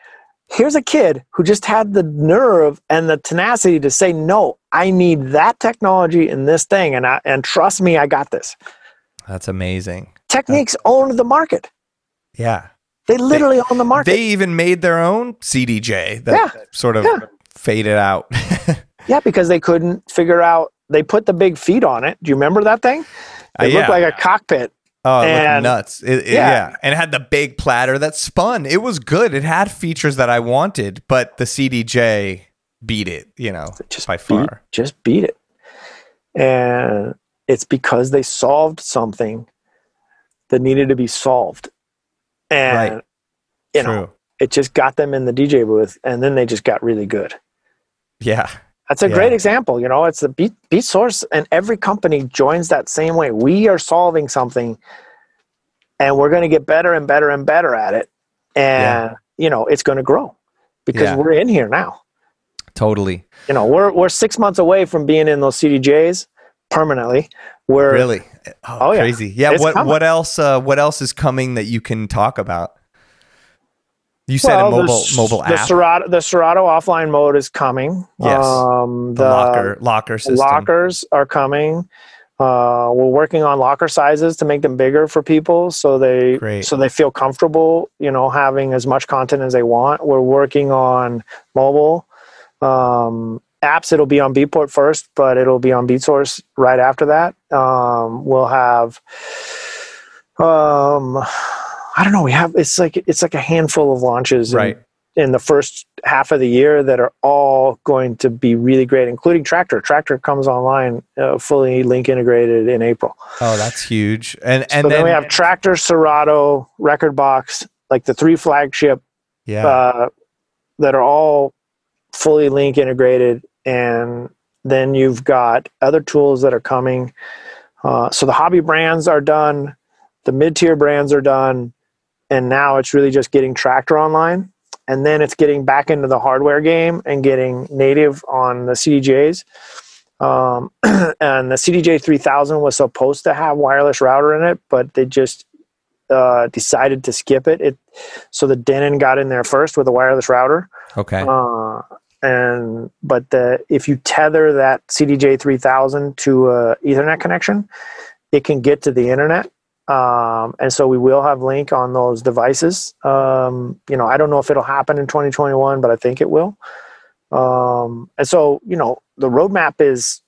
here's a kid who just had the nerve and the tenacity to say, no, I need that technology in this thing. And, I, and trust me, I got this. That's amazing. Technics That's, owned the market. Yeah. They literally they, own the market. They even made their own CDJ that yeah. sort of yeah. faded out. yeah, because they couldn't figure out they put the big feet on it. Do you remember that thing? It uh, yeah. looked like a cockpit. Oh, and, nuts! It, it, yeah. yeah, and it had the big platter that spun. It was good. It had features that I wanted, but the CDJ beat it. You know, just by far, beat, just beat it. And it's because they solved something that needed to be solved, and right. you True. know, it just got them in the DJ booth, and then they just got really good. Yeah, that's a yeah. great example. You know, it's the beat, Beatsource, and every company joins that same way. We are solving something, and we're going to get better and better and better at it, and yeah. you know, it's going to grow. because Yeah. we're in here now. Totally. You know, we're we're six months away from being in those CDJs permanently. We're Really? Oh, Oh, yeah. crazy. Yeah. It's what coming. what else? Uh, what else is coming that you can talk about? You said well, a mobile the, mobile the app, Serato the Serato offline mode is coming. Yes. Um, the, locker locker system. lockers are coming. Uh, we're working on locker sizes to make them bigger for people, so they Great. so they feel comfortable. You know, having as much content as they want. We're working on mobile um, apps. It'll be on Beatport first, but it'll be on Beatsource right after that. Um, we'll have. Um, I don't know. We have it's like it's like a handful of launches in- Right. in the first half of the year that are all going to be really great, including Traktor. Traktor comes online uh, fully link integrated in April. Oh, that's huge. And and so then, then, we have Traktor, Serato, Rekordbox, like the three flagship yeah. uh, that are all fully link integrated, and then you've got other tools that are coming. Uh, so the hobby brands are done, the mid tier brands are done, and now it's really just getting Traktor online, and then it's getting back into the hardware game and getting native on the CDJs. Um, and the CDJ 3000 was supposed to have wireless router in it, but they just uh, decided to skip it. It so the Denon got in there first with a wireless router. okay. Uh, and but the if you tether that CDJ 3000 to a Ethernet connection, it can get to the internet. Um, and so we will have link on those devices. Um, you know, I don't know if it'll happen in 2021, but I think it will. Um, and so you know, the roadmap is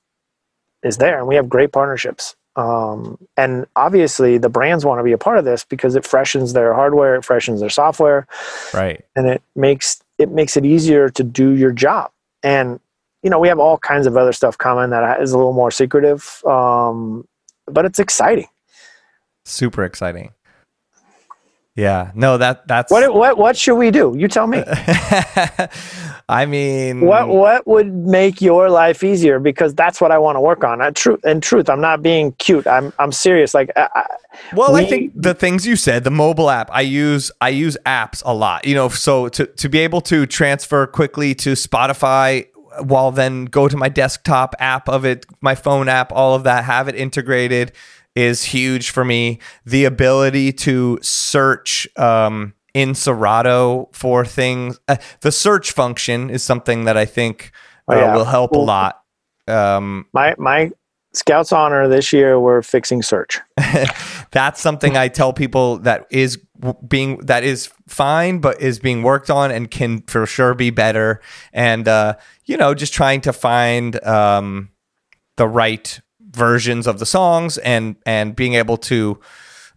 is there, and we have great partnerships. Um, and obviously, the brands want to be a part of this because it freshens their hardware, it freshens their software right. and it makes it makes it easier to do your job and you know we have all kinds of other stuff coming that is a little more secretive um, but it's exciting Super exciting. Yeah. No, that that's what what what should we do you tell me I mean what what would make your life easier because that's what i want to work on I, truth in truth i'm not being cute i'm i'm serious like I, Well, I think the things you said, the mobile app, I use I use apps a lot. You know, so to to be able to transfer quickly to Spotify while then go to my desktop app of it, my phone app, all of that, have it integrated is huge for me. The ability to search um, in Serato for things, uh, the search function is something that I think uh, Oh, yeah. will help a lot. Um, my my scouts honor this year we're fixing search that's something I tell people that is being that is fine, but is being worked on and can for sure be better. And uh, you know, just trying to find um, the right versions of the songs and and being able to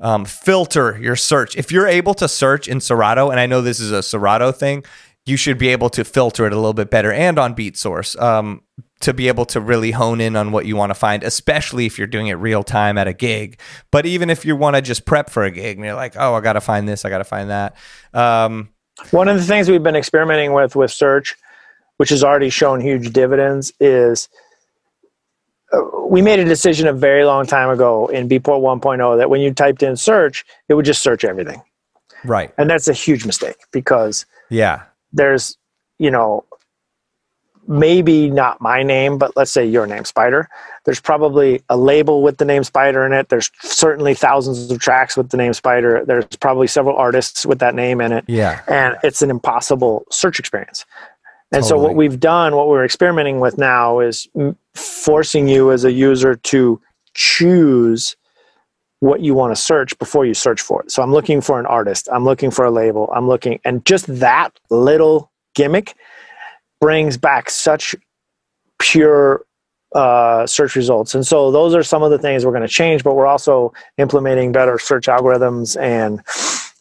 um, filter your search. If you're able to search in Serato, and I know this is a Serato thing, you should be able to filter it a little bit better and on Beatsource um, to be able to really hone in on what you want to find, especially if you're doing it real time at a gig. But even if you want to just prep for a gig and you're like, oh, I got to find this, I got to find that. Um, One of the things we've been experimenting with with search, which has already shown huge dividends, is Uh, we made a decision a very long time ago in Bport 1.0 that when you typed in search, it would just search everything, right. and that's a huge mistake because Yeah. there's, you know, maybe not my name, but let's say your name, Spider. There's probably a label with the name Spider in it. There's certainly thousands of tracks with the name Spider. There's probably several artists with that name in it Yeah. and it's an impossible search experience. And so what we've done, what we're experimenting with now is m- forcing you as a user to choose what you want to search before you search for it. So I'm looking for an artist, I'm looking for a label, I'm looking and just that little gimmick brings back such pure uh, search results. And so those are some of the things we're going to change, but we're also implementing better search algorithms and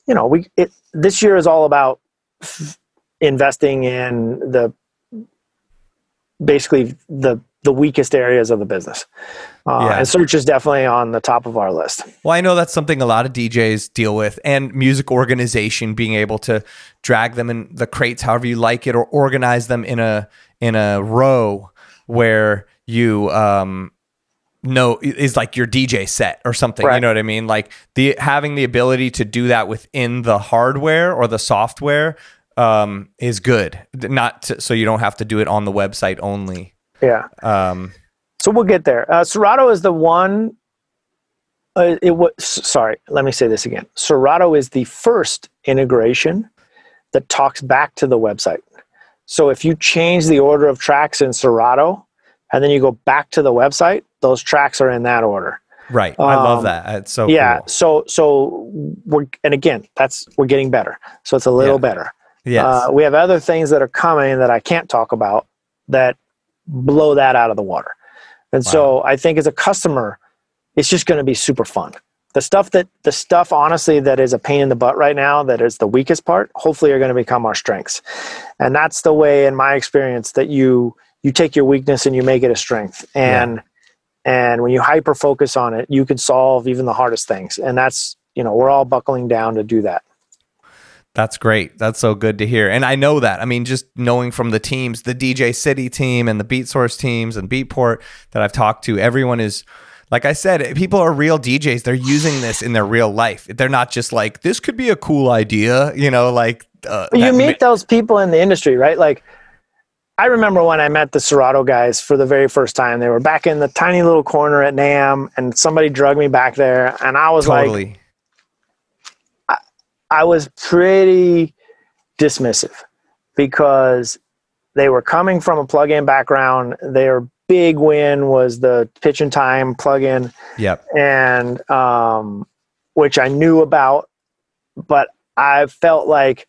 you know, we it this year is all about f- investing in the basically the the weakest areas of the business. Uh, Yeah. And search is definitely on the top of our list. Well, I know that's something a lot of DJs deal with, and music organization being able to drag them in the crates however you like it, or organize them in a in a row where you um know is like your DJ set or something. You know what I mean? Like the having the ability to do that within the hardware or the software um, is good. Not to, so you don't have to do it on the website only. Yeah. Um, so we'll get there. Uh, Serato is the one. Uh, it was sorry. Let me say this again. Serato is the first integration that talks back to the website. So if you change the order of tracks in Serato, and then you go back to the website, those tracks are in that order. Right. I love um, that. It's so yeah. Cool. So so we're and again that's we're getting better. So it's a little yeah. better. Yes. Uh, we have other things that are coming that I can't talk about that blow that out of the water. And wow. so I think as a customer, it's just going to be super fun. The stuff that the stuff honestly that is a pain in the butt right now, that is the weakest part, hopefully are going to become our strengths. And that's the way in my experience that you you take your weakness and you make it a strength. And yeah. and when you hyper focus on it, you can solve even the hardest things. And that's, you know, we're all buckling down to do that. That's great. That's so good to hear. And I know that. I mean, just knowing from the teams, the DJ City team and the Beatsource teams and Beatport that I've talked to, everyone is like I said, people are real DJs. They're using this in their real life. They're not just like this could be a cool idea, you know, like uh, you meet ma- those people in the industry, right? Like I remember when I met the Serato guys for the very first time. They were back in the tiny little corner at NAMM and somebody drugged me back there and I was totally. like I was pretty dismissive because they were coming from a plug-in background. Their big win was the pitch and time plug-in. Yep. And um, which I knew about, but I felt like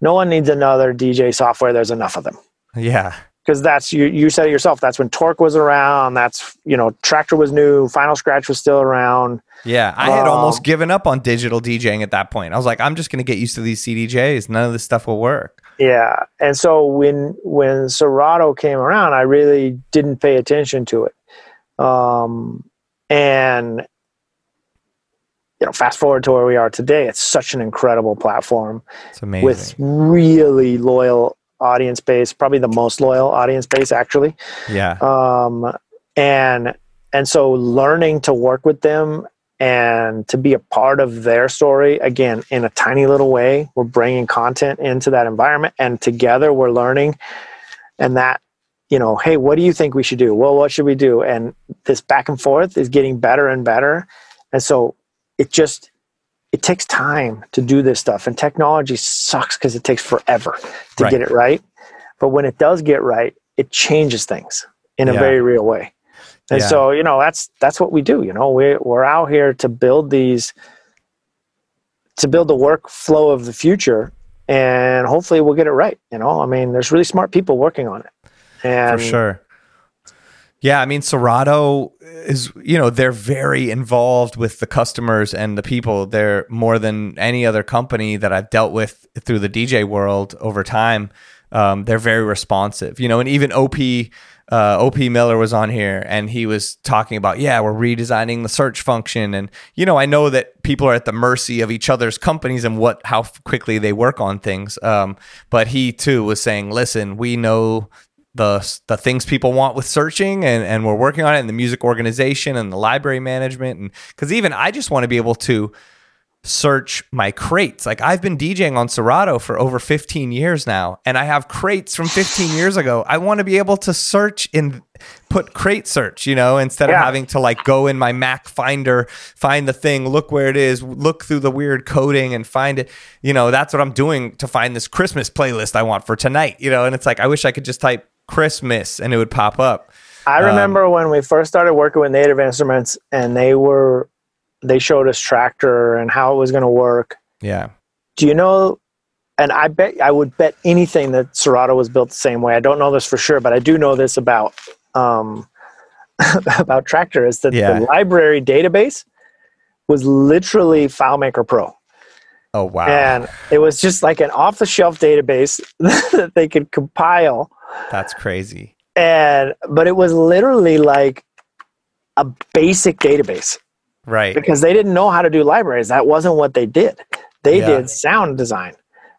no one needs another DJ software. There's enough of them. Yeah because that's you you said it yourself that's when Torq was around that's you know Traktor was new final scratch was still around. Yeah i had um, almost given up on digital djing at that point. I was like i'm just going to get used to these cdjs none of this stuff will work. Yeah and so when when serato came around i really didn't pay attention to it. Um and you know fast forward to where we are today it's such an incredible platform it's amazing. with really loyal audience base, probably the most loyal audience base actually. Yeah. Um, and and so learning to work with them and to be a part of their story again in a tiny little way, we're bringing content into that environment, and together we're learning. And that you know, hey, what do you think we should do? Well, what should we do? And this back and forth is getting better and better. And so it just it takes time to do this stuff and technology sucks because it takes forever to right. get it right but when it does get right it changes things in a yeah. very real way and yeah. so you know that's that's what we do you know we, we're out here to build these to build the workflow of the future and hopefully we'll get it right you know i mean there's really smart people working on it and for sure yeah, I mean, Serato is, you know, they're very involved with the customers and the people. They're more than any other company that I've dealt with through the DJ world over time. Um, they're very responsive, you know, and even OP, uh, OP Miller was on here and he was talking about, yeah, we're redesigning the search function. And, you know, I know that people are at the mercy of each other's companies and what, how quickly they work on things. Um, but he too was saying, listen, we know the the things people want with searching and, and we're working on it and the music organization and the library management and because even I just want to be able to search my crates. Like I've been DJing on Serato for over 15 years now and I have crates from 15 years ago. I want to be able to search in put crate search, you know, instead yeah. of having to like go in my Mac finder, find the thing, look where it is, look through the weird coding and find it. You know, that's what I'm doing to find this Christmas playlist I want for tonight, you know, and it's like I wish I could just type Christmas and it would pop up. I remember um, when we first started working with Native Instruments and they were they showed us Traktor and how it was going to work. Yeah. Do you know and I bet I would bet anything that Serato was built the same way. I don't know this for sure, but I do know this about um, about Traktor is that yeah. the library database was literally FileMaker Pro. Oh wow! And it was just like an off-the-shelf database that they could compile that's crazy. And but it was literally like a basic database. Right. Because they didn't know how to do libraries. That wasn't what they did. They yeah. did sound design.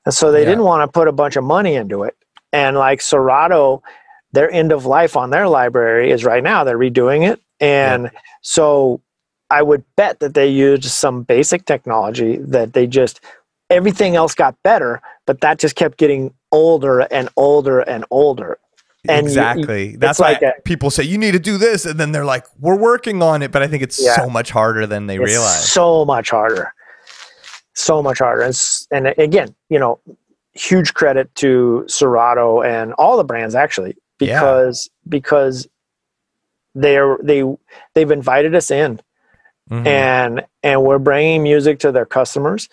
And so they yeah. didn't want to put a bunch of money into it. And like Serato, their end of life on their library is right now. They're redoing it. And yeah. so I would bet that they used some basic technology that they just everything else got better but that just kept getting older and older and older. And exactly. You, That's why like a, people say you need to do this, and then they're like, "We're working on it," but I think it's yeah, so much harder than they realize. So much harder. So much harder. And, and again, you know, huge credit to Serato and all the brands actually because yeah. because they're they they've invited us in mm-hmm. and and we're bringing music to their customers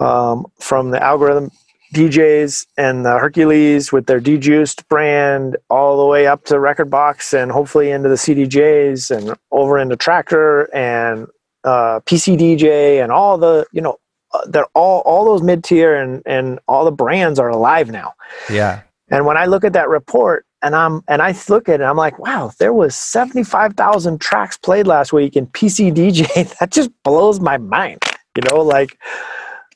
um, from the Algoriddim DJs and the Hercules with their DJUCED brand all the way up to Rekordbox and hopefully into the CDJs and over into Traktor and uh, PC DJ and all the you know uh, they're all all those mid tier and and all the brands are alive now. Yeah. And when I look at that report and I'm and I look at it, I'm like, wow, there was 75,000 tracks played last week in PC DJ. that just blows my mind. You know, like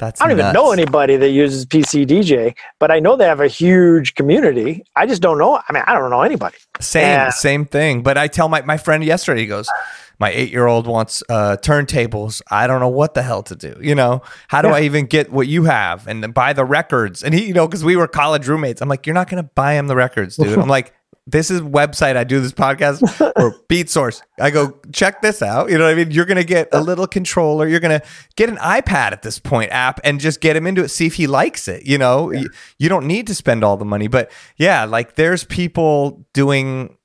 that's I don't nuts. even know anybody that uses PC DJ, but I know they have a huge community. I just don't know. I mean, I don't know anybody. Same, and, same thing. But I tell my, my friend yesterday, he goes, my eight year old wants uh, turntables. I don't know what the hell to do. You know, how do yeah. I even get what you have and buy the records? And he, you know, because we were college roommates, I'm like, you're not going to buy him the records, dude. I'm like, this is website I do this podcast or Beatsource. I go check this out. You know what I mean? You're gonna get a little controller. You're gonna get an iPad at this point app and just get him into it. See if he likes it. You know, yeah. you, you don't need to spend all the money, but yeah, like there's people doing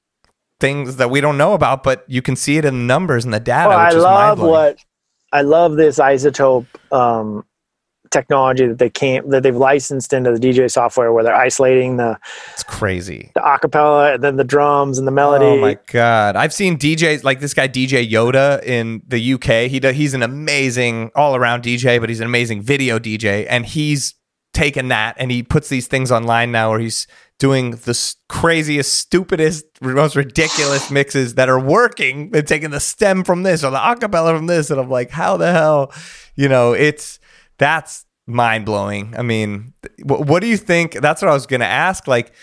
things that we don't know about, but you can see it in the numbers and the data. Well, I love what I love this iZotope um, technology that they can't that they've licensed into the DJ software where they're isolating the it's crazy the acapella and then the drums and the melody. Oh my god! I've seen DJs like this guy DJ Yoda in the UK. He does, he's an amazing all around DJ, but he's an amazing video DJ, and he's taken that and he puts these things online now where he's doing the craziest, stupidest, most ridiculous mixes that are working and taking the stem from this or the acapella from this. And I'm like, how the hell? You know, it's that's mind blowing. I mean, what, what do you think? That's what I was going to ask. Like,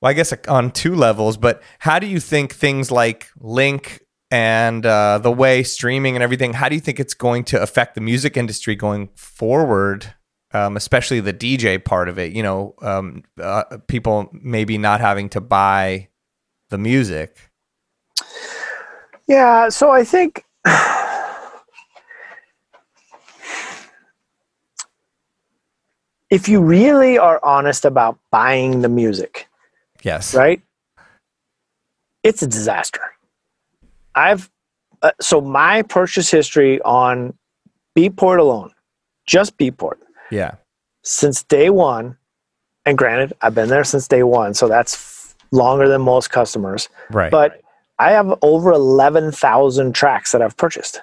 well, I guess on two levels, but how do you think things like Link and uh, the way streaming and everything, how do you think it's going to affect the music industry going forward? Um, especially the DJ part of it. You know, um, uh, people maybe not having to buy the music. Yeah, so I think if you really are honest about buying the music, yes, right, it's a disaster. I've uh, so my purchase history on Beatport alone, just Beatport, yeah. Since day one, and granted, I've been there since day one, so that's f- longer than most customers. Right. But I have over 11,000 tracks that I've purchased.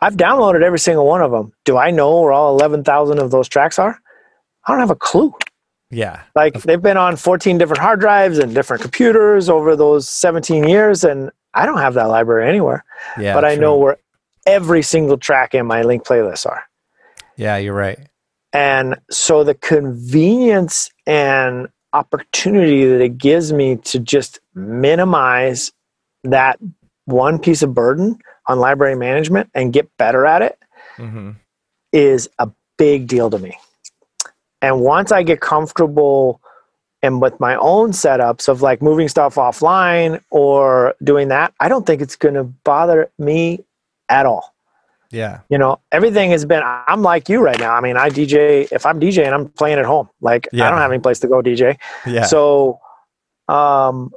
I've downloaded every single one of them. Do I know where all 11,000 of those tracks are? I don't have a clue. Yeah. Like they've been on 14 different hard drives and different computers over those 17 years, and I don't have that library anywhere. Yeah. But I know where every single track in my link playlists are. Yeah, you're right. And so the convenience and opportunity that it gives me to just minimize that one piece of burden on library management and get better at it mm-hmm. is a big deal to me. And once I get comfortable and with my own setups of like moving stuff offline or doing that, I don't think it's going to bother me at all. Yeah. You know, everything has been, I'm like you right now. I mean, I DJ, if I'm DJing, I'm playing at home. Like, yeah. I don't have any place to go DJ. Yeah. So, um,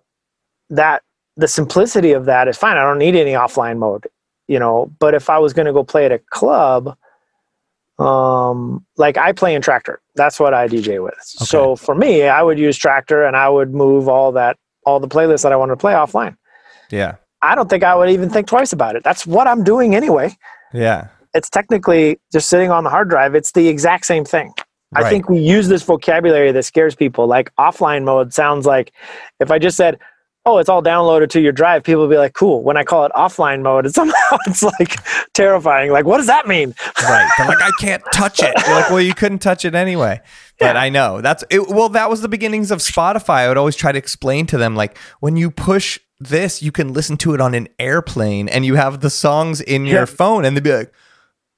that, the simplicity of that is fine. I don't need any offline mode, you know, but if I was going to go play at a club, um, like I play in Traktor, That's what I DJ with. Okay. So for me, I would use Traktor and I would move all that, all the playlists that I wanted to play offline. Yeah. I don't think I would even think twice about it. That's what I'm doing anyway. Yeah. It's technically just sitting on the hard drive. It's the exact same thing. Right. I think we use this vocabulary that scares people. Like offline mode sounds like if I just said, "Oh, it's all downloaded to your drive," people will be like, "Cool." When I call it offline mode, it's somehow it's like terrifying. Like, what does that mean? Right? They're like, "I can't touch it." You're like, "Well, you couldn't touch it anyway." But yeah. I know that's it. Well, that was the beginnings of Spotify. I would always try to explain to them like when you push this, you can listen to it on an airplane and you have the songs in your phone, and they'd be like,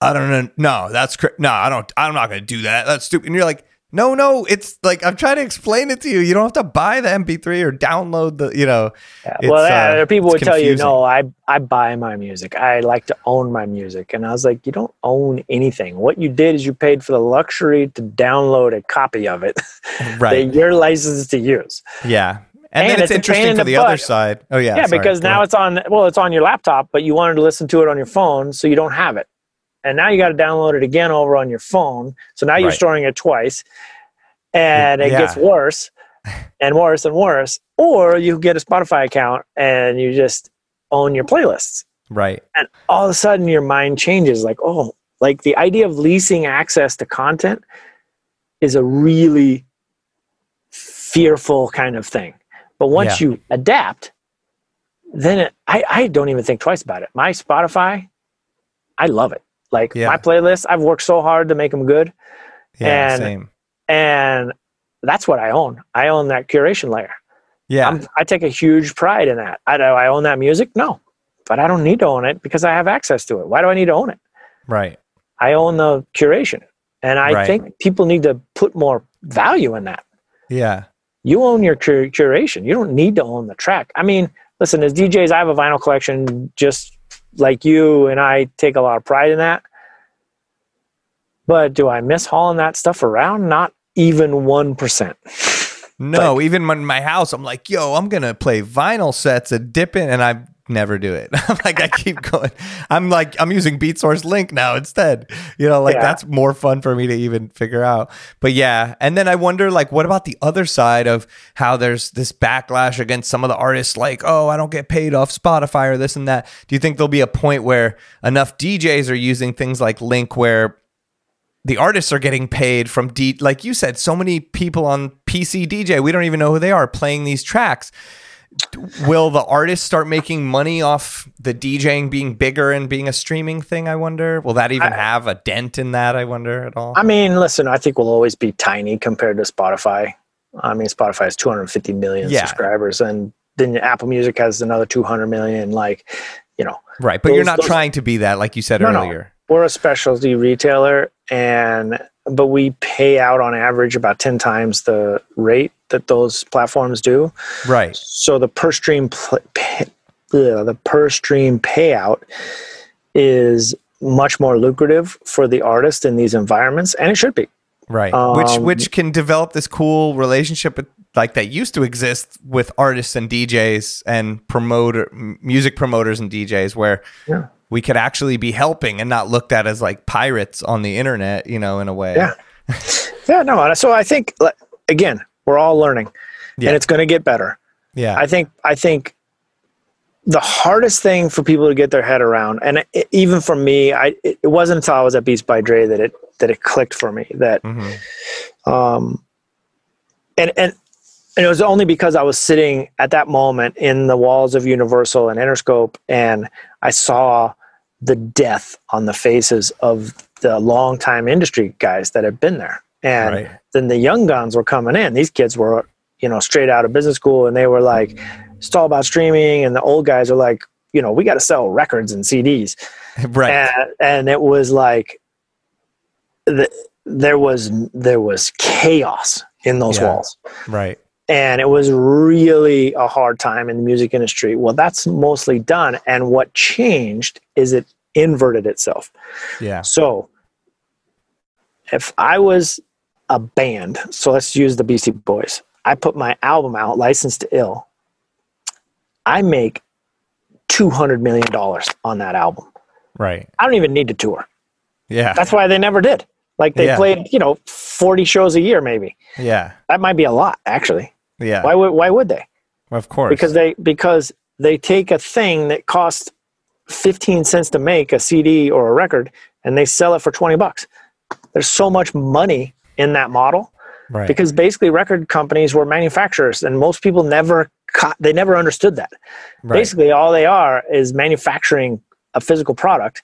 I don't know. No, that's cr- no. I don't. I'm not going to do that. That's stupid. And you're like, no, no. It's like I'm trying to explain it to you. You don't have to buy the MP3 or download the. You know. Yeah, well, yeah, uh, people would confusing. tell you, no, I I buy my music. I like to own my music, and I was like, you don't own anything. What you did is you paid for the luxury to download a copy of it, right? that you're licensed to use. Yeah, and, and then it's, it's interesting for the, the other side. Oh yeah, yeah, sorry. because now it's on. Well, it's on your laptop, but you wanted to listen to it on your phone, so you don't have it and now you got to download it again over on your phone. So now you're right. storing it twice, and it yeah. gets worse and worse and worse. Or you get a Spotify account and you just own your playlists. Right. And all of a sudden your mind changes like, oh, like the idea of leasing access to content is a really fearful kind of thing. But once yeah. you adapt, then it, I, I don't even think twice about it. My Spotify, I love it. Like yeah. my playlists, I've worked so hard to make them good. Yeah, and, same. And that's what I own. I own that curation layer. Yeah. I'm, i take a huge pride in that. I do I own that music? No. But I don't need to own it because I have access to it. Why do I need to own it? Right. I own the curation. And I right. think people need to put more value in that. Yeah. You own your cur- curation. You don't need to own the track. I mean, listen, as DJs, I have a vinyl collection just like you and I take a lot of pride in that. But do I miss hauling that stuff around? Not even 1%. No, like, even in my house, I'm like, yo, I'm going to play vinyl sets and dip in. And I never do it. I'm like, I keep going. I'm like, I'm using Beatsource Link now instead. You know, like yeah. that's more fun for me to even figure out. But yeah. And then I wonder, like, what about the other side of how there's this backlash against some of the artists, like, oh, I don't get paid off Spotify or this and that. Do you think there'll be a point where enough DJs are using things like Link where the artists are getting paid from D like you said, so many people on PC DJ, we don't even know who they are playing these tracks will the artists start making money off the DJing being bigger and being a streaming thing? I wonder. Will that even I, have a dent in that? I wonder at all. I mean, listen, I think we'll always be tiny compared to Spotify. I mean, Spotify has 250 million yeah. subscribers, and then Apple Music has another 200 million. Like, you know, right? But those, you're not those, trying to be that, like you said no, earlier. No. We're a specialty retailer, and but we pay out on average about 10 times the rate that those platforms do. Right. So the per stream pay, the per stream payout is much more lucrative for the artist in these environments and it should be. Right. Um, which which can develop this cool relationship like that used to exist with artists and DJs and promoter music promoters and DJs where yeah we could actually be helping and not looked at as like pirates on the internet, you know, in a way. Yeah. yeah, no. So I think again, we're all learning yeah. and it's going to get better. Yeah. I think I think the hardest thing for people to get their head around and it, even for me, I it, wasn't until I was at Beats by Dre that it that it clicked for me that mm-hmm. um and and and it was only because I was sitting at that moment in the walls of Universal and Interscope, and I saw the death on the faces of the longtime industry guys that had been there. And right. then the young guns were coming in. These kids were, you know, straight out of business school, and they were like, "It's all about streaming." And the old guys are like, "You know, we got to sell records and CDs." Right. And, and it was like, the, there was there was chaos in those yeah. walls. Right and it was really a hard time in the music industry. Well, that's mostly done. And what changed is it inverted itself. Yeah. So if I was a band, so let's use the Beastie Boys, I put my album out, Licensed to Ill. I make $200 million on that album. Right. I don't even need to tour. Yeah. That's why they never did. Like they yeah. played, you know, 40 shows a year maybe. Yeah. That might be a lot actually. Yeah. Why would why would they? Of course. Because they because they take a thing that costs 15 cents to make a CD or a record and they sell it for 20 bucks. There's so much money in that model. Right. Because basically record companies were manufacturers and most people never caught, they never understood that. Right. Basically all they are is manufacturing a physical product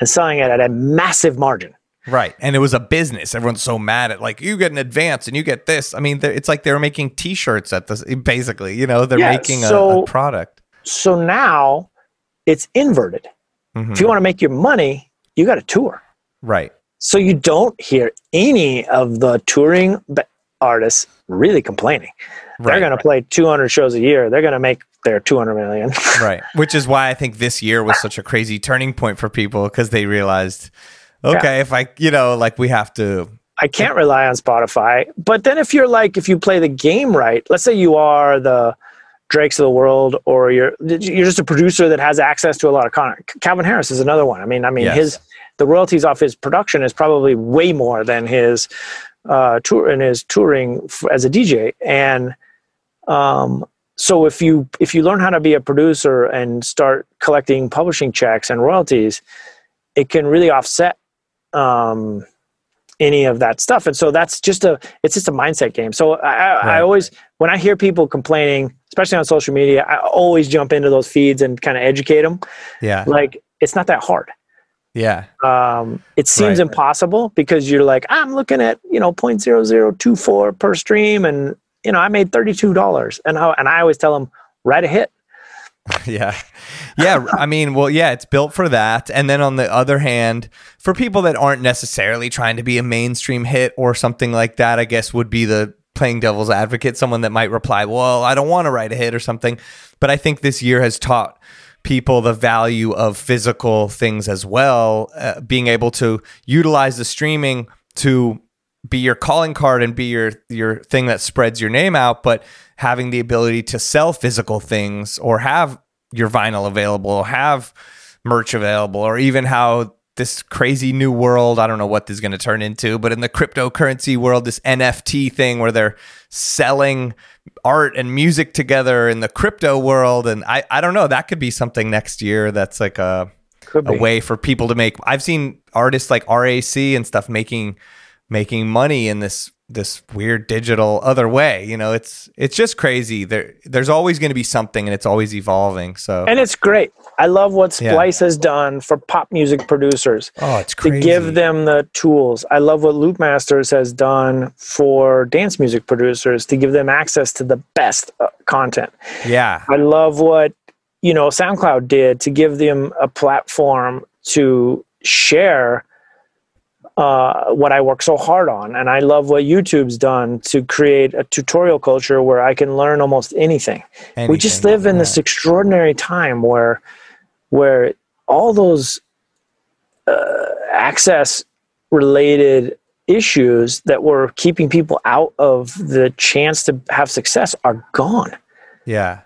and selling it at a massive margin. Right. And it was a business. Everyone's so mad at like you get an advance and you get this. I mean, it's like they're making t-shirts at this basically, you know, they're yeah, making so, a, a, product. So now it's inverted. Mm-hmm. If you want to make your money, you got to tour. Right. So you don't hear any of the touring artists really complaining. They're going to play 200 shows a year. They're going to make their 200 million. right. Which is why I think this year was such a crazy turning point for people because they realized, okay, yeah. if I, you know, like we have to. I can't rely on Spotify. But then if you're like, if you play the game right, let's say you are the Drakes of the world, or you're you're just a producer that has access to a lot of content. Calvin Harris is another one. I mean, I mean yes. his the royalties off his production is probably way more than his uh, tour and his touring as a DJ. And um, so if you if you learn how to be a producer and start collecting publishing checks and royalties, it can really offset um, any of that stuff. And so that's just a it's just a mindset game. So I, right. I always when I hear people complaining, especially on social media, I always jump into those feeds and kind of educate them. Yeah, like it's not that hard. Yeah. Um, it seems right. impossible because you're like, I'm looking at, you know, 0.0024 per stream and, you know, I made $32 and I, and I always tell them write a hit. yeah. Yeah. I mean, well, yeah, it's built for that. And then on the other hand, for people that aren't necessarily trying to be a mainstream hit or something like that, I guess would be the playing devil's advocate, someone that might reply, well, I don't want to write a hit or something. But I think this year has taught people the value of physical things as well, uh, being able to utilize the streaming to be your calling card and be your your thing that spreads your name out, but having the ability to sell physical things or have your vinyl available, or have merch available, or even how this crazy new world, I don't know what this is going to turn into, but in the cryptocurrency world, this NFT thing where they're selling art and music together in the crypto world. And I, I don't know, that could be something next year that's like a, a way for people to make. I've seen artists like RAC and stuff making making money in this this weird digital other way. You know, it's it's just crazy. There there's always going to be something, and it's always evolving. So and it's great. I love what Splice yeah. has done for pop music producers. Oh, it's crazy. To give them the tools. I love what Loopmasters has done for dance music producers to give them access to the best uh, content. Yeah. I love what, you know, SoundCloud did to give them a platform to share uh, what I work so hard on. And I love what YouTube's done to create a tutorial culture where I can learn almost anything. anything we just live in this extraordinary time where where all those uh, access related issues that were keeping people out of the chance to have success are gone. Yeah.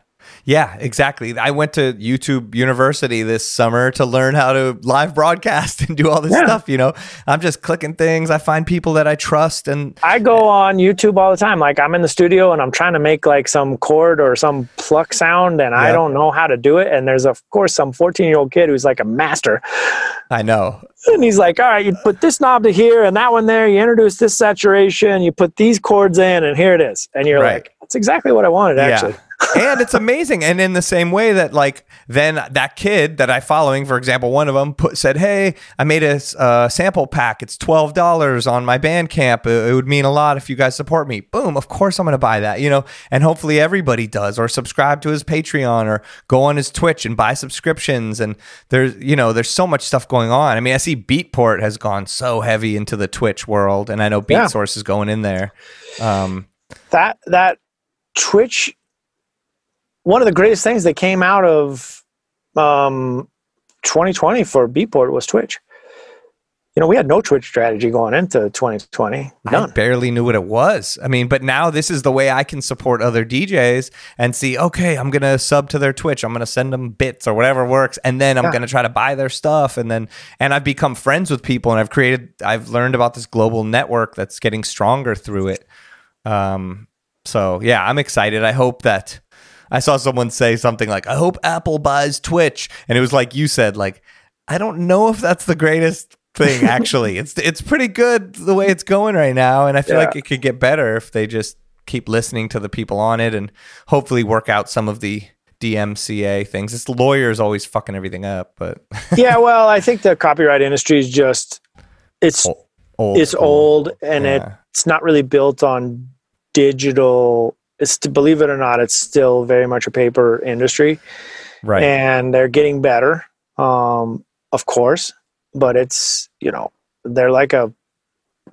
Yeah, exactly. I went to YouTube University this summer to learn how to live broadcast and do all this yeah. stuff. You know, I'm just clicking things. I find people that I trust, and I go on YouTube all the time. Like I'm in the studio and I'm trying to make like some chord or some pluck sound, and I don't know how to do it. And there's of course some 14 year old kid who's like a master. I know. And he's like, all right, you put this knob to here and that one there. You introduce this saturation. You put these chords in, and here it is. And you're right. like, that's exactly what I wanted, actually. Yeah and it's amazing. And in the same way that, like, then that kid that I following, for example, one of them put, said, "Hey, I made a uh, sample pack. It's twelve dollars on my Bandcamp. It, it would mean a lot if you guys support me." Boom! Of course, I'm going to buy that. You know, and hopefully everybody does, or subscribe to his Patreon, or go on his Twitch and buy subscriptions. And there's, you know, there's so much stuff going on. I mean, I see Beatport has gone so heavy into the Twitch world, and I know Beatsource yeah. is going in there. Um, that that Twitch one of the greatest things that came out of um, 2020 for Beatport was Twitch. You know, we had no Twitch strategy going into 2020. None. I barely knew what it was. I mean, but now this is the way I can support other DJs and see, okay, I'm going to sub to their Twitch. I'm going to send them bits or whatever works. And then I'm yeah. going to try to buy their stuff. And then, and I've become friends with people and I've created, I've learned about this global network that's getting stronger through it. Um, so yeah, I'm excited. I hope that, I saw someone say something like, I hope Apple buys Twitch. And it was like you said, like, I don't know if that's the greatest thing actually. it's it's pretty good the way it's going right now. And I feel yeah. like it could get better if they just keep listening to the people on it and hopefully work out some of the DMCA things. It's lawyers always fucking everything up, but Yeah, well, I think the copyright industry is just it's old, it's old, old and yeah. it's not really built on digital it's to believe it or not, it's still very much a paper industry, right? And they're getting better, um, of course, but it's you know they're like a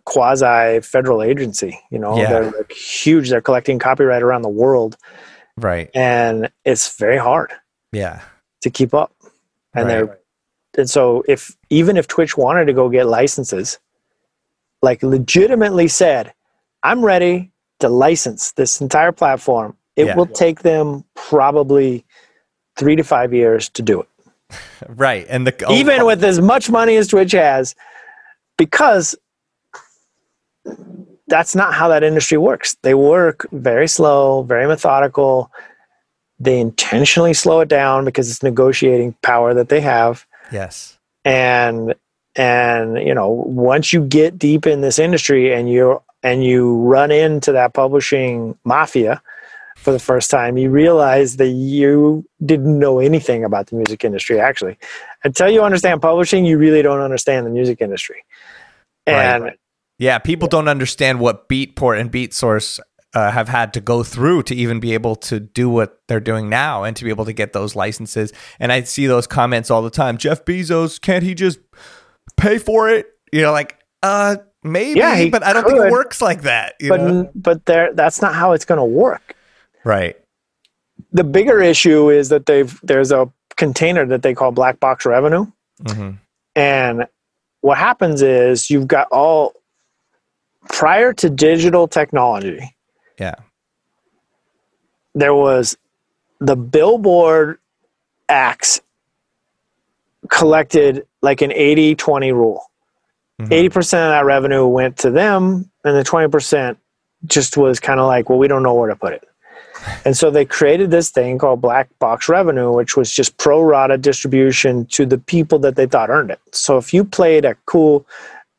quasi federal agency. You know, Yeah. they're like huge. They're collecting copyright around the world, Right. and it's very hard Yeah. to keep up. And Right. they're and so if even if Twitch wanted to go get licenses, like legitimately said, I'm ready to license this entire platform, it Yeah. will take them probably three to five years to do it. Right. And the oh, Even oh. with as much money as Twitch has, because that's not how that industry works. They work very slow, very methodical. They intentionally slow it down because it's negotiating power that they have yes. and and you know once you get deep in this industry and you and you run into that publishing mafia for the first time you realize that you didn't know anything about the music industry actually until you understand publishing you really don't understand the music industry and Right. Yeah, people don't understand what Beatport and Beatsource uh, have had to go through to even be able to do what they're doing now and to be able to get those licenses. And I see those comments all the time. Jeff Bezos, can't he just pay for it? You know, like, uh, maybe, Yeah, but I don't think it works like that. You but know? but there that's not how it's going to work Right. the bigger issue is that they've there's a container that they call black box revenue hmm And what happens is you've got all prior to digital technology, Yeah. there was the billboard acts collected like an 80 20 rule. Mhm. 80% of that revenue went to them, and the 20% just was kind of like, well, we don't know where to put it. And so they created this thing called black box revenue, which was just pro rata distribution to the people that they thought earned it. So if you played a cool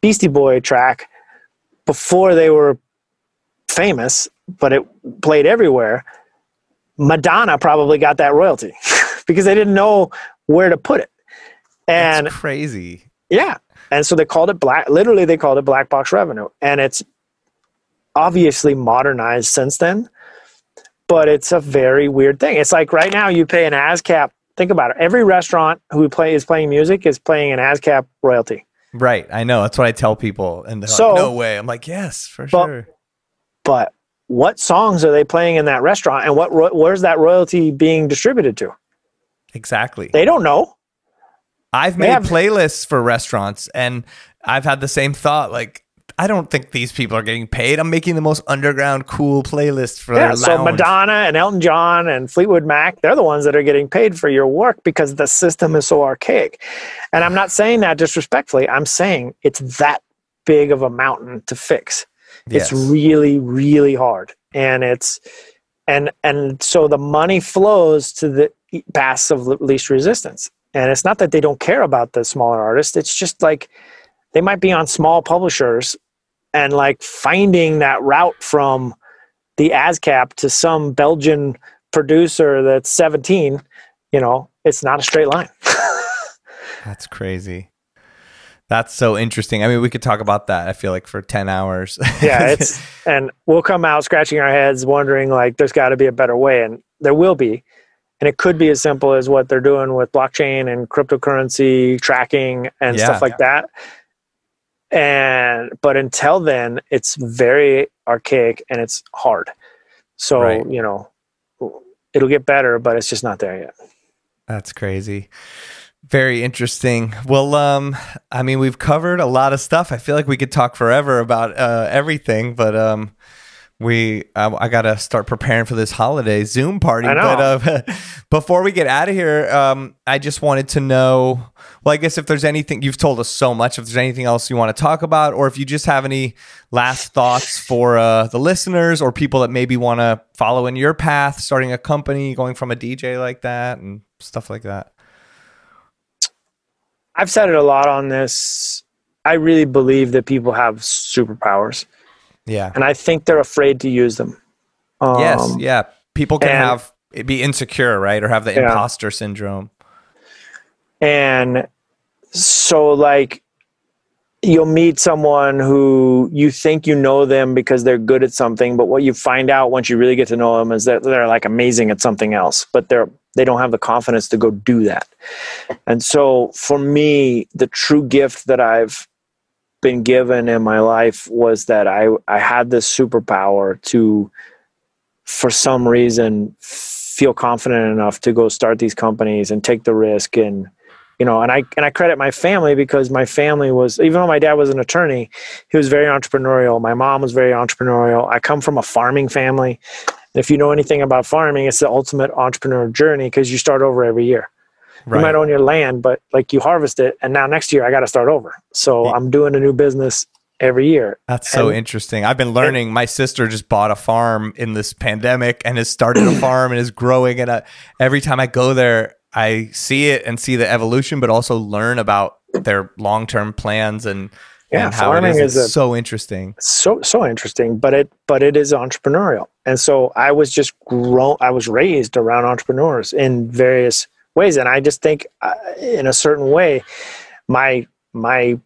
Beastie Boy track before they were famous, but it played everywhere, Madonna probably got that royalty because they didn't know where to put it. And That's crazy. yeah. And so they called it black, literally, they called it black box revenue. And it's obviously modernized since then, but it's a very weird thing. It's like right now you pay an ASCAP. Think about it. Every restaurant who play is playing music is paying an ASCAP royalty. Right. I know. That's what I tell people. And they're So- like, no way. I'm like, yes, for But- sure. But what songs are they playing in that restaurant and what where's that royalty being distributed to? Exactly. They don't know. I've made have- playlists for restaurants and I've had the same thought. Like, I don't think these people are getting paid. I'm making the most underground, cool playlist for Yeah, their so lounge. Madonna and Elton John and Fleetwood Mac, they're the ones that are getting paid for your work because the system is so archaic. And I'm not saying that disrespectfully. I'm saying it's that big of a mountain to fix. Yes. It's really, really hard. And it's and and so the money flows to the paths of least resistance. And it's not that they don't care about the smaller artists. It's just like they might be on small publishers and like finding that route from the ASCAP to some Belgian producer that's 17, you know, it's not a straight line. That's crazy. That's so interesting. I mean, we could talk about that. I feel like for ten hours. yeah, it's and we'll come out scratching our heads wondering like there's got to be a better way and there will be. And it could be as simple as what they're doing with blockchain and cryptocurrency tracking and Yeah. stuff like that. And but until then, it's very archaic and it's hard. So, Right. you know, it'll get better, but it's just not there yet. That's crazy. Very interesting. Well, um, I mean, we've covered a lot of stuff. I feel like we could talk forever about uh, everything, but um, we I, I gotta start preparing for this holiday Zoom party. I know. But uh, before we get out of here, um, I just wanted to know. Well, I guess if there's anything you've told us so much, if there's anything else you want to talk about, or if you just have any last thoughts for uh, the listeners or people that maybe want to follow in your path, starting a company, going from a DJ like that, and stuff like that. I've said it a lot on this. I really believe that people have superpowers, Yeah. and I think they're afraid to use them. Um, yes. Yeah. People can and- have be insecure, right, or have the Yeah. imposter syndrome. And so, like, you'll meet someone who you think you know them because they're good at something, but what you find out once you really get to know them is that they're like amazing at something else, but they're they don't have the confidence to go do that. And so, for me, the true gift that I've been given in my life was that I I had this superpower to for some reason feel confident enough to go start these companies and take the risk and you know and i and i credit my family because my family was even though my dad was an attorney he was very entrepreneurial. My mom was very entrepreneurial. I come from a farming family. If you know anything about farming it's the ultimate entrepreneur journey because you start over every year right. you might own your land but like you harvest it and now next year i got to start over so i'm doing a new business every year. That's so and, interesting. I've been learning. And, my sister just bought a farm in this pandemic and has started a farm and is growing. And uh, every time I go there, I see it and see the evolution, but also learn about their long term plans and yeah, and farming is, is a, so interesting. So so interesting, but it but it is entrepreneurial, and so I was just grown. I was raised around entrepreneurs in various ways, and I just think, uh, in a certain way, my my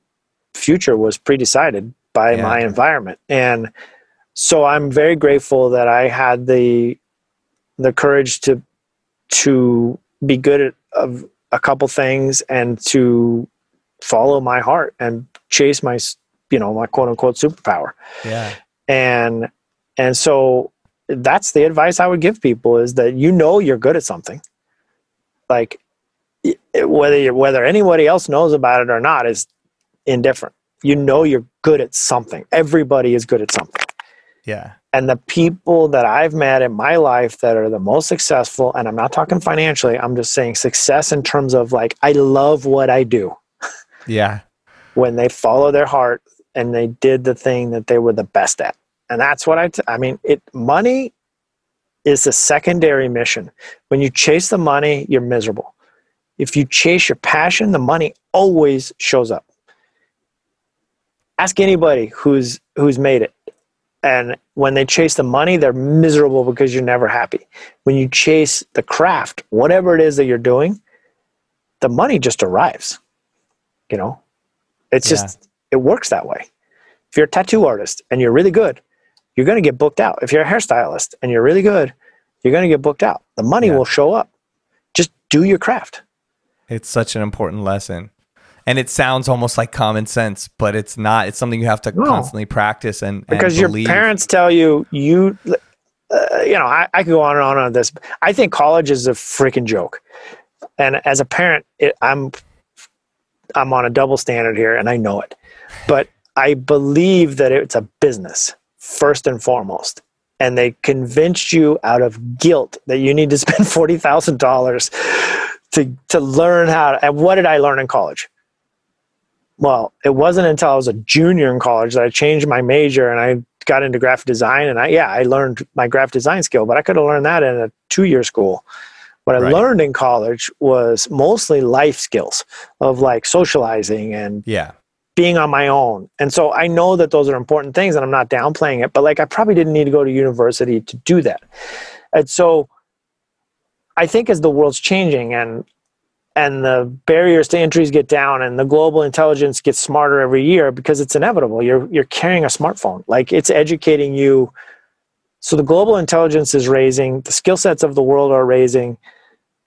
future was pre-decided by yeah. my environment. And so i'm very grateful that i had the the courage to to be good at of a couple things and to follow my heart and chase my you know my quote unquote superpower. Yeah. And and so that's the advice i would give people is that you know you're good at something like eh, whether you whether anybody else knows about it or not is indifferent. You know you're good at something. Everybody is good at something. Yeah. And the people that I've met in my life that are the most successful, and I'm not talking financially, I'm just saying success in terms of like, I love what I do. Yeah. when they follow their heart and they did the thing that they were the best at. And that's what I, t- I mean, it, money is a secondary mission. When you chase the money, you're miserable. If you chase your passion, the money always shows up ask anybody who's who's made it and when they chase the money they're miserable because you're never happy when you chase the craft whatever it is that you're doing the money just arrives you know it's yeah. just it works that way if you're a tattoo artist and you're really good you're going to get booked out if you're a hairstylist and you're really good you're going to get booked out the money yeah. will show up just do your craft it's such an important lesson and it sounds almost like common sense, but it's not. It's something you have to no. constantly practice and because and your parents tell you you, uh, you know, I, I could go on and on on this. I think college is a freaking joke, and as a parent, it, I'm I'm on a double standard here, and I know it, but I believe that it's a business first and foremost. And they convinced you out of guilt that you need to spend forty thousand dollars to to learn how. To, and what did I learn in college? well, it wasn't until I was a junior in college that I changed my major and I got into graphic design. And I, yeah, I learned my graphic design skill, but I could have learned that in a two year school. What I right. learned in college was mostly life skills of like socializing and yeah. Being on my own. And so I know that those are important things and I'm not downplaying it, but like I probably didn't need to go to university to do that. And so I think as the world's changing and and the barriers to entries get down and the global intelligence gets smarter every year because it's inevitable you're you're carrying a smartphone like it's educating you so the global intelligence is raising the skill sets of the world are raising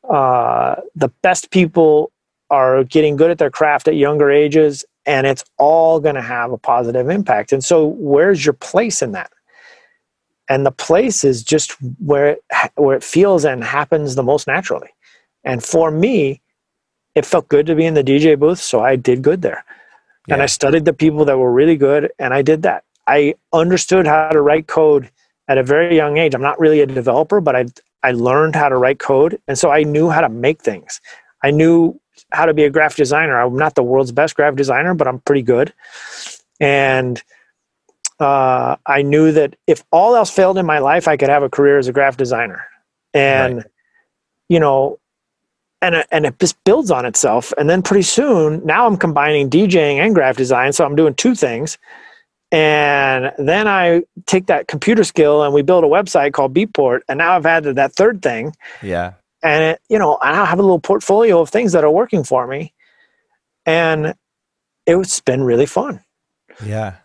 uh, the best people are getting good at their craft at younger ages and it's all going to have a positive impact and so where's your place in that and the place is just where it, where it feels and happens the most naturally and for me it felt good to be in the DJ booth, so I did good there. Yeah. And I studied the people that were really good, and I did that. I understood how to write code at a very young age. I'm not really a developer, but I I learned how to write code, and so I knew how to make things. I knew how to be a graphic designer. I'm not the world's best graphic designer, but I'm pretty good. And uh, I knew that if all else failed in my life, I could have a career as a graphic designer. And right. you know, and it, and it just builds on itself. And then pretty soon, now I'm combining DJing and graphic design, so I'm doing two things. And then I take that computer skill and we build a website called Beatport, and now I've added that third thing. Yeah. And it, you know, I have a little portfolio of things that are working for me, and it's been really fun. Yeah,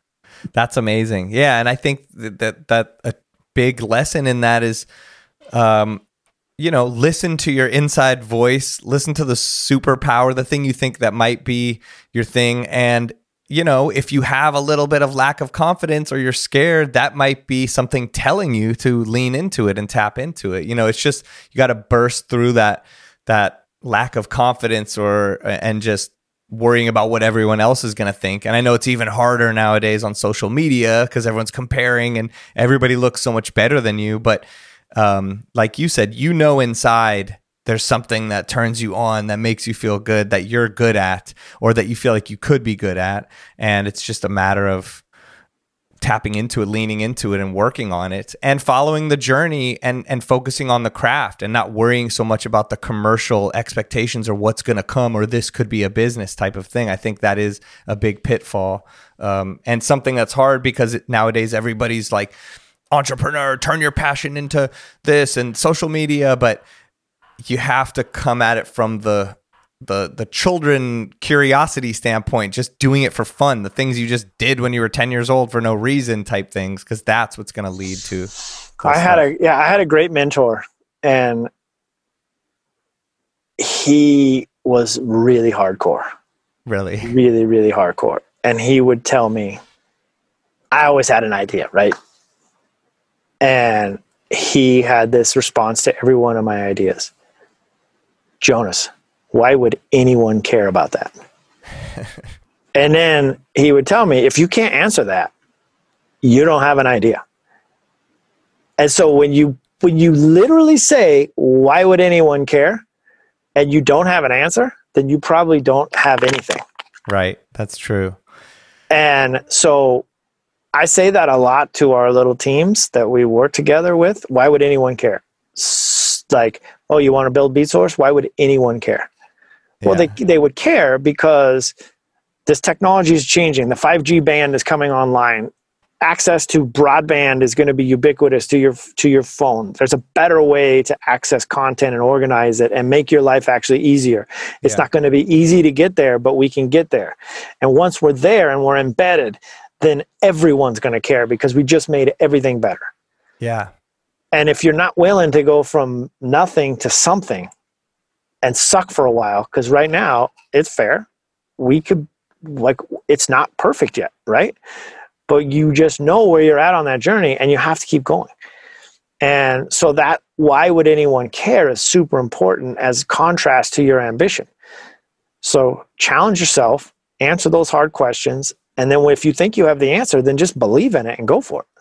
that's amazing. Yeah, and I think that that, that a big lesson in that is um, you know, listen to your inside voice, listen to the superpower, the thing you think that might be your thing, and you know, if you have a little bit of lack of confidence or you're scared, that might be something telling you to lean into it and tap into it. You know, it's just you got to burst through that that lack of confidence or and just worrying about what everyone else is going to think. And I know it's even harder nowadays on social media because everyone's comparing and everybody looks so much better than you. But um, like you said, you know inside there's something that turns you on that makes you feel good that you're good at or that you feel like you could be good at. And it's just a matter of tapping into it leaning into it and working on it and following the journey and and focusing on the craft and not worrying so much about the commercial expectations or what's going to come or this could be a business type of thing. I think that is a big pitfall um, and something that's hard because it, nowadays everybody's like entrepreneur turn your passion into this and social media but you have to come at it from the the the children curiosity standpoint just doing it for fun the things you just did when you were 10 years old for no reason type things because that's what's going to lead to cool i had a yeah i had a great mentor and he was really hardcore. Really? Really really hardcore. And he would tell me i always had an idea right? And he had this response to every one of my ideas Jonas, why would anyone care about that? and then he would tell me, if you can't answer that, you don't have an idea. And so when you when you literally say, why would anyone care? And you don't have an answer, then you probably don't have anything. Right. That's true. And so I say that a lot to our little teams that we work together with. Why would anyone care? Like, oh, you want to build Beatsource? Why would anyone care? Yeah. Well, they, they would care because this technology is changing. The 5G band is coming online. Access to broadband is going to be ubiquitous to your to your phone. There's a better way to access content and organize it and make your life actually easier. It's yeah. not going to be easy to get there, but we can get there. And once we're there and we're embedded, then everyone's going to care because we just made everything better. Yeah. And if you're not willing to go from nothing to something and suck for a while, because right now it's fair, we could, like, it's not perfect yet, right? But you just know where you're at on that journey and you have to keep going. And so that why would anyone care is super important as contrast to your ambition. So challenge yourself, answer those hard questions, and then if you think you have the answer, then just believe in it and go for it.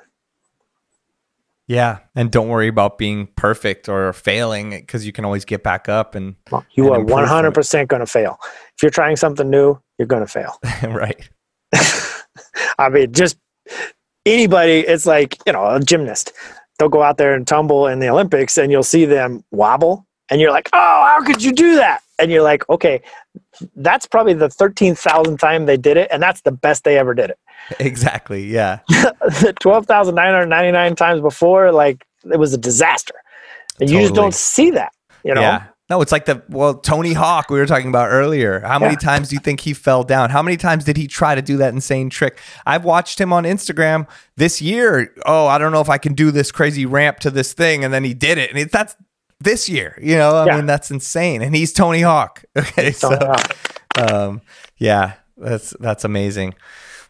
Yeah, and don't worry about being perfect or failing because you can always get back up and you and are 100% going to fail. If you're trying something new, you're going to fail. right. I mean, just anybody, it's like, you know, a gymnast. They'll go out there and tumble in the Olympics and you'll see them wobble and you're like, "Oh, how could you do that?" And you're like, "Okay, that's probably the 13,000th time they did it and that's the best they ever did it." Exactly. Yeah. the 12,999 times before, like it was a disaster. And totally. you just don't see that, you know? Yeah. No, it's like the well Tony Hawk we were talking about earlier. How many yeah. times do you think he fell down? How many times did he try to do that insane trick? I've watched him on Instagram this year. Oh, I don't know if I can do this crazy ramp to this thing, and then he did it, and it, that's this year. You know, I yeah. mean that's insane. And he's Tony Hawk. Okay, Tony so Hawk. Um, yeah, that's that's amazing.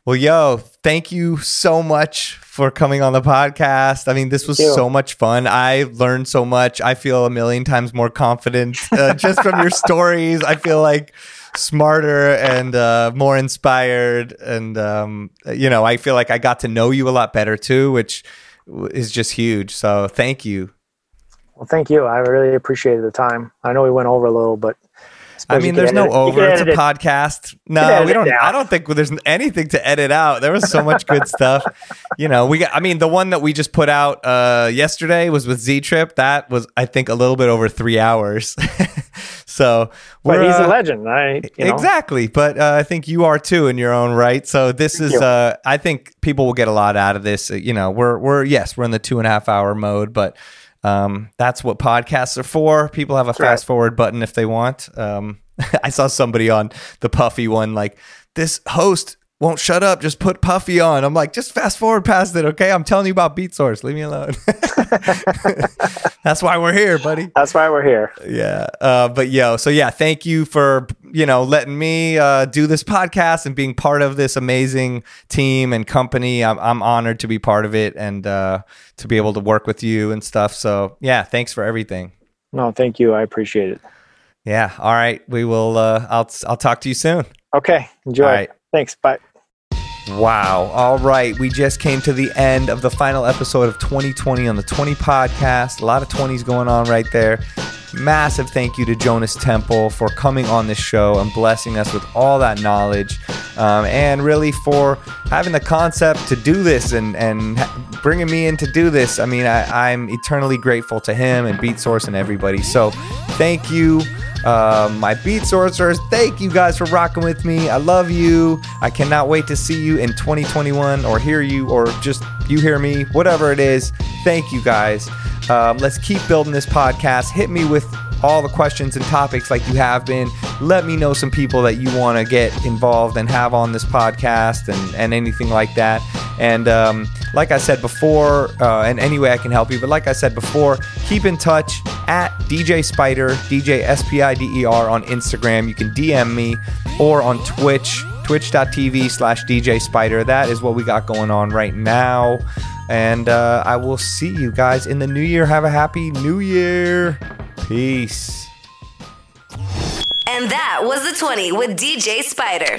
Well, yo, thank you so much for coming on the podcast. I mean, this was so much fun. I learned so much. I feel a million times more confident uh, just from your stories. I feel like smarter and uh, more inspired. And, um, you know, I feel like I got to know you a lot better too, which is just huge. So thank you. Well, thank you. I really appreciated the time. I know we went over a little, but I mean, there's no over. It's a it. podcast. No, we don't. I don't think there's anything to edit out. There was so much good stuff. You know, we got. I mean, the one that we just put out uh, yesterday was with Z-Trip. That was, I think, a little bit over three hours. so, but he's uh, a legend. I you know. exactly. But uh, I think you are too in your own right. So this Thank is. Uh, I think people will get a lot out of this. You know, we're we're yes, we're in the two and a half hour mode, but um, that's what podcasts are for. People have a that's fast right. forward button if they want. Um, I saw somebody on the Puffy one like this host won't shut up. Just put Puffy on. I'm like, just fast forward past it, okay? I'm telling you about Beatsource. Leave me alone. That's why we're here, buddy. That's why we're here. Yeah. Uh, but yo, so yeah, thank you for you know letting me uh, do this podcast and being part of this amazing team and company. I'm, I'm honored to be part of it and uh, to be able to work with you and stuff. So yeah, thanks for everything. No, thank you. I appreciate it. Yeah. All right. We will. Uh, I'll I'll talk to you soon. Okay. Enjoy. Thanks. Bye. Wow. All right. We just came to the end of the final episode of 2020 on the 20 podcast. A lot of 20s going on right there. Massive thank you to Jonas Tempel for coming on this show and blessing us with all that knowledge um, and really for having the concept to do this and, and bringing me in to do this. I mean, I, I'm eternally grateful to him and Beatsource and everybody. So thank you. Uh, my beat sorcerers, thank you guys for rocking with me. I love you. I cannot wait to see you in 2021 or hear you or just you hear me, whatever it is. Thank you guys. Um, let's keep building this podcast. Hit me with all the questions and topics like you have been. Let me know some people that you want to get involved and have on this podcast and, and anything like that. And um, like I said before, uh, and any way I can help you, but like I said before, keep in touch at DJ Spider, DJ S P I D E R on Instagram. You can DM me or on Twitch, twitch.tv slash DJ Spider. That is what we got going on right now. And uh, I will see you guys in the new year. Have a happy new year. Peace. And that was the 20 with DJ Spider.